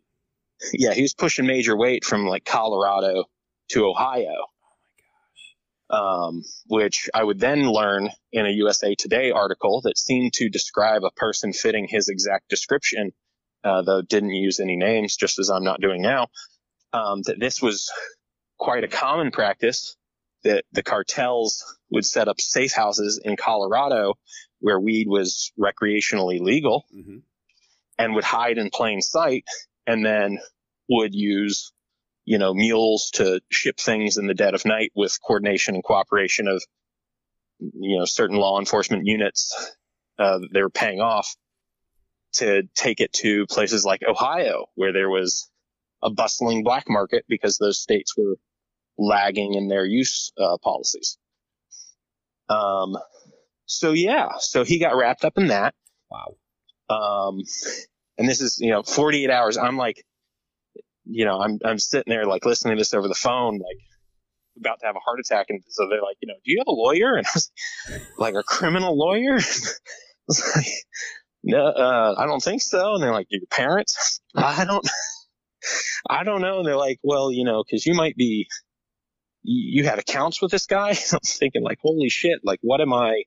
yeah, he was pushing major weight from like Colorado to Ohio. Oh my gosh. um, which I would then learn in a USA Today article that seemed to describe a person fitting his exact description, uh, though didn't use any names, just as I'm not doing now. Um, that this was quite a common practice that the cartels would set up safe houses in Colorado where weed was recreationally legal Mm-hmm. and would hide in plain sight and then would use, you know, mules to ship things in the dead of night with coordination and cooperation of, you know, certain law enforcement units uh, they were paying off to take it to places like Ohio, where there was a bustling black market because those states were lagging in their use uh, policies. Um, so yeah, so he got wrapped up in that. Wow. Um, and this is, you know, 48 hours. I'm like, you know, I'm, I'm sitting there like listening to this over the phone, like about to have a heart attack. And so they're like, you know, do you have a lawyer? And I was like, a criminal lawyer? I was like, no, uh, I don't think so. And they're like, do your parents? I don't, I don't know. And they're like, well, you know, cause you might be, you, had accounts with this guy. I'm thinking like, holy shit, like what am I,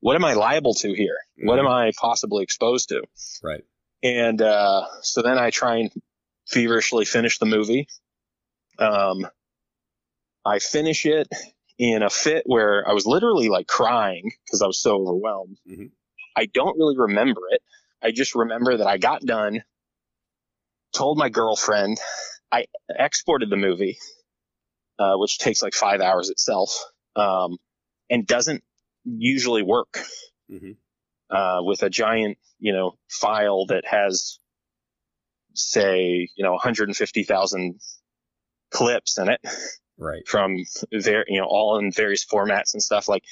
what am I liable to here? What am I possibly exposed to? Right. And uh, so then I try and feverishly finish the movie. Um, I finish it in a fit where I was literally like crying because I was so overwhelmed. Mhm. I don't really remember it. I just remember that I got done, told my girlfriend, I exported the movie, uh, which takes like five hours itself, um, and doesn't usually work Mhm. uh, with a giant, you know, file that has, say, you know, 150,000 clips in it Right. from there, you know, all in various formats and stuff. Like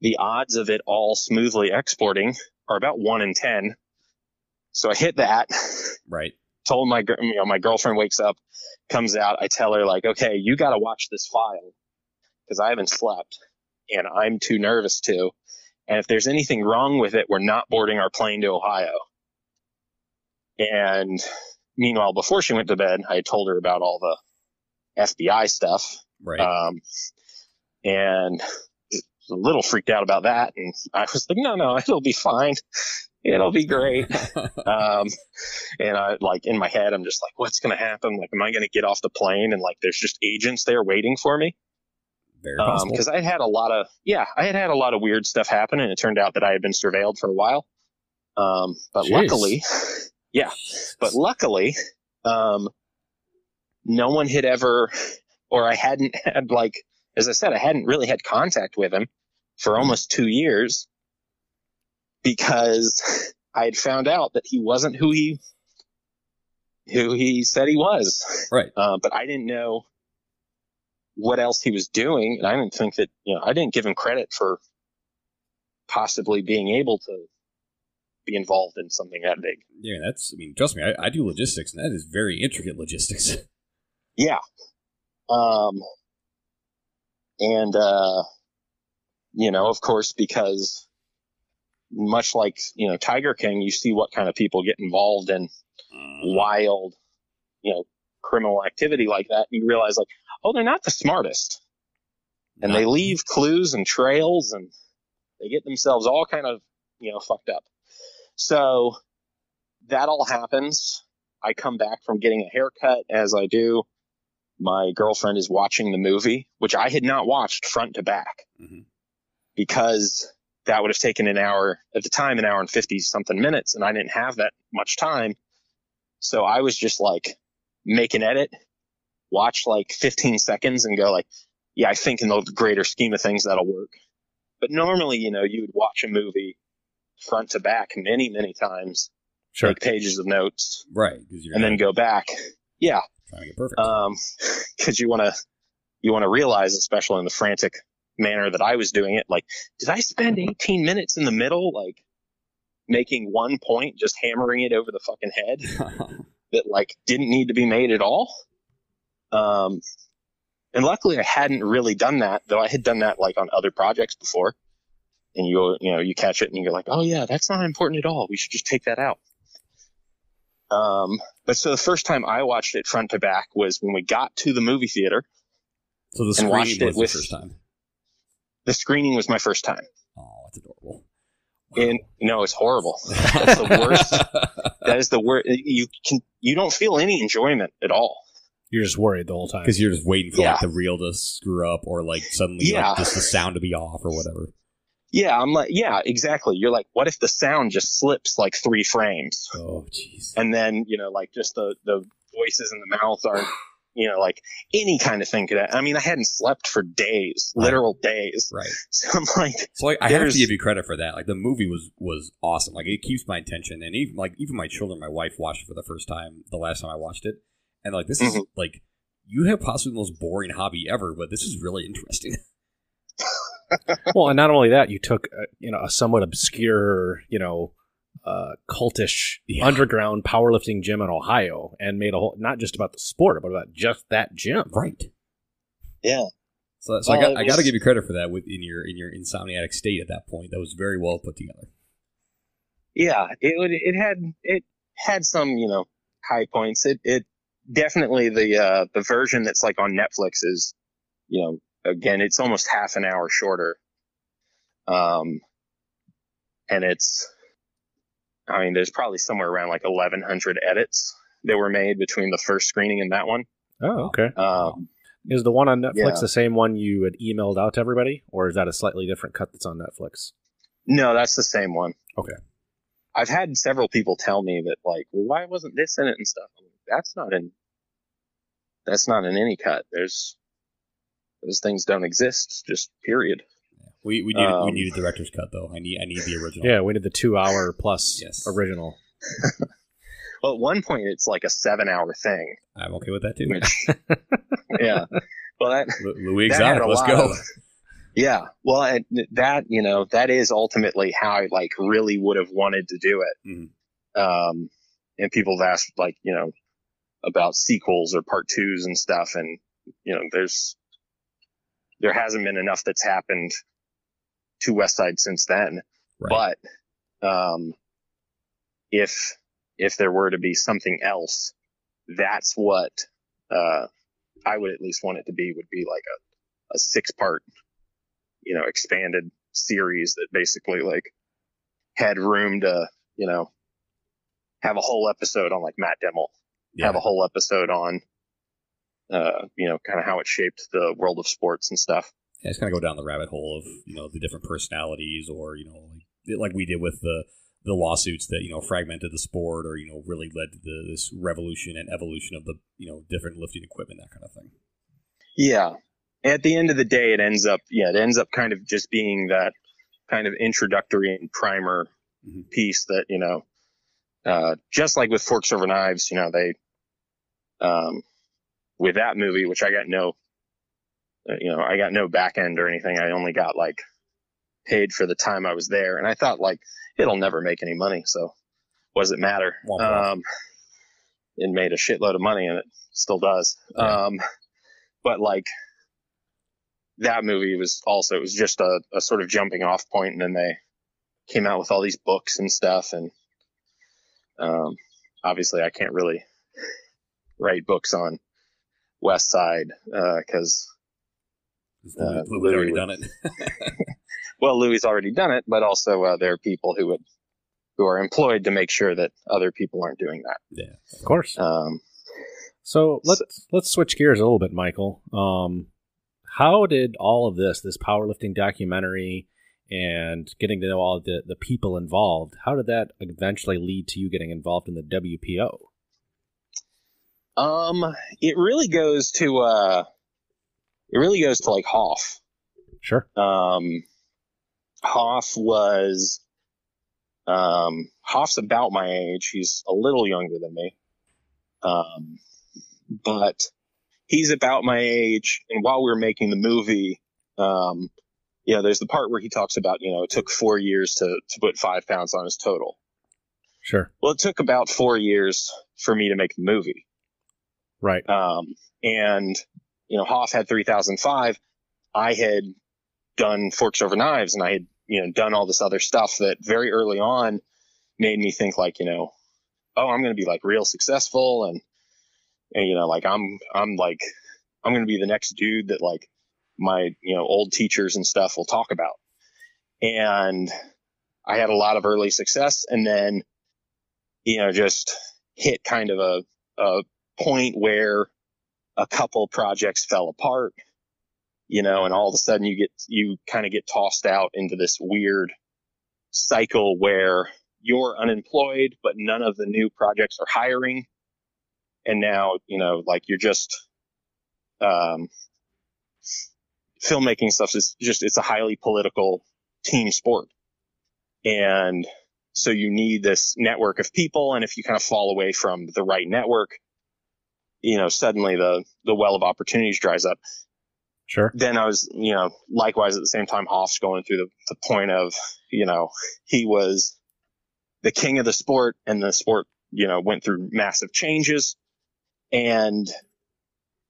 the odds of it all smoothly exporting are about one in 10. So I hit that, Right. Told my, you know, my girlfriend wakes up, comes out. I tell her like, okay, you got to watch this file because I haven't slept and I'm too nervous to. And if there's anything wrong with it, we're not boarding our plane to Ohio. And meanwhile, before she went to bed, I told her about all the FBI stuff. Right. Um, and a little freaked out about that. And I was like, no, no, it'll be fine. It'll be great. Um, and I like in my head, I'm just like, what's going to happen? Like, am I going to get off the plane and like there's just agents there waiting for me? Very Um, I had a lot of, yeah, I had had a lot of weird stuff happen and it turned out that I had been surveilled for a while. Um, but Jeez. luckily, yeah, but luckily, um, no one had ever, or I hadn't had like, as I said, I hadn't really had contact with him for almost two years because I had found out that he wasn't who he, who he said he was. Right. Uh, but I didn't know what else he was doing. And I didn't think that, you know, I didn't give him credit for possibly being able to be involved in something that big. Yeah, that's. I mean, trust me, I, I do logistics, and that is very intricate logistics. Yeah. Um, and, uh, you know, of course, because much like, you know, Tiger King, you see what kind of people get involved in wild, you know, criminal activity like that. And you realize like, oh, they're not the smartest and they leave clues and trails and they get themselves all kind of, you know, fucked up. So that all happens. I come back from getting a haircut as I do. My girlfriend is watching the movie, which I had not watched front to back Mhm. because that would have taken an hour at the time, an hour and 50 something minutes. And I didn't have that much time. So I was just like, make an edit, watch like 15 seconds and go like, yeah, I think in the greater scheme of things, that'll work. But normally, you know, you would watch a movie front to back many, many times, Sure. make pages of notes, Right. Because you're and then go back. Yeah, trying to get perfect. um, because you want to you want to realize, especially in the frantic manner that I was doing it, like, did I spend 18 minutes in the middle, like, making one point, just hammering it over the fucking head that like didn't need to be made at all? Um, and luckily, I hadn't really done that, though. I had done that like on other projects before. And you you know you catch it and you're like, oh yeah, that's not important at all. We should just take that out. Um, but so the first time I watched it front to back was when we got to the movie theater. so the and screening watched it was with- the first time. The screening was my first time, Oh, that's adorable. and no, it's horrible. That's the worst. that is the worst. You can you don't feel any enjoyment at all. You're just worried the whole time. Because you're just waiting for Yeah. like the reel to screw up or like suddenly Yeah. like just the sound to be off or whatever. Yeah, I'm like, yeah, exactly. You're like, what if the sound just slips like three frames, Oh, jeez. and then you know, like just the the voices in the mouth aren't, you know, like any kind of thing could. I mean, I hadn't slept for days, Right. literal days. Right. So I'm like, So like, I have to give you credit for that. Like the movie was was awesome. Like it keeps my attention, and even like even my children, my wife watched it for the first time the last time I watched it, and like this is Mhm. like you have possibly the most boring hobby ever, but this is really interesting. well, and not only that, you took uh, you know a somewhat obscure, you know, uh, cultish Yeah. underground powerlifting gym in Ohio and made a whole not just about the sport, but about just that gym. right. yeah, So, so I got it I got to give you credit for that with in your in your insomniatic state at that point. That was very well put together. yeah. It would. It had it had some you know high points. It it definitely the uh the version that's like on Netflix is, you know, again it's almost half an hour shorter. Um, and it's, I mean, there's probably somewhere around like 1,100 edits that were made between the first screening and that one. Oh, okay. Um, Is the one on Netflix Yeah. the same one you had emailed out to everybody, or is that a slightly different cut that's on Netflix? no, that's the same one. Okay. I've had several people tell me that like, well, why wasn't this in it and stuff? I'm like, that's not in. That's not in any cut. There's those things don't exist. Just period. We we needed we Um, needed director's cut though. I need I need the original. Yeah, we did the two hour plus Yes. original. Well, at one point it's like a seven hour thing. I'm okay with that too. Which, yeah. Well, that Lu- Louie that Exotic, let's go. of- yeah. Well, and that you know that is ultimately how I like really would have wanted to do it. Mhm. Um, and people have asked like you know about sequels or part twos and stuff, and you know there's there hasn't been enough that's happened to Westside since then. Right. But um, if if there were to be something else, that's what uh, I would at least want it to be. Would be like a, a six part, you know, expanded series that basically like had room to you know have a whole episode on like Matt Demmel, yeah. have a whole episode on uh, you know kind of how it shaped the world of sports and stuff. Yeah, just kind of go down the rabbit hole of you know the different personalities, or you know like like we did with the the lawsuits that you know fragmented the sport, or you know really led to the, this revolution and evolution of the you know different lifting equipment, that kind of thing. Yeah. At the end of the day, it ends up, yeah, it ends up kind of just being that kind of introductory and primer Mhm. piece that, you know, uh, just like with Forks Over Knives, you know, they, um, with that movie, which I got no, you know, I got no back end or anything. I only got like paid for the time I was there. And I thought like, it'll never make any money. So what does it matter? Womp. Um, it made a shitload of money and it still does. Yeah. Um, but like that movie was also, it was just a, a sort of jumping off point and then they came out with all these books and stuff. And, um, obviously I can't really write books on Westside, uh, cause Uh, Louie had already Louie- done it. well, Louie already done it, but also uh, there are people who would who are employed to make sure that other people aren't doing that. yeah. Of course. Um, So let's let's switch gears a little bit, Michael. Um, how did all of this, this powerlifting documentary, and getting to know all the the people involved, how did that eventually lead to you getting involved in the WPO? um, it really goes to uh, it really goes to like Hoff. Sure. Um, Hoff was, um, Hoff's about my age. He's a little younger than me. Um, but he's about my age. And while we were making the movie, um, you know, there's the part where he talks about, you know, it took four years to, to put five pounds on his total. Sure. Well, it took about four years for me to make the movie. Right. Um, and, you know, Hoff had 3005. I had done Forks Over Knives and I had, you know, done all this other stuff that very early on made me think like, you know, oh, I'm going to be like real successful and, and, you know, like I'm, I'm like, I'm going to be the next dude that like my, you know, old teachers and stuff will talk about. And I had a lot of early success and then, you know, just hit kind of a, a point where a couple projects fell apart, you know, and all of a sudden you get, you kind of get tossed out into this weird cycle where you're unemployed, but none of the new projects are hiring. And now, you know, like you're just, um, filmmaking stuff is just, it's a highly political team sport. And so you need this network of people. And if you kind of fall away from the right network, you know, suddenly the, the well of opportunities dries up. Sure. Then I was, you know, likewise at the same time, Hoff's going through the, the point of, you know, he was the king of the sport and the sport, you know, went through massive changes. And,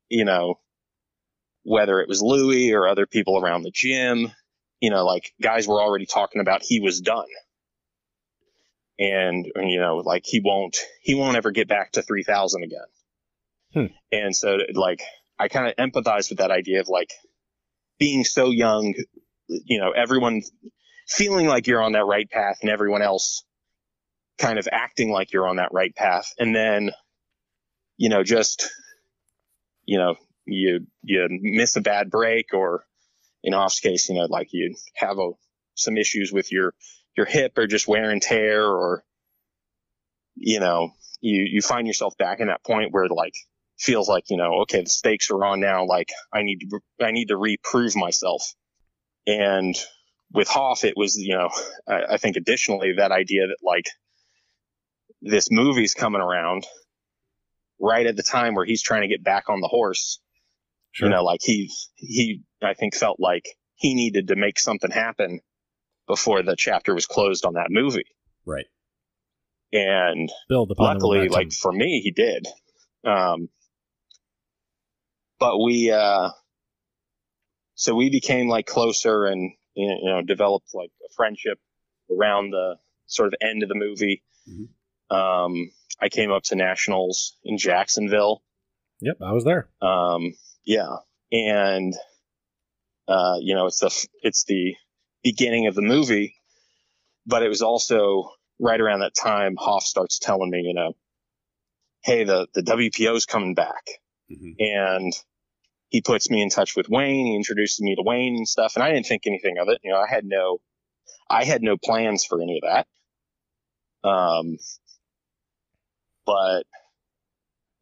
you know, whether it was Louie or other people around the gym, you know, like guys were already talking about he was done. And, you know, like he won't, he won't ever get back to 3000 again. Hmm. And so like, I kind of empathize with that idea of like being so young, you know, everyone feeling like you're on that right path and everyone else kind of acting like you're on that right path. And then, you know, just, you know, you, you miss a bad break or in Hoff's case, you know, like you have a, some issues with your, your hip or just wear and tear or, you know, you, you find yourself back in that point where like feels like, you know, okay, the stakes are on now. Like I need to, I need to reprove myself. And with Hoff, it was, you know, I, I think additionally that idea that like this movie's coming around right at the time where he's trying to get back on the horse. Sure. You know, like he, he, I think felt like he needed to make something happen before the chapter was closed on that movie. Right. And Build luckily, like for me, he did. Um, but we, uh, so we became like closer and, you know, developed like a friendship around the sort of end of the movie. Mhm. Um, I came up to nationals in Jacksonville. Yep, I was there. Um, yeah. And, uh, you know, it's the, it's the beginning of the movie, but it was also right around that time Hoff starts telling me, you know, Hey, the, the WPO's coming back Mhm. and he puts me in touch with Wayne. He introduces me to Wayne and stuff. And I didn't think anything of it. You know, I had no, I had no plans for any of that. Um, but,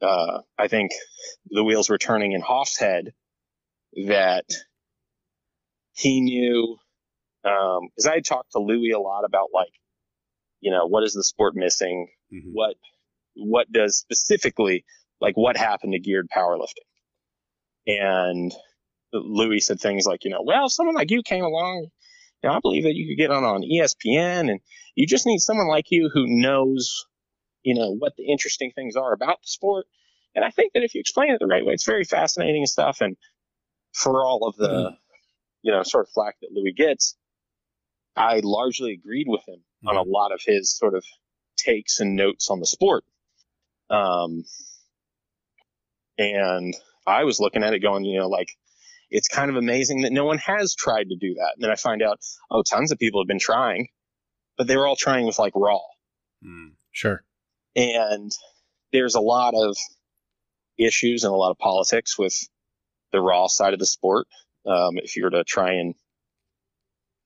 uh, I think the wheels were turning in Hoff's head that he knew, um, cause I had talked to Louie a lot about like, you know, what is the sport missing? Mhm. What, what does specifically, like what happened to geared powerlifting? And Louie said things like, you know, well, someone like you came along, you know, I believe that you could get on on ESPN and you just need someone like you who knows, you know, what the interesting things are about the sport. And I think that if you explain it the right way, it's very fascinating and stuff. And for all of the, you know, sort of flack that Louie gets, I largely agreed with him on a lot of his sort of takes and notes on the sport. Um, and I was looking at it going, you know, like, it's kind of amazing that no one has tried to do that. And then I find out, oh, tons of people have been trying, but they were all trying with like raw. Mm. Sure. And there's a lot of issues and a lot of politics with the raw side of the sport. Um, if you were to try and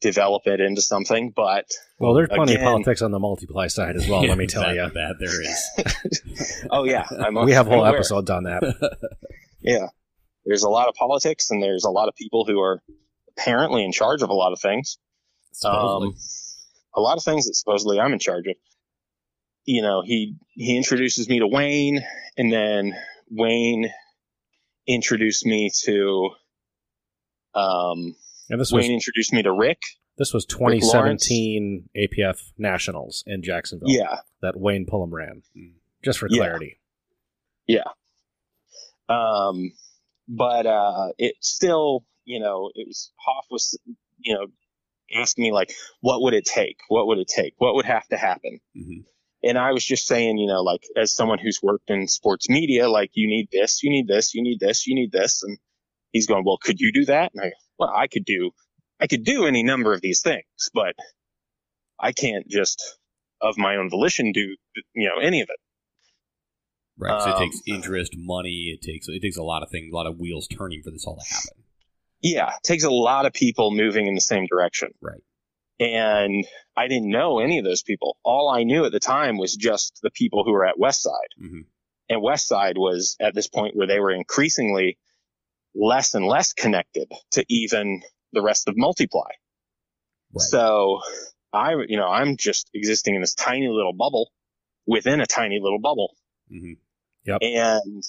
develop it into something, but Well, there's plenty Again- of politics on the multiply side as well. Yeah, let me tell that, you, that there is. oh yeah, I'm, we have I'm whole aware. episodes on that. Yeah. There's a lot of politics and there's a lot of people who are apparently in charge of a lot of things. Supposedly. Um, a lot of things that supposedly I'm in charge of. You know, he he introduces me to Wayne, and then Wayne introduced me to. Um, And this was Wayne introduced me to Rick. this was 2017 APF Nationals in Jacksonville. Yeah, that Wayne Pullum ran. Mm. Just for clarity. Yeah. clarity. Um, but uh, it still, you know, it was Hoff was, you know, asking me like, what would it take? What would it take? What would have to happen? Mhm. And I was just saying, you know, like as someone who's worked in sports media, like you need this, you need this, you need this, you need this, and he's going, well, could you do that? And I, well, I could do, I could do any number of these things, but I can't just of my own volition do, you know, any of it. Right. So it Um, takes interest, money. It takes it takes a lot of things, a lot of wheels turning for this all to happen. yeah, it takes a lot of people moving in the same direction. Right. And I didn't know any of those people. All I knew at the time was just the people who were at Westside. hmm And Westside was at this point where they were increasingly less and less connected to even the rest of Multiply. Right. So I, you know, I'm just existing in this tiny little bubble within a tiny little bubble. Hmm And,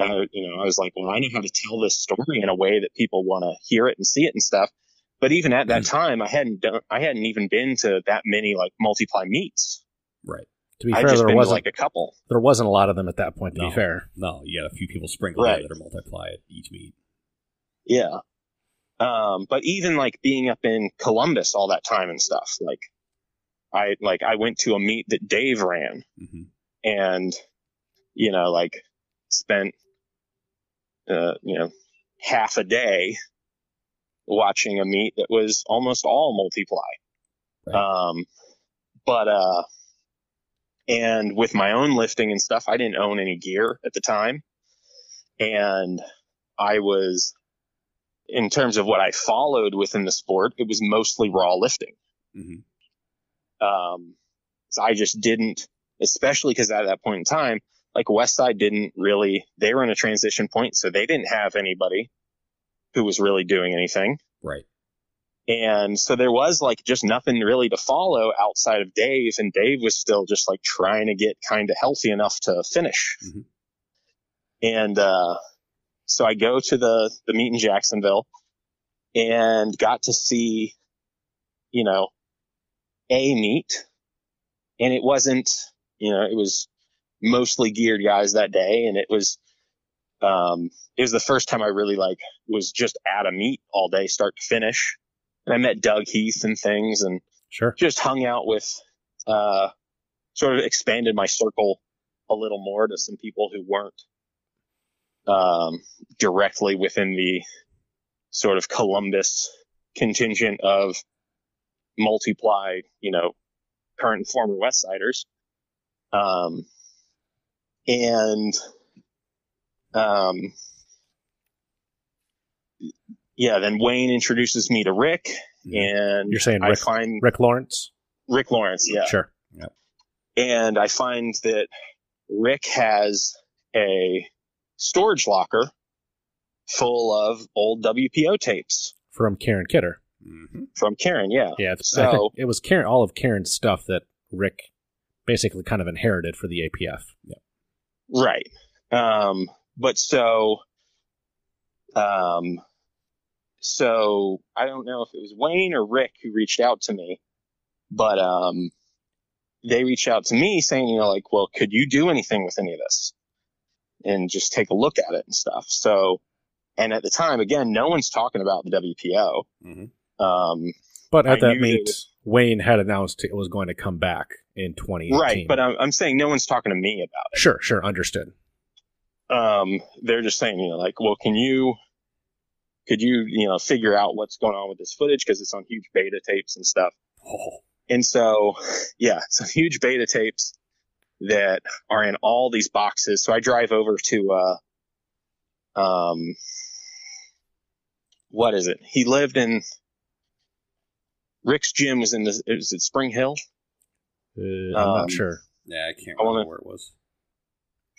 uh, you know, I was like, well, I know how to tell this story in a way that people want to hear it and see it and stuff. But even at that time, I hadn't done, I hadn't even been to that many like multiply meets. Right. To be I'd fair, just there been wasn't like a couple. there wasn't a lot of them at that point. To No. be fair, No, you got a few people sprinkled Right. that are multiply at each meet. Yeah. Um, but even like being up in Columbus all that time and stuff, like I, like I went to a meet that Dave ran hmm and, you know, like spent, uh, you know, half a day watching a meet that was almost all multiply. Right. Um, but, uh, and with my own lifting and stuff, I didn't own any gear at the time. And I was, in terms of what I followed within the sport, it was mostly raw lifting. hmm Um, so I just didn't, especially because at that point in time, like Westside didn't really, they were in a transition point, so they didn't have anybody who was really doing anything. Right. And so there was like just nothing really to follow outside of Dave, and Dave was still just like trying to get kind of healthy enough to finish. Mhm. And uh, so I go to the the meet in Jacksonville, and got to see, you know, a meet, and it wasn't, you know, it was mostly geared guys that day, and it was. Um, it was the first time I really like was just at a meet all day, start to finish. And I met Doug Heath and things and sure. just hung out with, uh, sort of expanded my circle a little more to some people who weren't, um, directly within the sort of Columbus contingent of multiply, you know, current and former Westsiders. Um, and, um, yeah, then Wayne introduces me to Rick Mhm. and You're saying I Rick- find Rick Lawrence. Rick Lawrence, yeah. Sure. And I find that Rick has a storage locker full of old WPO tapes From Karen Kidder. hmm from Karen. Yeah. Yeah. So- it was Karen. All of Karen's stuff that Rick basically kind of inherited for the APF. Right. Um, but so, um, so I don't know if it was Wayne or Rick who reached out to me, but, um, they reached out to me saying, you know, like, well, could you do anything with any of this? And just take a look at it and stuff. So, and at the time, again, no one's talking about the WPO. hmm Um, But at I that meet, that- Wayne had announced it was going to come back in 2018. right. But I'm, I'm saying no one's talking to me about it. sure, sure, understood. um, they're just saying, you know, like, well, can you, could you, you know, figure out what's going on with this footage because it's on huge beta tapes and stuff. Oh, And so, yeah, some huge beta tapes that are in all these boxes. So I drive over to, uh, um, what is it? He lived in Rick's gym was in the, is it Spring Hill? Uh, I'm Um, not sure. yeah, I can't I remember wanna- where it was.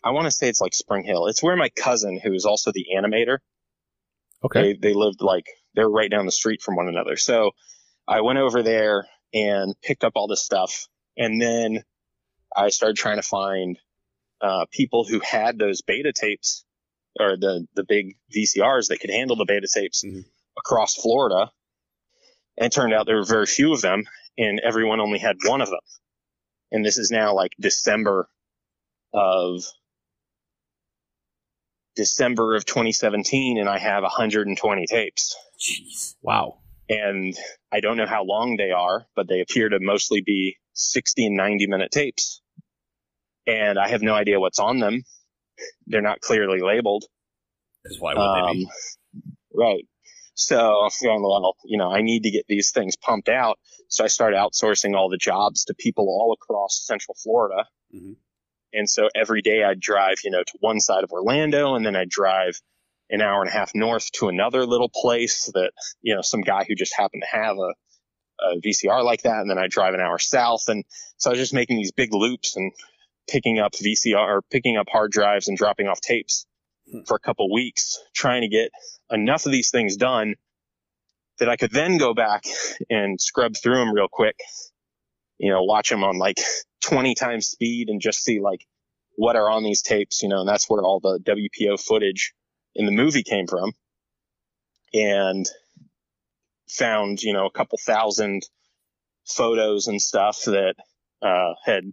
I want to say it's like Spring Hill. It's where my cousin, who is also the animator, Okay. They they lived like they were right down the street from one another. So I went over there and picked up all this stuff. And then I started trying to find uh, people who had those beta tapes or the, the big VCRs that could handle the beta tapes Mhm. across Florida. And it turned out there were very few of them, and everyone only had one of them. And this is now like December of December of 2017, and I have 120 tapes. Jeez. Wow. And I don't know how long they are, but they appear to mostly be 60 and 90 minute tapes. And I have no idea what's on them. They're not clearly labeled. Because why would they be? Um, right. So I'm feeling, well, you know, I need to get these things pumped out. So I started outsourcing all the jobs to people all across Central Florida. Mhm. And so every day I'd drive, you know, to one side of Orlando and then I'd drive an hour and a half north to another little place that, you know, some guy who just happened to have a, a VCR like that. And then I'd drive an hour south. And so I was just making these big loops and picking up VCR or picking up hard drives and dropping off tapes for a couple weeks, trying to get enough of these things done that I could then go back and scrub through them real quick, you know, watch them on like 20 times speed and just see like what are on these tapes, you know, and that's where all the WPO footage in the movie came from. And found, you know, a couple thousand photos and stuff that uh, had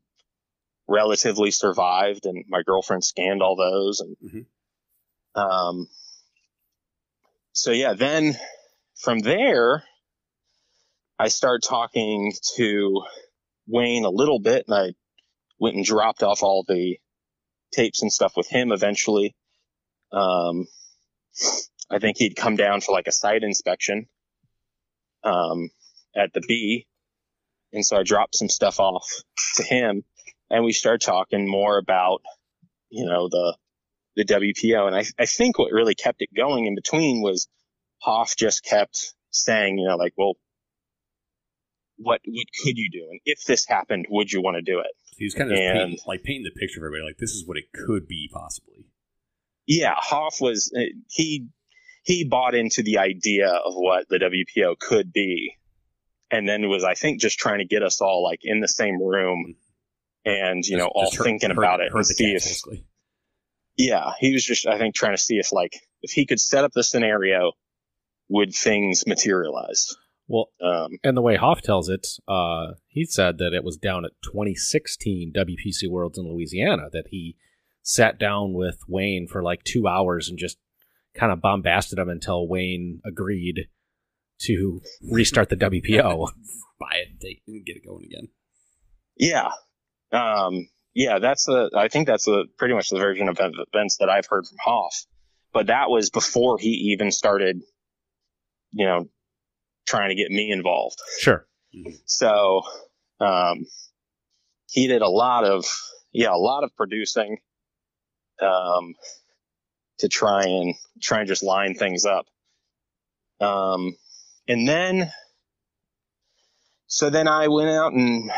relatively survived, and my girlfriend scanned all those. And Mhm. um, so yeah, then from there, I started talking to Wayne a little bit, and I went and dropped off all the tapes and stuff with him eventually. Um, I think he'd come down for like a site inspection um, at the B. And so I dropped some stuff off to him and we started talking more about, you know, the, the WPO. And I, I think what really kept it going in between was Hoff just kept saying, you know, like, well, what, what could you do? And if this happened, would you want to do it? He was kind of And- painting, like painting the picture for everybody. Like this is what it could be possibly. yeah, Hoff was uh, he he bought into the idea of what the WPO could be, and then was I think just trying to get us all like in the same room and you know all thinking about it and see if basically. Yeah he was just I think trying to see if like if he could set up the scenario, would things materialize? Well, Um, and the way Hoff tells it, uh, he said that it was down at 2016 WPC Worlds in Louisiana that he sat down with Wayne for like two hours and just kind of bombasted him until Wayne agreed to restart the WPO. Buy it and take and get it going again. Yeah. Um, yeah, that's the, I think that's the, pretty much the version of events that I've heard from Hoff. But that was before he even started, you know, trying to get me involved. sure. So, um, he did a lot of, yeah, a lot of producing, um, to try and try and just line things up. Um, and then, so then I went out and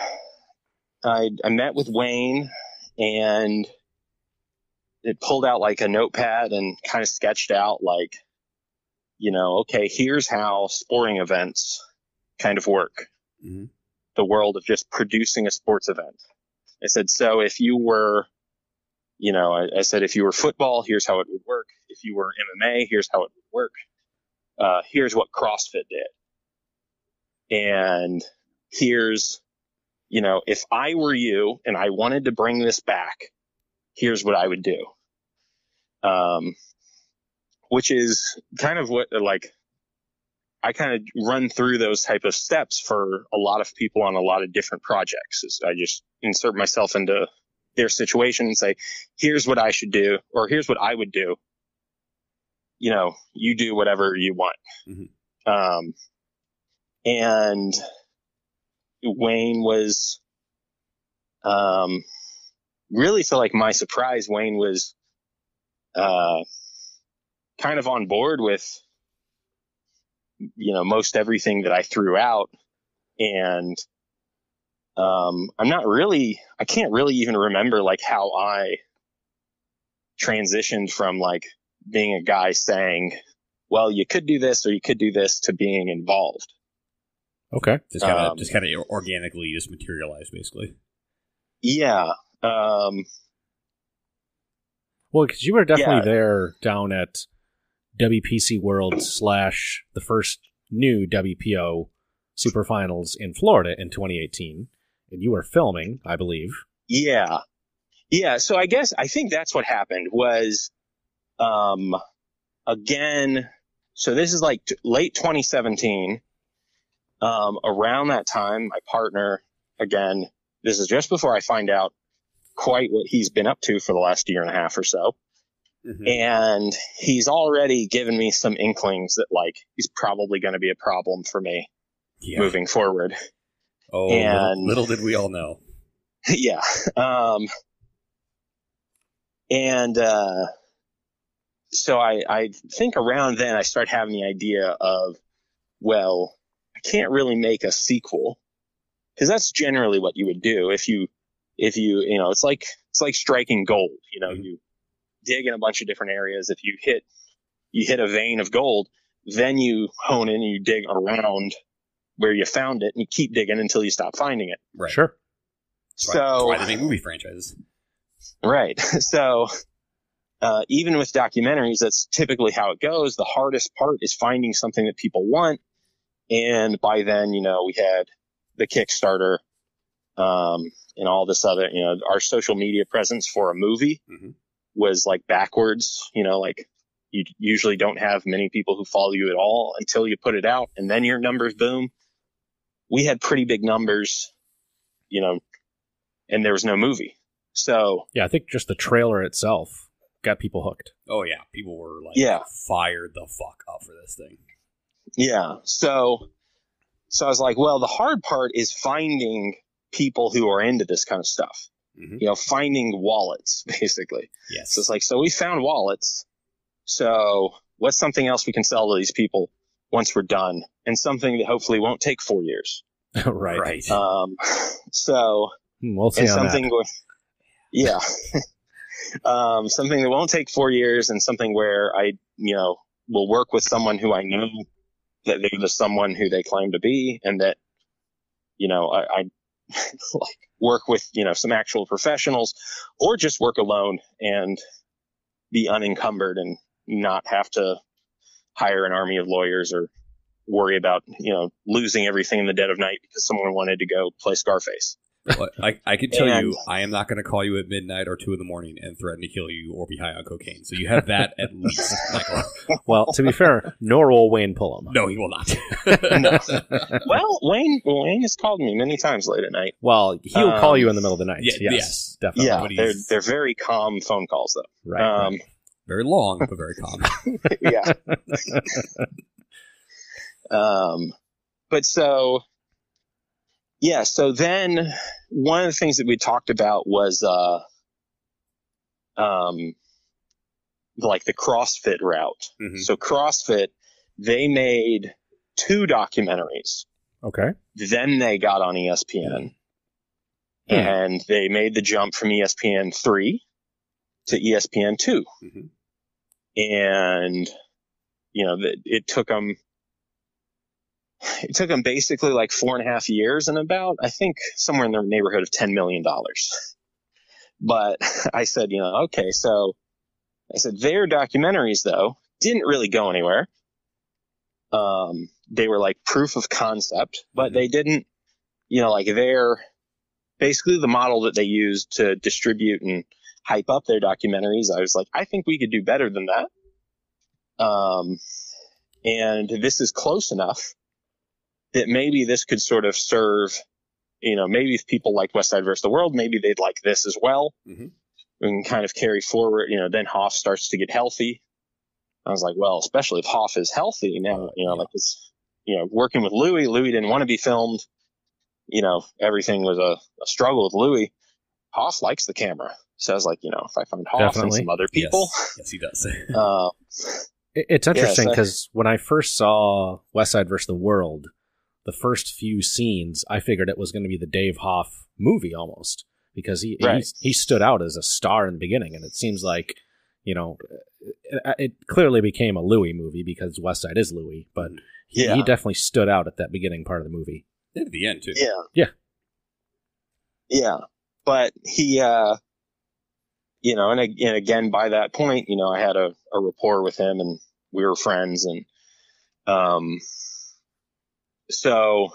I, I met with Wayne and it pulled out like a notepad and kind of sketched out like, you know, okay, here's how sporting events kind of work. Mhm. The world of just producing a sports event. I said, so if you were, you know, I, I said, if you were football, here's how it would work. If you were MMA, here's how it would work. Uh, here's what CrossFit did. And here's, you know, if I were you and I wanted to bring this back, here's what I would do. Um, which is kind of what like I kind of run through those type of steps for a lot of people on a lot of different projects. Is I just insert myself into their situation and say, here's what I should do, or here's what I would do. You know, you do whatever you want. Mhm. Um, and Wayne was, um, really to like my surprise, Wayne was, uh, kind of on board with, you know, most everything that I threw out. And, um, I'm not really, I can't really even remember like how I transitioned from like being a guy saying, well, you could do this or you could do this to being involved. Okay. Just kind of Um, just kind of organically just materialized, basically. Yeah. Um, Well, because you were definitely Yeah. there down at WPC World slash the first new WPO Super Finals in Florida in 2018, and you were filming, I believe. Yeah. Yeah. So I guess I think that's what happened was, um, again, so this is like t- late 2017. Um, around that time, my partner, again, this is just before I find out quite what he's been up to for the last year and a half or so. Mm-hmm. And he's already given me some inklings that like he's probably going to be a problem for me Yeah. moving forward. Oh, And- little, little did we all know. yeah. Um, and uh, so I, I think around then I start having the idea of, well, can't really make a sequel because that's generally what you would do if you, if you, you know, it's like it's like striking gold. You know, Mhm. you dig in a bunch of different areas. If you hit, you hit a vein of gold, then you hone in and you dig around where you found it, and you keep digging until you stop finding it. Right. Sure. That's why, So that's why they make movie franchises. Right. So, uh, even with documentaries, that's typically how it goes. The hardest part is finding something that people want. And by then, you know, we had the Kickstarter, um, and all this other, you know, our social media presence for a movie Mhm. was like backwards, you know, like you usually don't have many people who follow you at all until you put it out and then your numbers boom. We had pretty big numbers, you know, and there was no movie. So, Yeah, I think just the trailer itself got people hooked. Oh yeah, people were like Yeah. fired the fuck up for this thing. Yeah. So, so I was like, well, the hard part is finding people who are into this kind of stuff. Mhm. You know, finding wallets, basically. Yes. So it's like, so we found wallets. So what's something else we can sell to these people once we're done, and something that hopefully won't take four years. right. right. Um, so Hmm, We'll see and on something, that. where- yeah, um, something that won't take four years, and something where I, you know, will work with someone who I know that they're the someone who they claim to be, and that, you know, I, I like work with, you know, some actual professionals, or just work alone and be unencumbered and not have to hire an army of lawyers or worry about, you know, losing everything in the dead of night because someone wanted to go play Scarface. Well, I, I can tell And- you, I am not going to call you at midnight or two in the morning and threaten to kill you or be high on cocaine. So you have that at least, Michael. Well, to be fair, nor will Wayne pull him. No, he will not. No. well, Wayne Wayne has called me many times late at night. Well, he'll Um, call you in the middle of the night. yeah, yes, yes. definitely. Yeah, they're they're very calm phone calls though. Right. right. Um, Very long, but very calm. yeah. um, but so yeah, so then one of the things that we talked about was uh, um, like the CrossFit route. Mhm. So CrossFit, they made two documentaries. Okay. Then they got on ESPN Hmm. and they made the jump from ESPN 3 to ESPN 2. Mhm. And, you know, the- it took them, it took them basically like four and a half years and about, I think somewhere in the neighborhood of $10 million. But I said, you know, okay, so I said their documentaries though didn't really go anywhere. Um, they were like proof of concept, but they didn't, you know, like they're basically the model that they used to distribute and hype up their documentaries. I was like, I think we could do better than that. Um, and this is close enough that maybe this could sort of serve, you know, maybe if people like Westside versus the World, maybe they'd like this as well. Mhm. We can kind of carry forward, you know, then Hoff starts to get healthy. I was like, well, especially if Hoff is healthy now, you know, like it's, you know, working with Louie, Louie didn't want to be filmed. You know, everything was a, a struggle with Louie. Hoff likes the camera. So I was like, you know, if I find Hoff Definitely. and some other people, Yes, yes he does. uh, It- It's interesting so- because when I first saw Westside versus the World, the first few scenes, I figured it was going to be the Dave Hoff movie almost because he, Right. he he stood out as a star in the beginning, and it seems like you know, it, it clearly became a Louie movie because Westside is Louie, but he, Yeah. he definitely stood out at that beginning part of the movie. At the end too. Yeah. Yeah. Yeah. But he, uh, you know, and, and again, by that point, you know, I had a, a rapport with him and we were friends. And, um, so,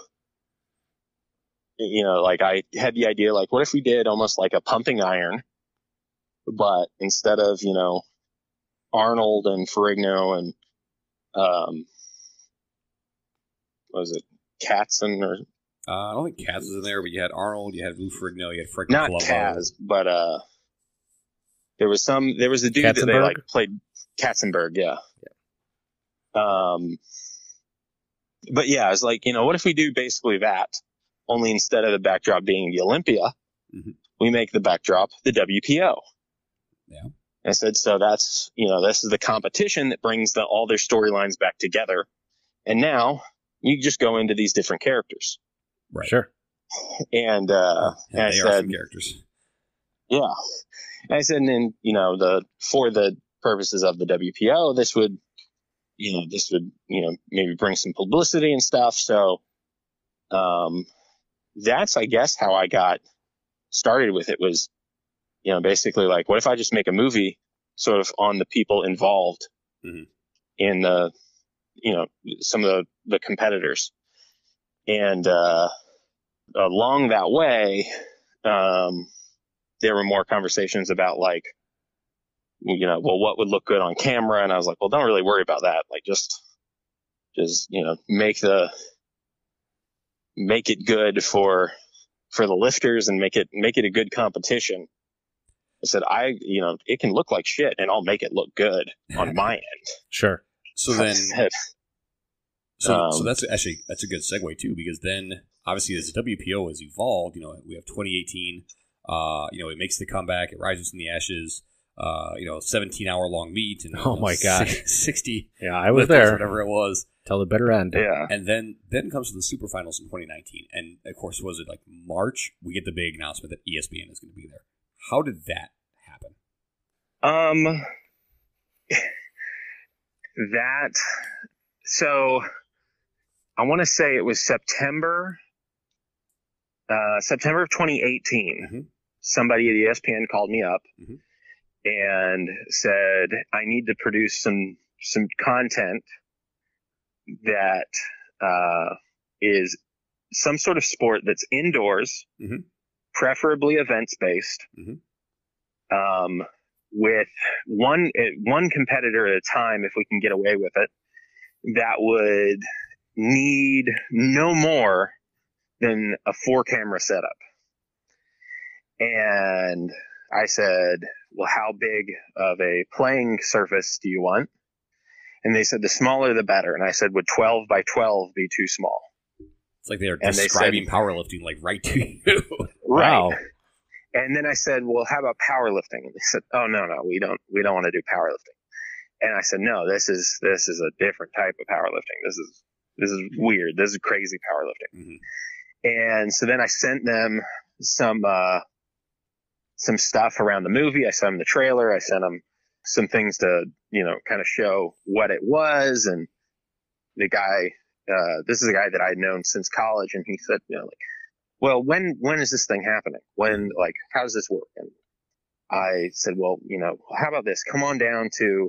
you know, like I had the idea, like, what if we did almost like a pumping iron, but instead of, you know, Arnold and Ferrigno and, um, what was it, Katzen or Uh, I don't think Kaz was in there, but you had Arnold, you had Lou Ferrigno, you had Frank not Columbu. Kaz, but uh, there was some. There was a dude that they like played Katzenberg, Yeah. yeah. Um, but yeah, I was like, you know, what if we do basically that? Only instead of the backdrop being the Olympia, Mhm. we make the backdrop the WPO. Yeah. I said, so that's you know, this is the competition that brings the, all their storylines back together, and now you just go into these different characters. Right. Sure. And uh, And and I they are said, some characters. Yeah. And I said, and then, you know, the, for the purposes of the WPO, this would, you know, this would, you know, maybe bring some publicity and stuff. So, um, that's, I guess, how I got started with it was, you know, basically like, what if I just make a movie sort of on the people involved Mhm. in the, you know, some of the, the competitors. And, uh, along that way, um, there were more conversations about like, you know, well, what would look good on camera? And I was like, well, don't really worry about that. Like, just, just, you know, make the, make it good for, for the lifters and make it, make it a good competition. I said, I, you know, it can look like shit and I'll make it look good on my end. Sure. So then, so, Um, so that's actually that's a good segue too, because then obviously as the WPO has evolved, you know, we have 2018. Uh, you know, it makes the comeback, it rises from the ashes. Uh, you know, 17 hour long meet and Oh my god, 60 Yeah, I was there whatever it was. till the bitter end. yeah. And then then comes the super finals in 2019. And of course, was it like March? We get the big announcement that ESPN is going to be there. How did that happen? Um, that, so I want to say it was September, uh, September of 2018. Mhm. Somebody at ESPN called me up Mhm. And said, I need to produce some, some content that, uh, is some sort of sport that's indoors, mm-hmm. preferably events based. Mhm. Um, with one uh, one competitor at a time if we can get away with it that would need no more than a four camera setup and i said well how big of a playing surface do you want and they said the smaller the better and i said would 12 by 12 be too small It's like they're And they describing said- powerlifting like right to you. Wow. And then I said, well, how about powerlifting? And they said, oh, no, no, we don't, we don't want to do powerlifting. And I said, no, this is, this is a different type of powerlifting. This is, this is weird. This is crazy powerlifting. Mhm. And so then I sent them some, uh, some stuff around the movie. I sent him the trailer. I sent him some things to, you know, kind of show what it was. And the guy, uh, this is a guy that I had known since college. And he said, you know, like, well, when, when is this thing happening? When, like, how does this work? And I said, well, you know, how about this? Come on down to,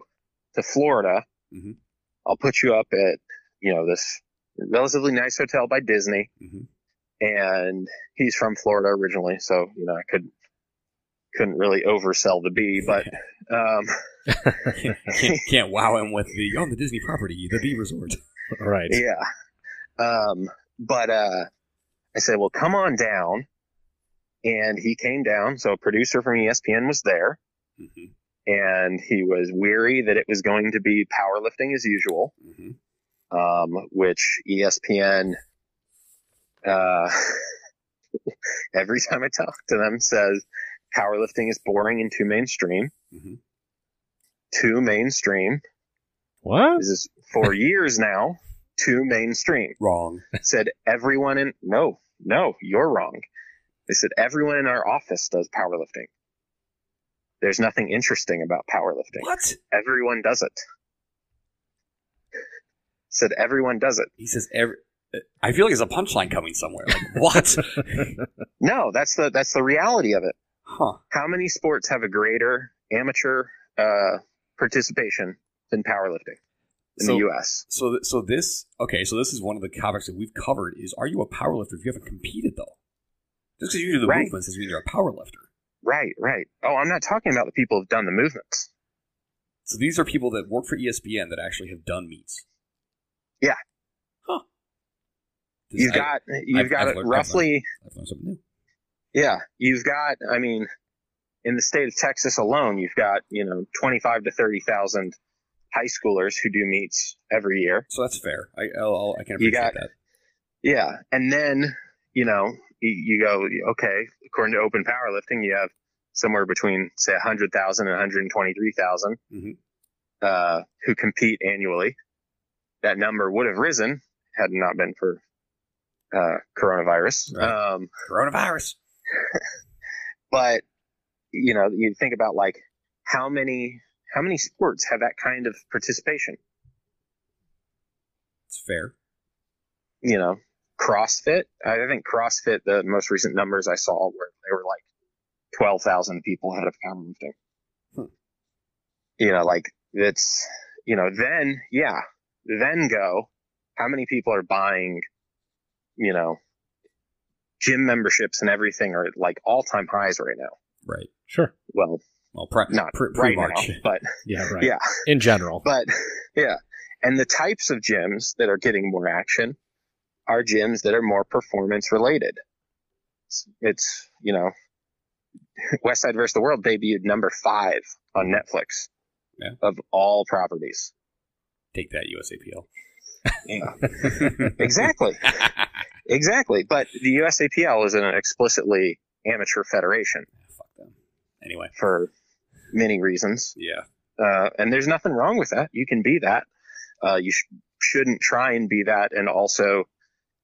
to Florida. Mhm. I'll put you up at, you know, this relatively nice hotel by Disney. Mhm. And he's from Florida originally. So, you know, I could, couldn't really oversell the B, but, um, can't, can't wow him with the on the Disney property, the B Resort. right. Yeah. Um, but uh, I said, well, come on down. And he came down. So a producer from ESPN was there. Mhm. And he was weary that it was going to be powerlifting as usual, Mhm. um, which ESPN, uh, every time I talk to them says powerlifting is boring and too mainstream. Mhm. Too mainstream. What? This is for years now. Too mainstream. Wrong. said everyone in no no you're wrong they said everyone in our office does powerlifting There's nothing interesting about powerlifting. What? Everyone does it. Said everyone does it. He says every. I feel like there's a punchline coming somewhere. Like what? No, that's the that's the reality of it. Huh? How many sports have a greater amateur uh, participation than powerlifting in So- the U.S.? So, th- so this okay. So this is one of the topics that we've covered. Is are you a power lifter if you haven't competed though? Just because you do the Right. movements doesn't mean you're a power lifter. Right, right. Oh, I'm not talking about the people who've done the movements. So these are people that work for ESPN that actually have done meets. Yeah. Huh. This- You've I- got you've I've- got I've learned- roughly. I've learned something new. Yeah, you've got. I mean, in the state of Texas alone, you've got you know twenty five to thirty thousand high schoolers who do meets every year. So that's fair. I I'll, I can You appreciate got- that. Yeah, and then you know you, you go okay. According to Open Powerlifting, you have somewhere between say 100,000 and 123,000 Mhm. uh, who compete annually. That number would have risen had it not been for uh, coronavirus. Right. Um, Coronavirus. but you know, you think about like how many how many sports have that kind of participation? It's fair. You know, CrossFit. I think CrossFit. The most recent numbers I saw were they were like twelve thousand people had of powerlifting. Hmm. You know, like it's you know then yeah then go how many people are buying you know gym memberships and everything are like all time highs right now. Right. Sure. Well, Well, pre- not pre- right pre-March. now, but Yeah, right. Yeah. In general. but yeah and the types of gyms that are getting more action are gyms that are more performance related it's, it's you know westside versus the world debuted number five on mm-hmm. netflix Yeah. of all properties Take that, USAPL. yeah exactly exactly but the usapl is an explicitly amateur federation Fuck them. Anyway. for many reasons Yeah. uh, and there's nothing wrong with that. You can be that. Uh, you sh- shouldn't try and be that and also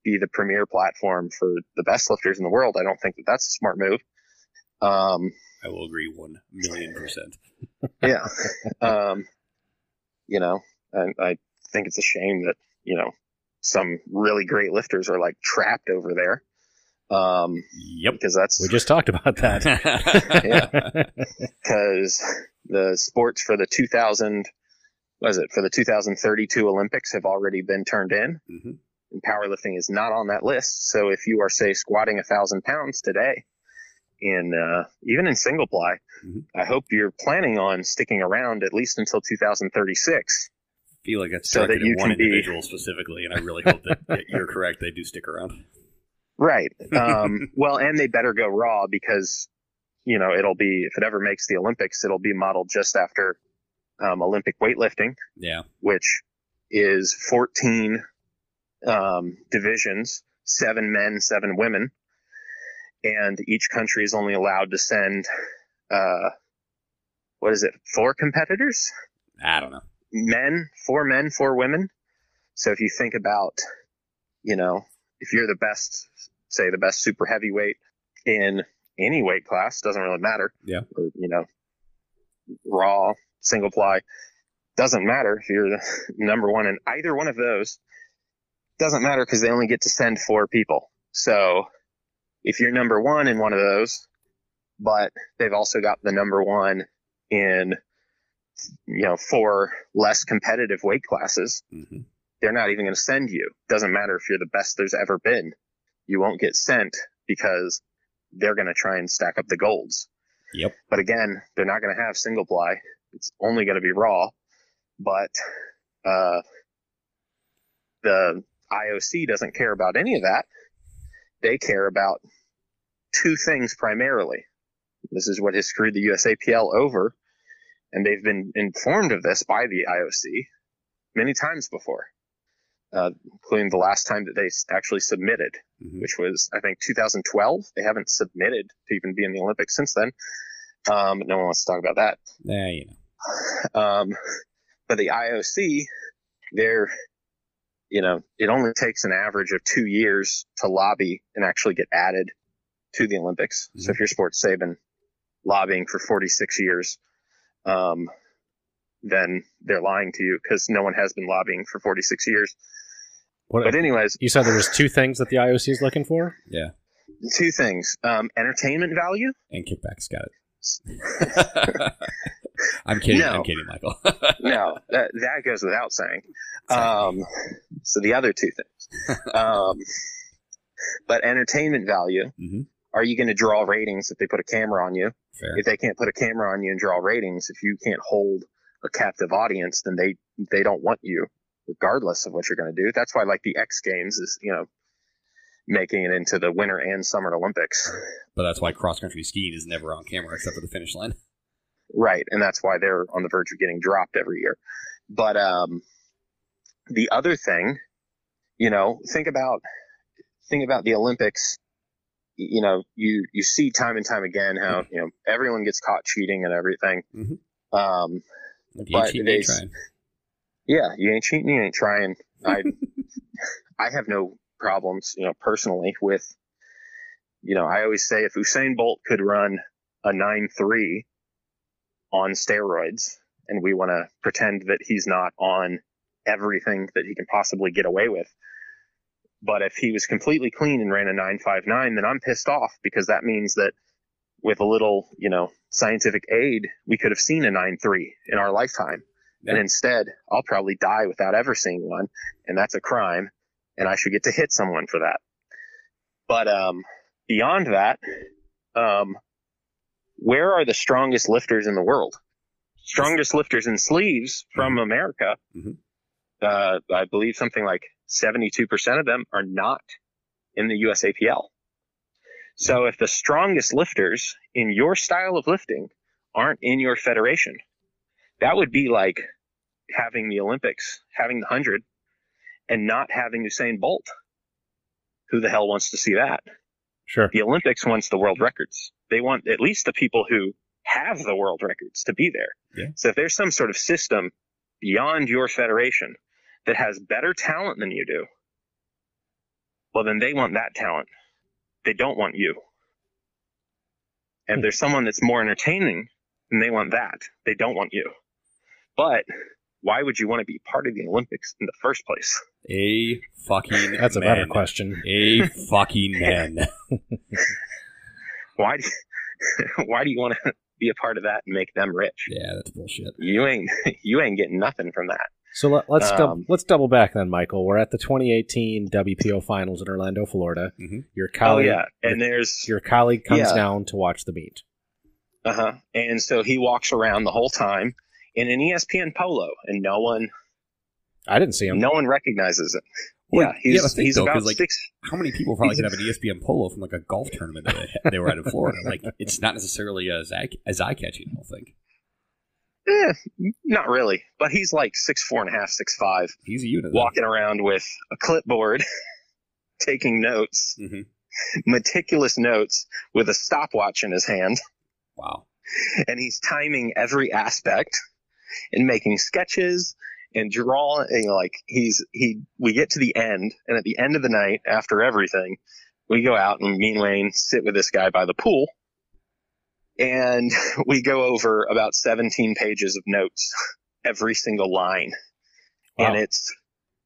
be the premier platform for the best lifters in the world. I don't think that that's a smart move. Um, I will agree one million percent. yeah. um, you know, and I think it's a shame that, you know, some really great lifters are like trapped over there. Um, Yep. because that's We just talked about that. because the sports for the 2000 was it for the 2032 Olympics have already been turned in, hmm and powerlifting is not on that list. So if you are say squatting a thousand pounds today, in uh, even in single ply, Mhm. I hope you're planning on sticking around at least until 2036. Feel like that's So that you one can be- individual specifically, and I really hope that, that you're correct. They do stick around. Right. Um, well, and they better go raw because, you know, it'll be, if it ever makes the Olympics, it'll be modeled just after um, Olympic weightlifting, Yeah. which is 14 um, divisions, seven men, seven women. And each country is only allowed to send, uh, what is it, four competitors? I don't know. Men, four men, four women. So if you think about, you know, if you're the best, say the best super heavyweight in any weight class, doesn't really matter. Yeah. Or, you know, raw, single ply, doesn't matter if you're the number one in either one of those. Doesn't matter because they only get to send four people. So if you're number one in one of those, but they've also got the number one in you know, four less competitive weight classes, hmm they're not even going to send you. Doesn't matter if you're the best there's ever been. You won't get sent because they're going to try and stack up the golds. Yep. But again, they're not going to have single ply. It's only going to be raw. But, uh, the IOC doesn't care about any of that. They care about two things primarily. This is what has screwed the USAPL over and they've been informed of this by the IOC many times before, uh, including the last time that they actually submitted, Mhm. which was I think 2012. They haven't submitted to even be in the Olympics since then. Um, no one wants to talk about that. Yeah, you know. Um, but the IOC, they're, you know, it only takes an average of two years to lobby and actually get added to the Olympics. So if your sport's, say, been lobbying for 46 years, um, then they're lying to you because no one has been lobbying for 46 years. What, But anyways, you said there was two things that the IOC is looking for. Yeah. two things: um, entertainment value. And kickbacks got it. I'm kidding. No. I'm kidding, Michael. No, that, that goes without saying. Um, so the other two things, um, but entertainment value. hmm Are you going to draw ratings if they put a camera on you? Fair. If they can't put a camera on you and draw ratings, if you can't hold a captive audience, then they they don't want you, regardless of what you're going to do. That's why, like the X Games is, you know, making it into the Winter and Summer Olympics, But that's why cross country skiing is never on camera except for the finish line. right? And that's why they're on the verge of getting dropped every year. But um, the other thing, you know, think about think about the Olympics. You know, you you see time and time again how you know everyone gets caught cheating and everything. Mhm. Um, If But they- yeah, you ain't cheating, you ain't trying. I I have no problems, you know, personally with you know, I always say if Usain Bolt could run a nine three on steroids and we want to pretend that he's not on everything that he can possibly get away with. But if he was completely clean and ran a 959, then I'm pissed off because that means that with a little, you know, scientific aid, we could have seen a 9.3 in our lifetime. And instead, I'll probably die without ever seeing one. And that's a crime. And I should get to hit someone for that. But um, beyond that, um, where are the strongest lifters in the world? Strongest lifters in sleeves from America. Mhm. Uh, I believe something like 72% of them are not in the USAPL. So if the strongest lifters in your style of lifting aren't in your federation, that would be like having the Olympics, having the 100, and not having Usain Bolt. Who the hell wants to see that? Sure. The Olympics wants the world records. They want at least the people who have the world records to be there. Yeah. So if there's some sort of system beyond your federation that has better talent than you do, well, then they want that talent. They don't want you. And if there's someone that's more entertaining, then they want that. They don't want you. But why would you want to be part of the Olympics in the first place? A fucking That's a better question. A fucking man. Why? Do, why do you want to be a part of that and make them rich? yeah, that's bullshit. You ain't you ain't getting nothing from that. So let, let's dou- Um, let's double back then, Michael. We're at the 2018 WPO Finals in Orlando, Florida. Mhm. Your Oh colleague, yeah, and there's your colleague comes Yeah. down to watch the meet. uh huh, and so he walks around the whole time in an ESPN polo, and no one I didn't see him. no one recognizes it. Well, yeah, you he's think, he's though, about 'cause, like, six. How many people probably could have an ESPN polo from like a golf tournament that they- they were at in Florida? Like, it's not necessarily as eye, as eye catching. I don't think Eh, not really, but he's like six four and a half, six five, he's a unit. walking around with a clipboard, taking notes, Mhm. meticulous notes, with a stopwatch in his hand. Wow. and he's timing every aspect and making sketches and drawing like he's he we get to the end and at the end of the night after everything we go out and me and wayne sit with this guy by the pool and we go over about 17 pages of notes every single line Wow. and it's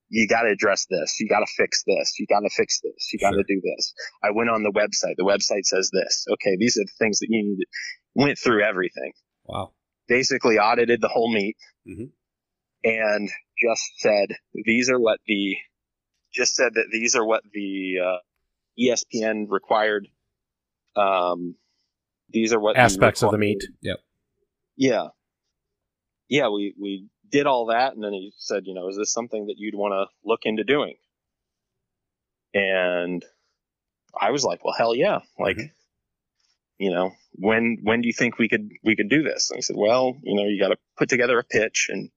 you got to address this you got to fix this you got to fix this you got to Sure. do this i went on the website the website says this okay these are the things that you need went through everything Wow. basically audited the whole meet Mhm. and just said these are what the just said that these are what the uh, espn required um these are what Aspects of the meat. meet. yeah. Yeah we we did all that and then he said you know is this something that you'd want to look into doing? And i was like well hell yeah. Like Mhm. you know when when do you think we could we could do this? And he said well you know you got to put together a pitch and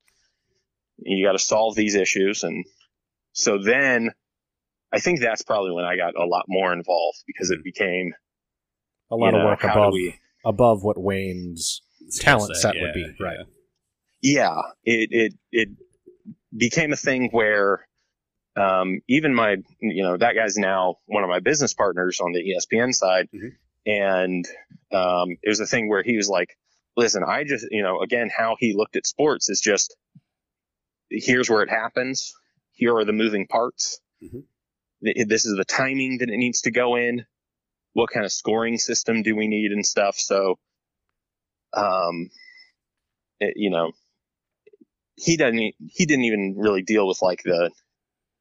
you got to solve these issues. And so then i think that's probably when i got a lot more involved because it became A lot you of work above we- above what Wayne's talent set would be. Right. yeah it it it became a thing where um even my you know that guy's now one of my business partners on the espn side Mhm. and um, it was a thing where he was like, "Listen, I just you know again how he looked at sports is just here's where it happens. Here are the moving parts. Mhm. This is the timing that it needs to go in. What kind of scoring system do we need and stuff? So, um, it- you know, he doesn't. e- He didn't even really deal with like the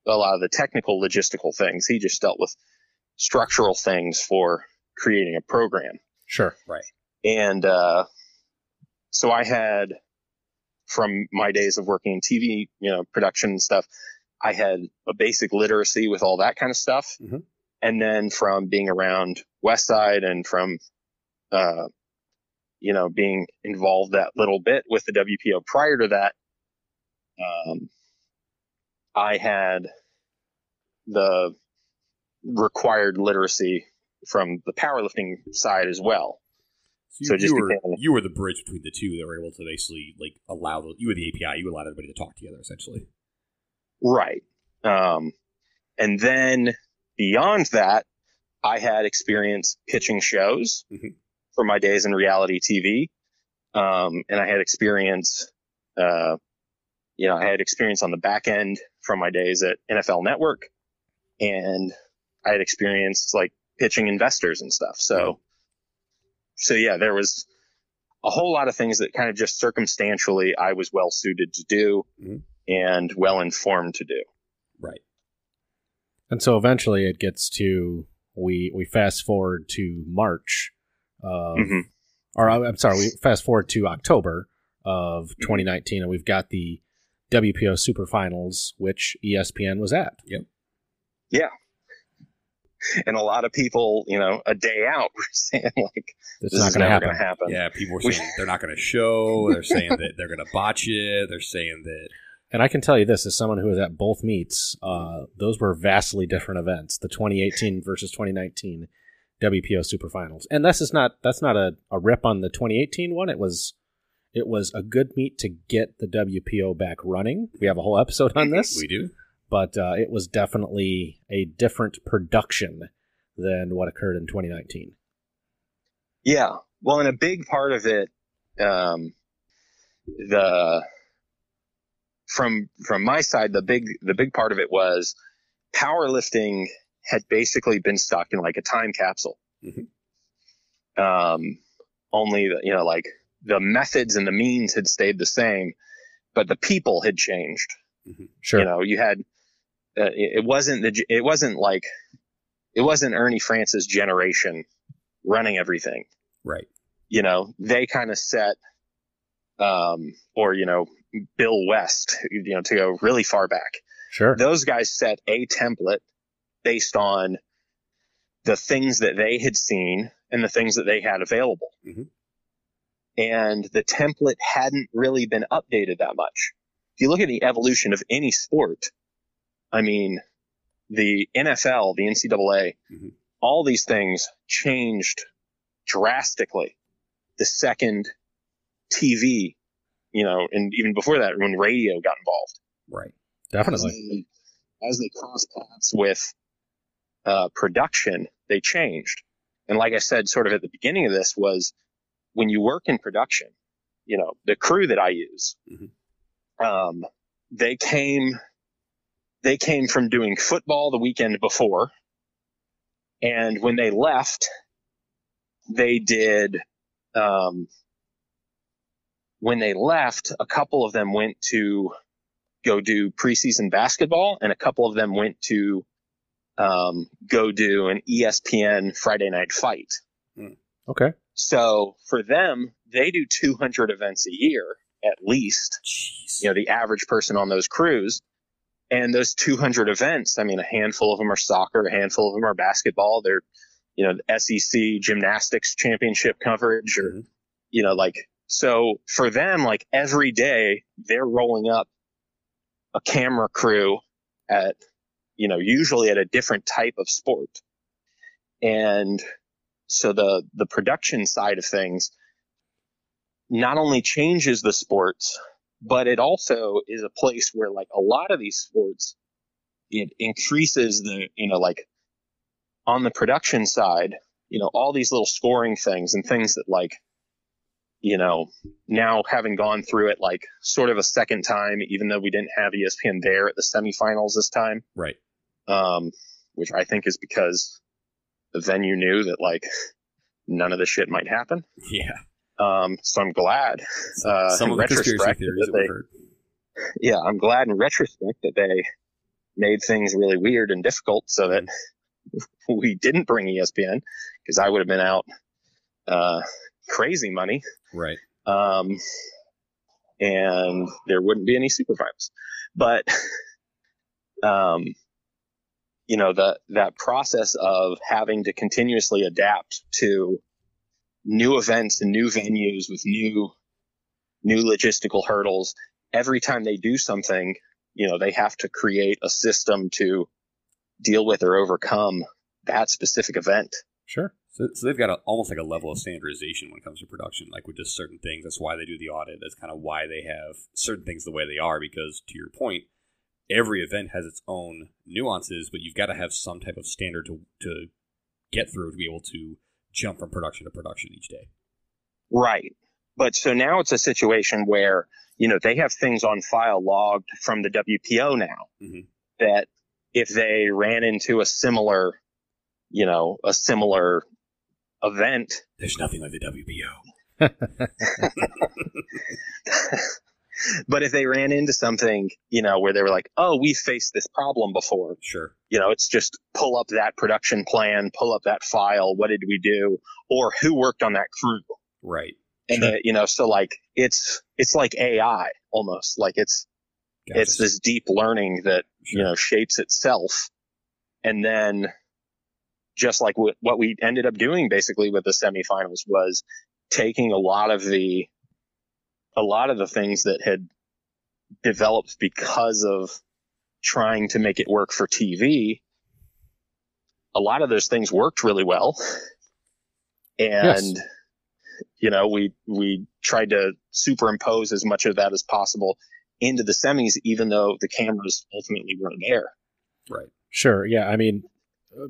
a lot of the technical logistical things. He just dealt with structural things for creating a program. Sure. Right. And uh, so I had, from my days of working in TV, you know, production and stuff, I had a basic literacy with all that kind of stuff. Mhm. And then from being around Westside and from, uh, you know, being involved that little bit with the WPO prior to that, um, I had the required literacy from the powerlifting side as well. So, So you, just you were became- you were the bridge between the two that were able to basically like allow the, you were the API. You allowed everybody to talk together essentially. Right. Um, and then beyond that, I had experience pitching shows Mhm. for my days in reality TV. Um, and I had experience, uh, you know, I had experience on the back end from my days at NFL Network and I had experience like pitching investors and stuff. So, so yeah, there was a whole lot of things that kind of just circumstantially I was well suited to do Mhm. and well informed to do. Right. And so eventually it gets to we we fast forward to March of Mhm. or I- I'm sorry, we fast forward to October of 2019 and we've got the WPO Super Finals which ESPN was at. Yep. Yeah. And a lot of people, you know, a day out were saying like, It's this not is going to never happen. going to happen. Yeah, people were saying they're not going to show. They're saying that they're going to botch it. They're saying that And I can tell you this as someone who was at both meets, uh, those were vastly different events. The 2018 versus 2019 WPO Super Finals, and this is not that's not a, a rip on the 2018 one. It was it was a good meet to get the WPO back running. We have a whole episode on this, we do. but uh, it was definitely a different production than what occurred in 2019. Yeah. Well, and a big part of it, um, the from from my side, the big the big part of it was powerlifting had basically been stuck in like a time capsule. Mhm. Um, only the, you know like the methods and the means had stayed the same, but the people had changed. Sure, You know, you had uh, it it wasn't the it wasn't like it wasn't Ernie Frantz generation running everything Right. you know, they kind of set, um, or, you know, Bill West, you know, to go really far back. sure, Those guys set a template based on the things that they had seen and the things that they had available. Mhm. And the template hadn't really been updated that much. If you look at the evolution of any sport, I mean, the NFL, the NCAA, Mhm. all these things changed drastically the second TV, you know, and even before that, when radio got involved. Right. definitely. As they, they crossed paths with uh, production, they changed. And like I said, sort of at the beginning of this was when you work in production, you know, the crew that I use, Mhm. um, they came, they came from doing football the weekend before. And when they left, they did, um, when they left, a couple of them went to go do preseason basketball, and a couple of them went to um, go do an ESPN Friday night fight. Okay, So for them, they do 200 events a year at least. Jeez. You know, the average person on those crews. And those 200 events, I mean, a handful of them are soccer, a handful of them are basketball. They're, you know, the SEC gymnastics championship coverage or, Mhm. you know, like, so for them, like every day they're rolling up a camera crew at, you know, usually at a different type of sport. And so the, the production side of things not only changes the sports, but it also is a place where like a lot of these sports, it increases the, you know, like on the production side, you know, all these little scoring things and things that like, you know, now having gone through it like sort of a second time, even though we didn't have ESPN there at the semifinals this time, Right. um, which I think is because the venue knew that like none of this shit might happen. Yeah. Um, so I'm glad. Uh, Some of the conspiracy retrospect theories that that they- heard. yeah, I'm glad in retrospect that they made things really weird and difficult so that we didn't bring ESPN because I would have been out uh, crazy money Right. um, and there wouldn't be any super finals. But um, you know the that process of having to continuously adapt to new events and new venues with new new logistical hurdles. Every time they do something, you know they have to create a system to deal with or overcome that specific event. Sure. So, so they've got a, almost like a level of standardization when it comes to production, like with just certain things. That's why they do the audit. That's kind of why they have certain things the way they are. Because to your point, every event has its own nuances, but you've got to have some type of standard to to get through to be able to jump from production to production each day. Right. But so now it's a situation where, you know, they have things on file logged from the WPO now Mhm. that if they ran into a similar, you know, a similar event, There's nothing like the WPO. but if they ran into something, you know, where they were like, oh, we faced this problem before, Sure. you know, it's just pull up that production plan, pull up that file. What did we do? Or who worked on that crew? Right. And, Sure. uh, you know, so like it's, it's like AI almost like it's, Gotcha. it's this deep learning that Sure. you know shapes itself and then just like what, what we ended up doing basically with the semifinals was taking a lot of the a lot of the things that had developed because of trying to make it work for TV a lot of those things worked really well and you know we we tried to superimpose as much of that as possible into the semis, even though the cameras ultimately weren't there. right. Sure. Yeah. I mean,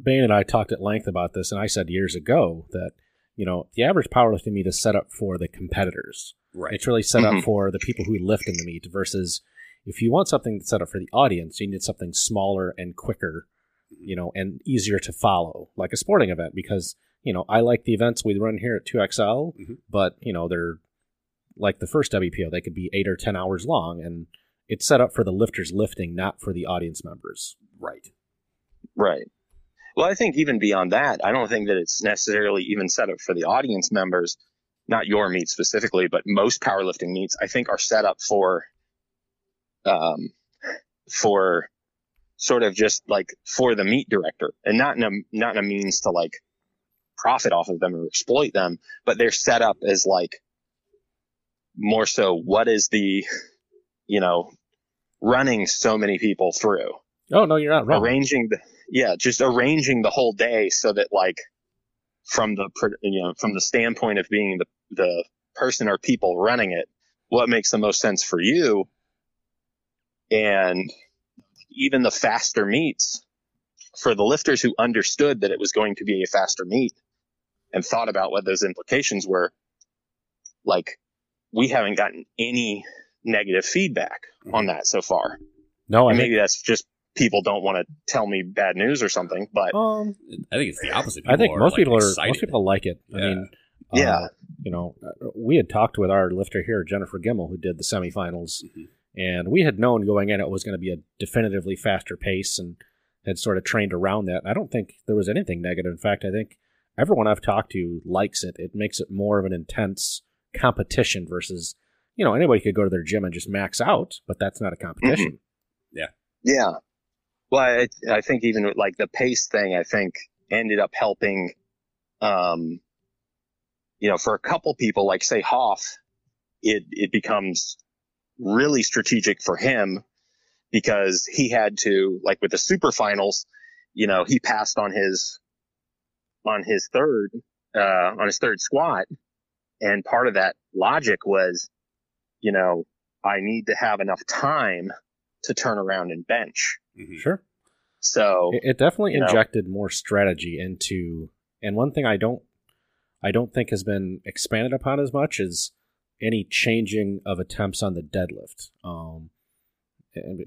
Bain and I talked at length about this, and I said years ago that, you know, the average powerlifting meet is set up for the competitors. Right. It's really set Mhm. up for the people who lift in the meet versus if you want something that's set up for the audience, you need something smaller and quicker, you know, and easier to follow, like a sporting event. Because, you know, I like the events we run here at 2XL, Mhm. but, you know, they're like the first WPO, they could be eight or 10 hours long. And it's set up for the lifters lifting, not for the audience members. Right. Right. Well, I think even beyond that, I don't think that it's necessarily even set up for the audience members, not your meet specifically, but most powerlifting meets, I think are set up for, um, for sort of just like for the meet director and not in a, not in a means to like profit off of them or exploit them, but they're set up as like more so what is the, you know, running so many people through Oh, no, you're not wrong. arranging the yeah just arranging the whole day so that like from the you know from the standpoint of being the the person or people running it what makes the most sense for you. And even the faster meets for the lifters who understood that it was going to be a faster meet and thought about what those implications were like we haven't gotten any negative feedback on mm-hmm. that so far. No, I and think, maybe that's just people don't want to tell me bad news or something. But um, I think it's the opposite. I think People are, most like, people are excited. most people like it. I mean, uh, Yeah. you know, uh, we had talked with our lifter here, Jennifer Gimmel, who did the semifinals, Mhm. and we had known going in it was going to be a definitively faster pace, and had sort of trained around that. I don't think there was anything negative. In fact, I think everyone I've talked to likes it. It makes it more of an intense competition versus, you know, anybody could go to their gym and just max out, but that's not a competition. Yeah. Yeah, well, I, I think even like the pace thing, I think ended up helping. Um, you know, for a couple people, like say Hoff, it it becomes really strategic for him because he had to like with the super finals, you know, he passed on his on his third uh, on his third squat, and part of that logic was, you know, I need to have enough time to turn around and bench. Mhm. Sure. So It, it definitely You know. injected more strategy into And one thing I don't I don't think has been expanded upon as much is any changing of attempts on the deadlift. Um,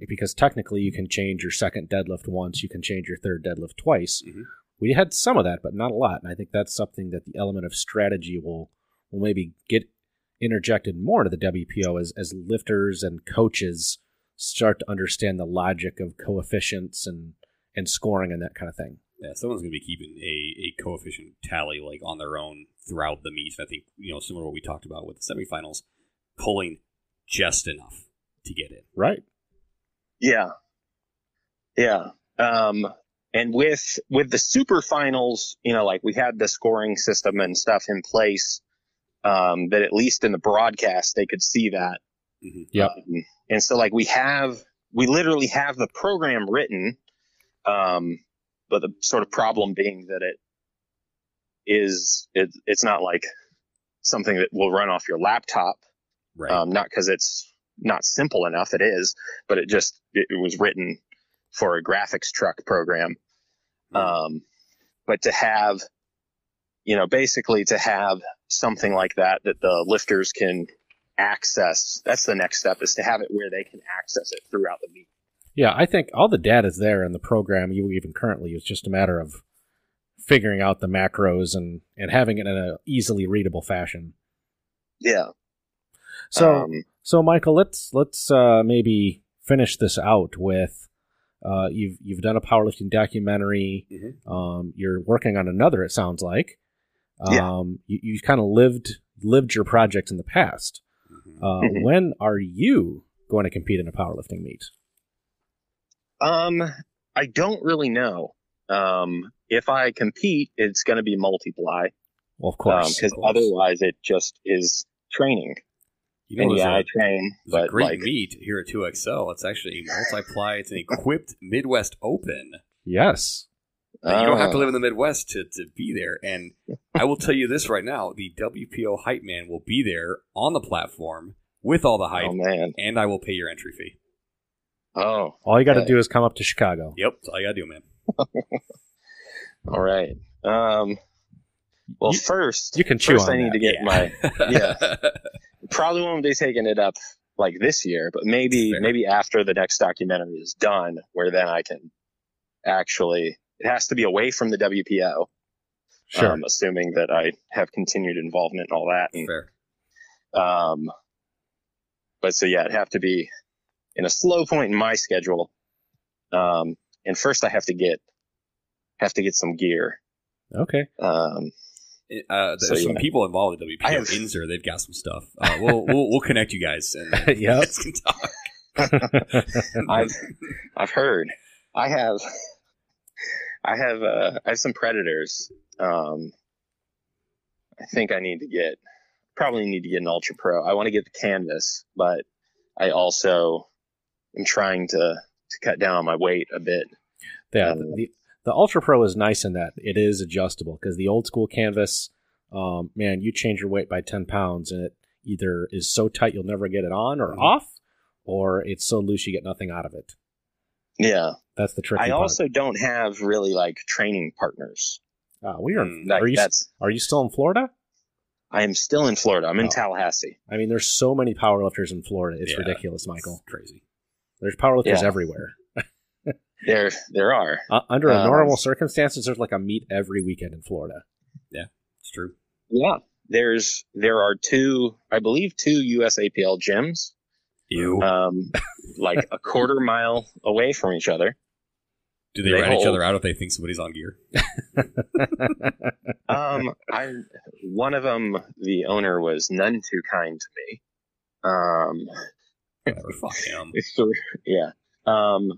because technically you can change your second deadlift once, you can change your third deadlift twice. Mhm. We had some of that, but not a lot. And I think that's something that the element of strategy will will maybe get interjected more into the WPO as, as lifters and coaches start to understand the logic of coefficients and, and scoring and that kind of thing. Yeah, someone's going to be keeping a, a coefficient tally like on their own throughout the meet. I think you know similar to what we talked about with the semifinals, pulling just enough to get in. Right. Yeah. Yeah. Um, and with, with the super finals, you know, like we had the scoring system and stuff in place, um, that at least in the broadcast, they could see that. Mhm. Yep. Um, and so like we have, we literally have the program written. Um, but the sort of problem being that it is, it, it's not like something that will run off your laptop. Right. Um, not because it's not simple enough, it is, but it just it, it was written for a graphics truck program. Um, but to have, you know, basically to have something like that that the lifters can access. That's the next step is to have it where they can access it throughout the meet. Yeah, I think all the data is there in the program you even currently. It's just a matter of figuring out the macros and, and having it in a easily readable fashion. Yeah. So um, so Michael, let's let's uh, maybe finish this out with uh, you've you've done a powerlifting documentary. Mhm. Um, you're working on another. It sounds like. Um, Yeah. You, you've kind of lived lived your project in the past. Uh. When are you going to compete in a powerlifting meet? um, I don't really know. Um, if I compete, it's going to be multiply Well, of course. because of course. otherwise it just is training. You know, and yeah, a- I train, There's a great like, meet here at 2XL. It's actually a multiply. It's an equipped Midwest Open. yes. Uh, you don't have to Ah. live in the Midwest to, to be there. And I will tell you this right now: the WPO hype man will be there on the platform with all the hype, oh man, and I will pay your entry fee. oh, All you got to Okay. do is come up to Chicago. Yep, that's all you gotta do, man. all right. Um, well, You- first, you can chew first on I need that. to get my yeah. probably won't be taking it up like this year, but maybe maybe after the next documentary is done, where then I can actually. It has to be away from the WPO, Sure. um, assuming that I have continued involvement and all that. And, Fair. um, but so yeah, it'd have to be in a slow point in my schedule. Um, and first I have to get have to get some gear. okay. Um, Uh, So, some yeah. people involved in WPO. I have- Inzer, they've got some stuff. Uh, we'll, we'll we'll connect you guys and Yep. you guys can talk. I've I've heard. I have I have uh I have some predators. Um I think I need to get probably need to get an ultra pro. I want to get the canvas, but I also am trying to to cut down on my weight a bit. Yeah, Um, the, the Ultra Pro is nice in that it is adjustable because the old school canvas, um, man, you change your weight by 10 pounds and it either is so tight you'll never get it on or Mhm. off, or it's so loose you get nothing out of it. Yeah. That's the tricky I part. also don't have really like training partners. Uh, we are, Like are, you, that's are you still in Florida? I am still in Florida. I'm in Oh. Tallahassee. I mean, there's so many powerlifters in Florida. It's Yeah, ridiculous, Michael. It's crazy. There's powerlifters Yeah. everywhere. There there are. Uh, under Um, normal circumstances, there's like a meet every weekend in Florida. Yeah, it's true. Yeah. There's there are two I believe two USAPL gyms. Ew. um, like a quarter mile away from each other. Do they, they rat each other out if they think somebody's on gear? Um, I one of them, the owner was none too kind to me. Um, Whatever. Fuck him. it's yeah. Um,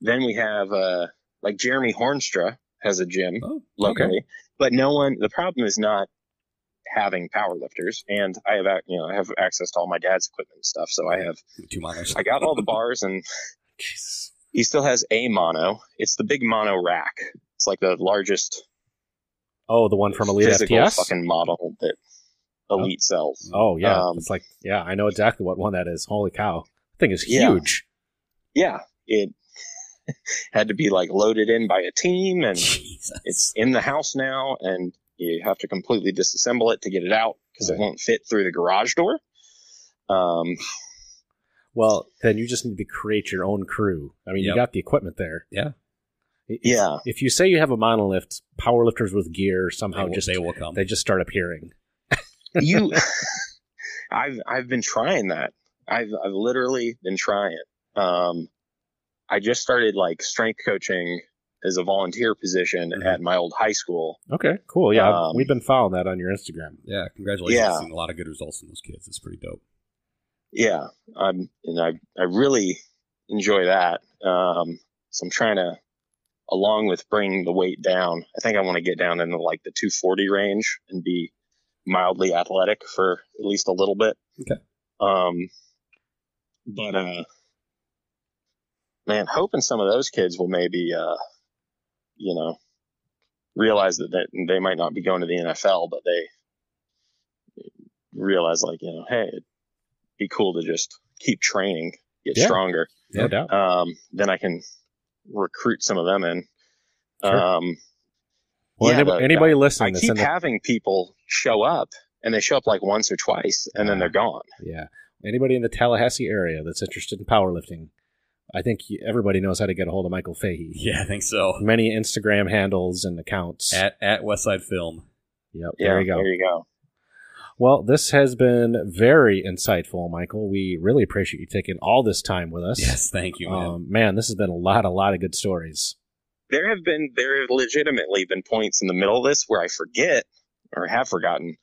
then we have uh, like Jeremy Hoornstra has a gym Oh, okay. locally, but no one. The problem is not having power lifters, and I have you know I have access to all my dad's equipment and stuff, so I have Two minors. I got all the bars and Jesus. He still has a mono. It's the big mono rack. It's like the largest Oh, the one from Elite physical FTS? fucking model that Elite sells. Oh yeah, Um, it's like yeah, I know exactly what one that is. Holy cow, thing is Yeah. huge. Yeah, it had to be like loaded in by a team, and Jesus. it's in the house now. And You have to completely disassemble it to get it out because Right. it won't fit through the garage door. Um, Well, then you just need to create your own crew. I mean, Yep. you got the equipment there. Yeah. If- Yeah. If you say you have a monolift, powerlifters with gear somehow They will, just they will come. they just start appearing. you, I've I've been trying that. I've I've literally been trying. Um, I just started like strength coaching as a volunteer position Mhm. at my old high school. Okay, cool. Yeah, Um, we've been following that on your Instagram. yeah, congratulations. Yeah. Seen a lot of good results in those kids. It's pretty dope. Yeah, I'm, and I I really enjoy that. Um, so I'm trying to, along with bringing the weight down, I think I want to get down into like the 240 range and be mildly athletic for at least a little bit. Okay. Um, but uh, man, hoping some of those kids will maybe uh, you know, realize that, that they might not be going to the NFL, but they realize like you know, hey, it'd be cool to just keep training, get Yeah. stronger. No doubt. Um, then I can recruit some of them in. Sure. Um, Well, yeah, anybody, the- anybody I listening, that's keep in the, having people show up, and they show up like once or twice, and then they're gone. yeah, anybody in the Tallahassee area that's interested in powerlifting, I think everybody knows how to get a hold of Michael Fahey. Yeah, I think so. Many Instagram handles and accounts. At at Westside Film. yep, Yeah, there you go. There you go. Well, this has been very insightful, Michael. We really appreciate you taking all this time with us. Yes, thank you, man. Um, man, this has been a lot, a lot of good stories. There have been there have legitimately been points in the middle of this where I forget or have forgotten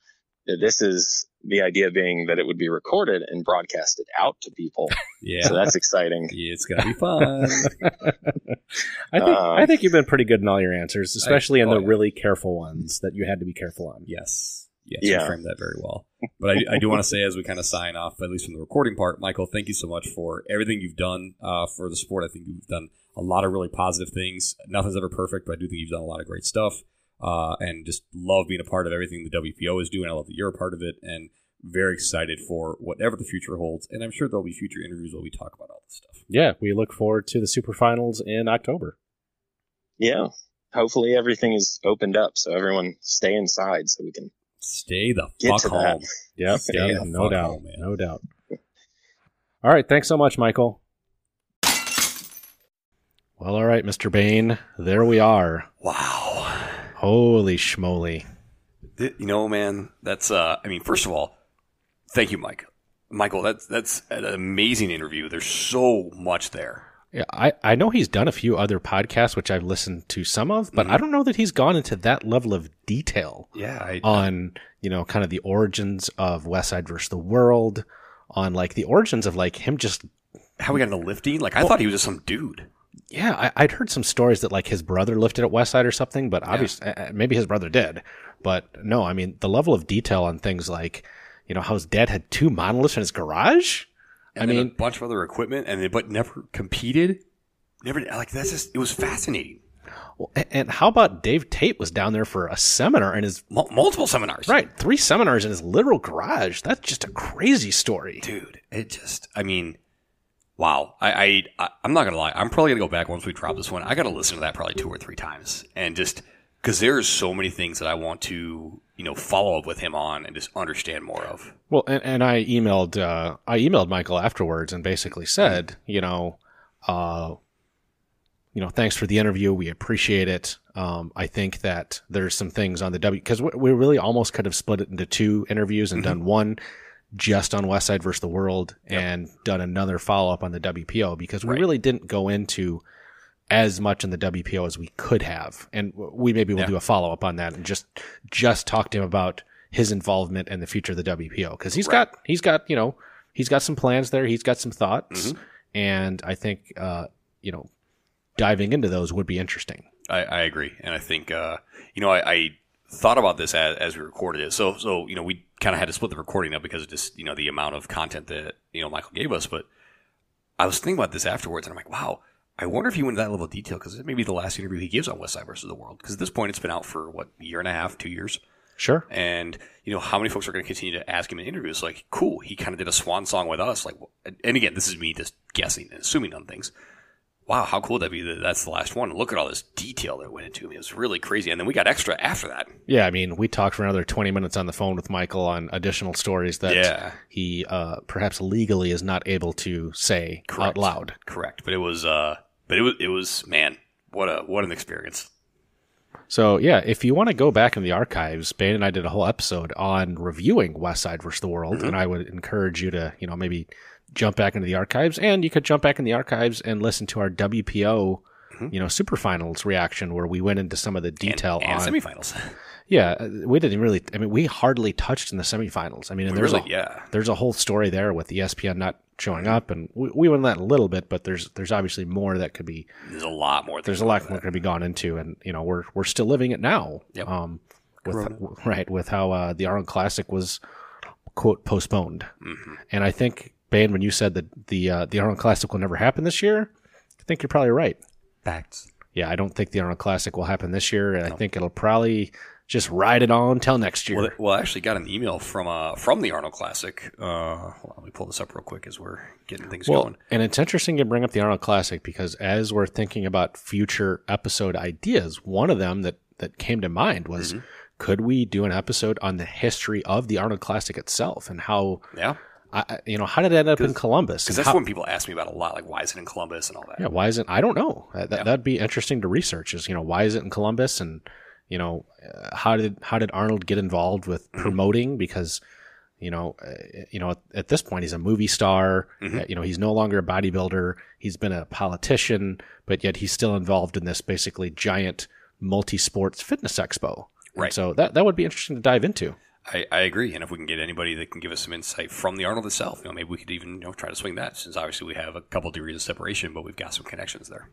that this is the idea being that it would be recorded and broadcasted out to people. yeah. So that's exciting. Yeah, it's gonna be fun. I think Um, I think you've been pretty good in all your answers, especially in oh, the yeah. really careful ones that you had to be careful on. yes. Yes, Yeah. you framed that very well. But I, I do want to say, as we kind of sign off, at least from the recording part, Michael, thank you so much for everything you've done uh, for the sport. I think you've done a lot of really positive things. Nothing's ever perfect, but I do think you've done a lot of great stuff. Uh, and just love being a part of everything the WPO is doing. I love that you're a part of it, and very excited for whatever the future holds. And I'm sure there'll be future interviews where we talk about all this stuff. Yeah, we look forward to the super finals in October. Yeah. Hopefully everything is opened up so everyone stay inside so we can Stay the Get fuck to that. home. Yep, Stay yep, the no fuck doubt, home, man. no doubt. All right, thanks so much, Michael. Well, all right, Mr. Bain, there we are. Wow. Holy schmoly. You know, man, that's uh I mean, first of all, thank you, Mike. Michael, that's that's an amazing interview. There's so much there. Yeah, I, I know he's done a few other podcasts, which I've listened to some of, but Mhm. I don't know that he's gone into that level of detail Yeah, I, on, you know, kind of the origins of Westside versus the World, on like the origins of like him just how we got into lifting? Like I thought he was just some dude. Yeah, I, I'd heard some stories that like his brother lifted at Westside or something, but obviously uh, maybe his brother did. But no, I mean the level of detail on things like you know how his dad had two monolifts in his garage. And I mean- a bunch of other equipment, and they, but never competed. Never like that's just it was fascinating. Well, and how about Dave Tate was down there for a seminar and his Mul- multiple seminars, right three seminars in his literal garage. That's just a crazy story. dude? It just, I mean, wow. I, I, I I'm not gonna lie. I'm probably gonna go back once we drop this one. I gotta listen to that probably two or three times, and just because there's so many things that I want to, you know, follow up with him on and just understand more of. Well, and, and I emailed uh, I emailed Michael afterwards and basically said, you know, uh, you know, thanks for the interview. We appreciate it. Um, I think that there's some things on the W because we, we really almost could have split it into two interviews and done one just on Westside versus the World and done another follow up on the WPO because we Right. really didn't go into as much in the WPO as we could have, and we maybe will Yeah. do a follow up on that and just just talk to him about his involvement and the future of the WPO because he's Right. got he's got you know he's got some plans there, he's got some thoughts, Mhm. and I think uh, you know diving into those would be interesting. I, I agree, and I think uh, you know I, I thought about this as, as we recorded it. So so you know we kind of had to split the recording up because of just you know the amount of content that you know Michael gave us. But I was thinking about this afterwards, and I'm like, wow. I wonder if he went into that level of detail because it may be the last interview he gives on Westside versus the World. Because at this point, it's been out for what a year and a half, two years, Sure. and you know how many folks are going to continue to ask him in interviews? Like, cool, he kind of did a swan song with us. Like, and again, this is me just guessing and assuming on things wow, how cool would that be that that's the last one? Look at all this detail that went into it. It was really crazy. And then we got extra after that. Yeah, I mean, we talked for another 20 minutes on the phone with Michael on additional stories that Yeah. he uh, perhaps legally is not able to say out Correct. loud. Correct. But it was, uh, but it was, it was, man, what a, what an experience. So, yeah, if you want to go back in the archives, Bain and I did a whole episode on reviewing Westside versus the World, Mm-hmm. and I would encourage you to, you know, maybe jump back into the archives, and you could jump back in the archives and listen to our WPO, you know, super finals reaction where we went into some of the detail Mm-hmm. and, and on. semifinals. yeah, uh, we didn't really. I mean, we hardly touched in the semifinals. I mean, there's really, a, yeah. there's a whole story there with ESPN not showing up, and we, we went that a little bit, but there's there's obviously more that could be There's a lot more. there's a lot more could be gone into, and you know we're we're still living it now. Yep. Um, with right with how uh, the Arnold Classic was quote postponed, Mm-hmm. and I think Bain, when you said that the uh, the Arnold Classic will never happen this year, I think you're probably right. Facts. Yeah, I don't think the Arnold Classic will happen this year, and I think it'll probably just ride it on till next year. Well, well, I actually got an email from uh, from the Arnold Classic. Uh, on, let me pull this up real quick as we're getting things Well, going. and it's interesting to bring up the Arnold Classic because as we're thinking about future episode ideas, one of them that that came to mind was Mm-hmm. could we do an episode on the history of the Arnold Classic itself and how Yeah, I, you know how did it end up in Columbus? because that's how- when people ask me about a lot. Like, why is it in Columbus and all that? yeah, why is it? I don't know. That, Yeah. That'd be interesting to research. Is you know why is it in Columbus and you know uh, how did how did Arnold get involved with promoting because you know uh, you know at, at this point he's a movie star. Mm-hmm. Uh, you know he's no longer a bodybuilder. He's been a politician, but yet he's still involved in this basically giant multi sports fitness expo. And Right. so that that would be interesting to dive into. I, I agree. And if we can get anybody that can give us some insight from the Arnold itself, you know, maybe we could even you know try to swing that. Since obviously we have a couple degrees of separation, but we've got some connections there.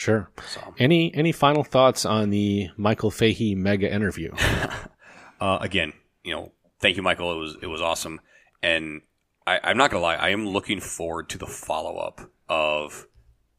Sure. So, Any any final thoughts on the Michael Fahey mega interview? uh, again, you know, thank you, Michael. It was it was awesome, and I, I'm not gonna lie, I am looking forward to the follow up of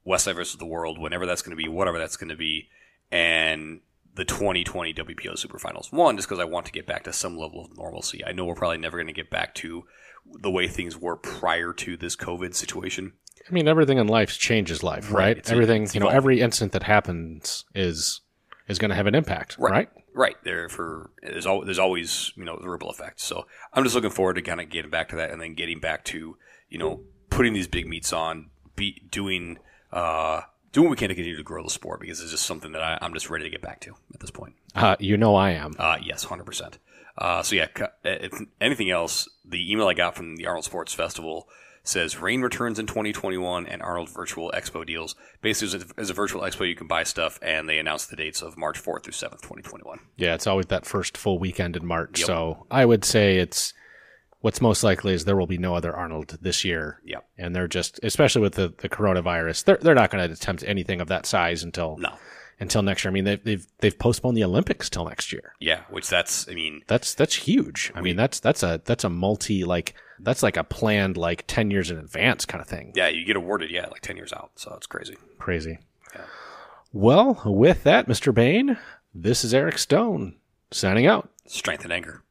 Westside versus the World, whenever that's going to be, whatever that's going to be, and the 2020 WPO Superfinals. One, just because I want to get back to some level of normalcy. I know we're probably never going to get back to the way things were prior to this COVID situation. I mean, everything in life changes life, Right. right? Everything, you know, evolving. every incident that happens is is going to have an impact, right? Right there for there's always there's always you know the ripple effect. So I'm just looking forward to kind of getting back to that, and then getting back to you know putting these big meets on, be doing uh doing what we can to continue to grow the sport because it's just something that I, I'm just ready to get back to at this point. Uh, you know, I am. Uh, yes, hundred percent. Uh, so yeah, if anything else, the email I got from the Arnold Sports Festival says rain returns in 2021 and Arnold Virtual Expo deals. Basically, as a, virtual expo, you can buy stuff, and they announced the dates of March 4th through 7th, 2021. Yeah, it's always that first full weekend in March. Yep. So I would say it's what's most likely is there will be no other Arnold this year. Yep. And they're just, especially with the, the coronavirus, they're they're not going to attempt anything of that size until No. until next year. I mean, they've they've they've postponed the Olympics till next year. Yeah, which that's, I mean, That's that's huge. I mean, that's that's a that's a multi like that's like a planned like ten years in advance kind of thing. yeah, you get awarded, yeah, like 10 years out. So it's crazy. Crazy. Well, with that, Mr. Bain, this is Eric Stone signing out. Strength and anger.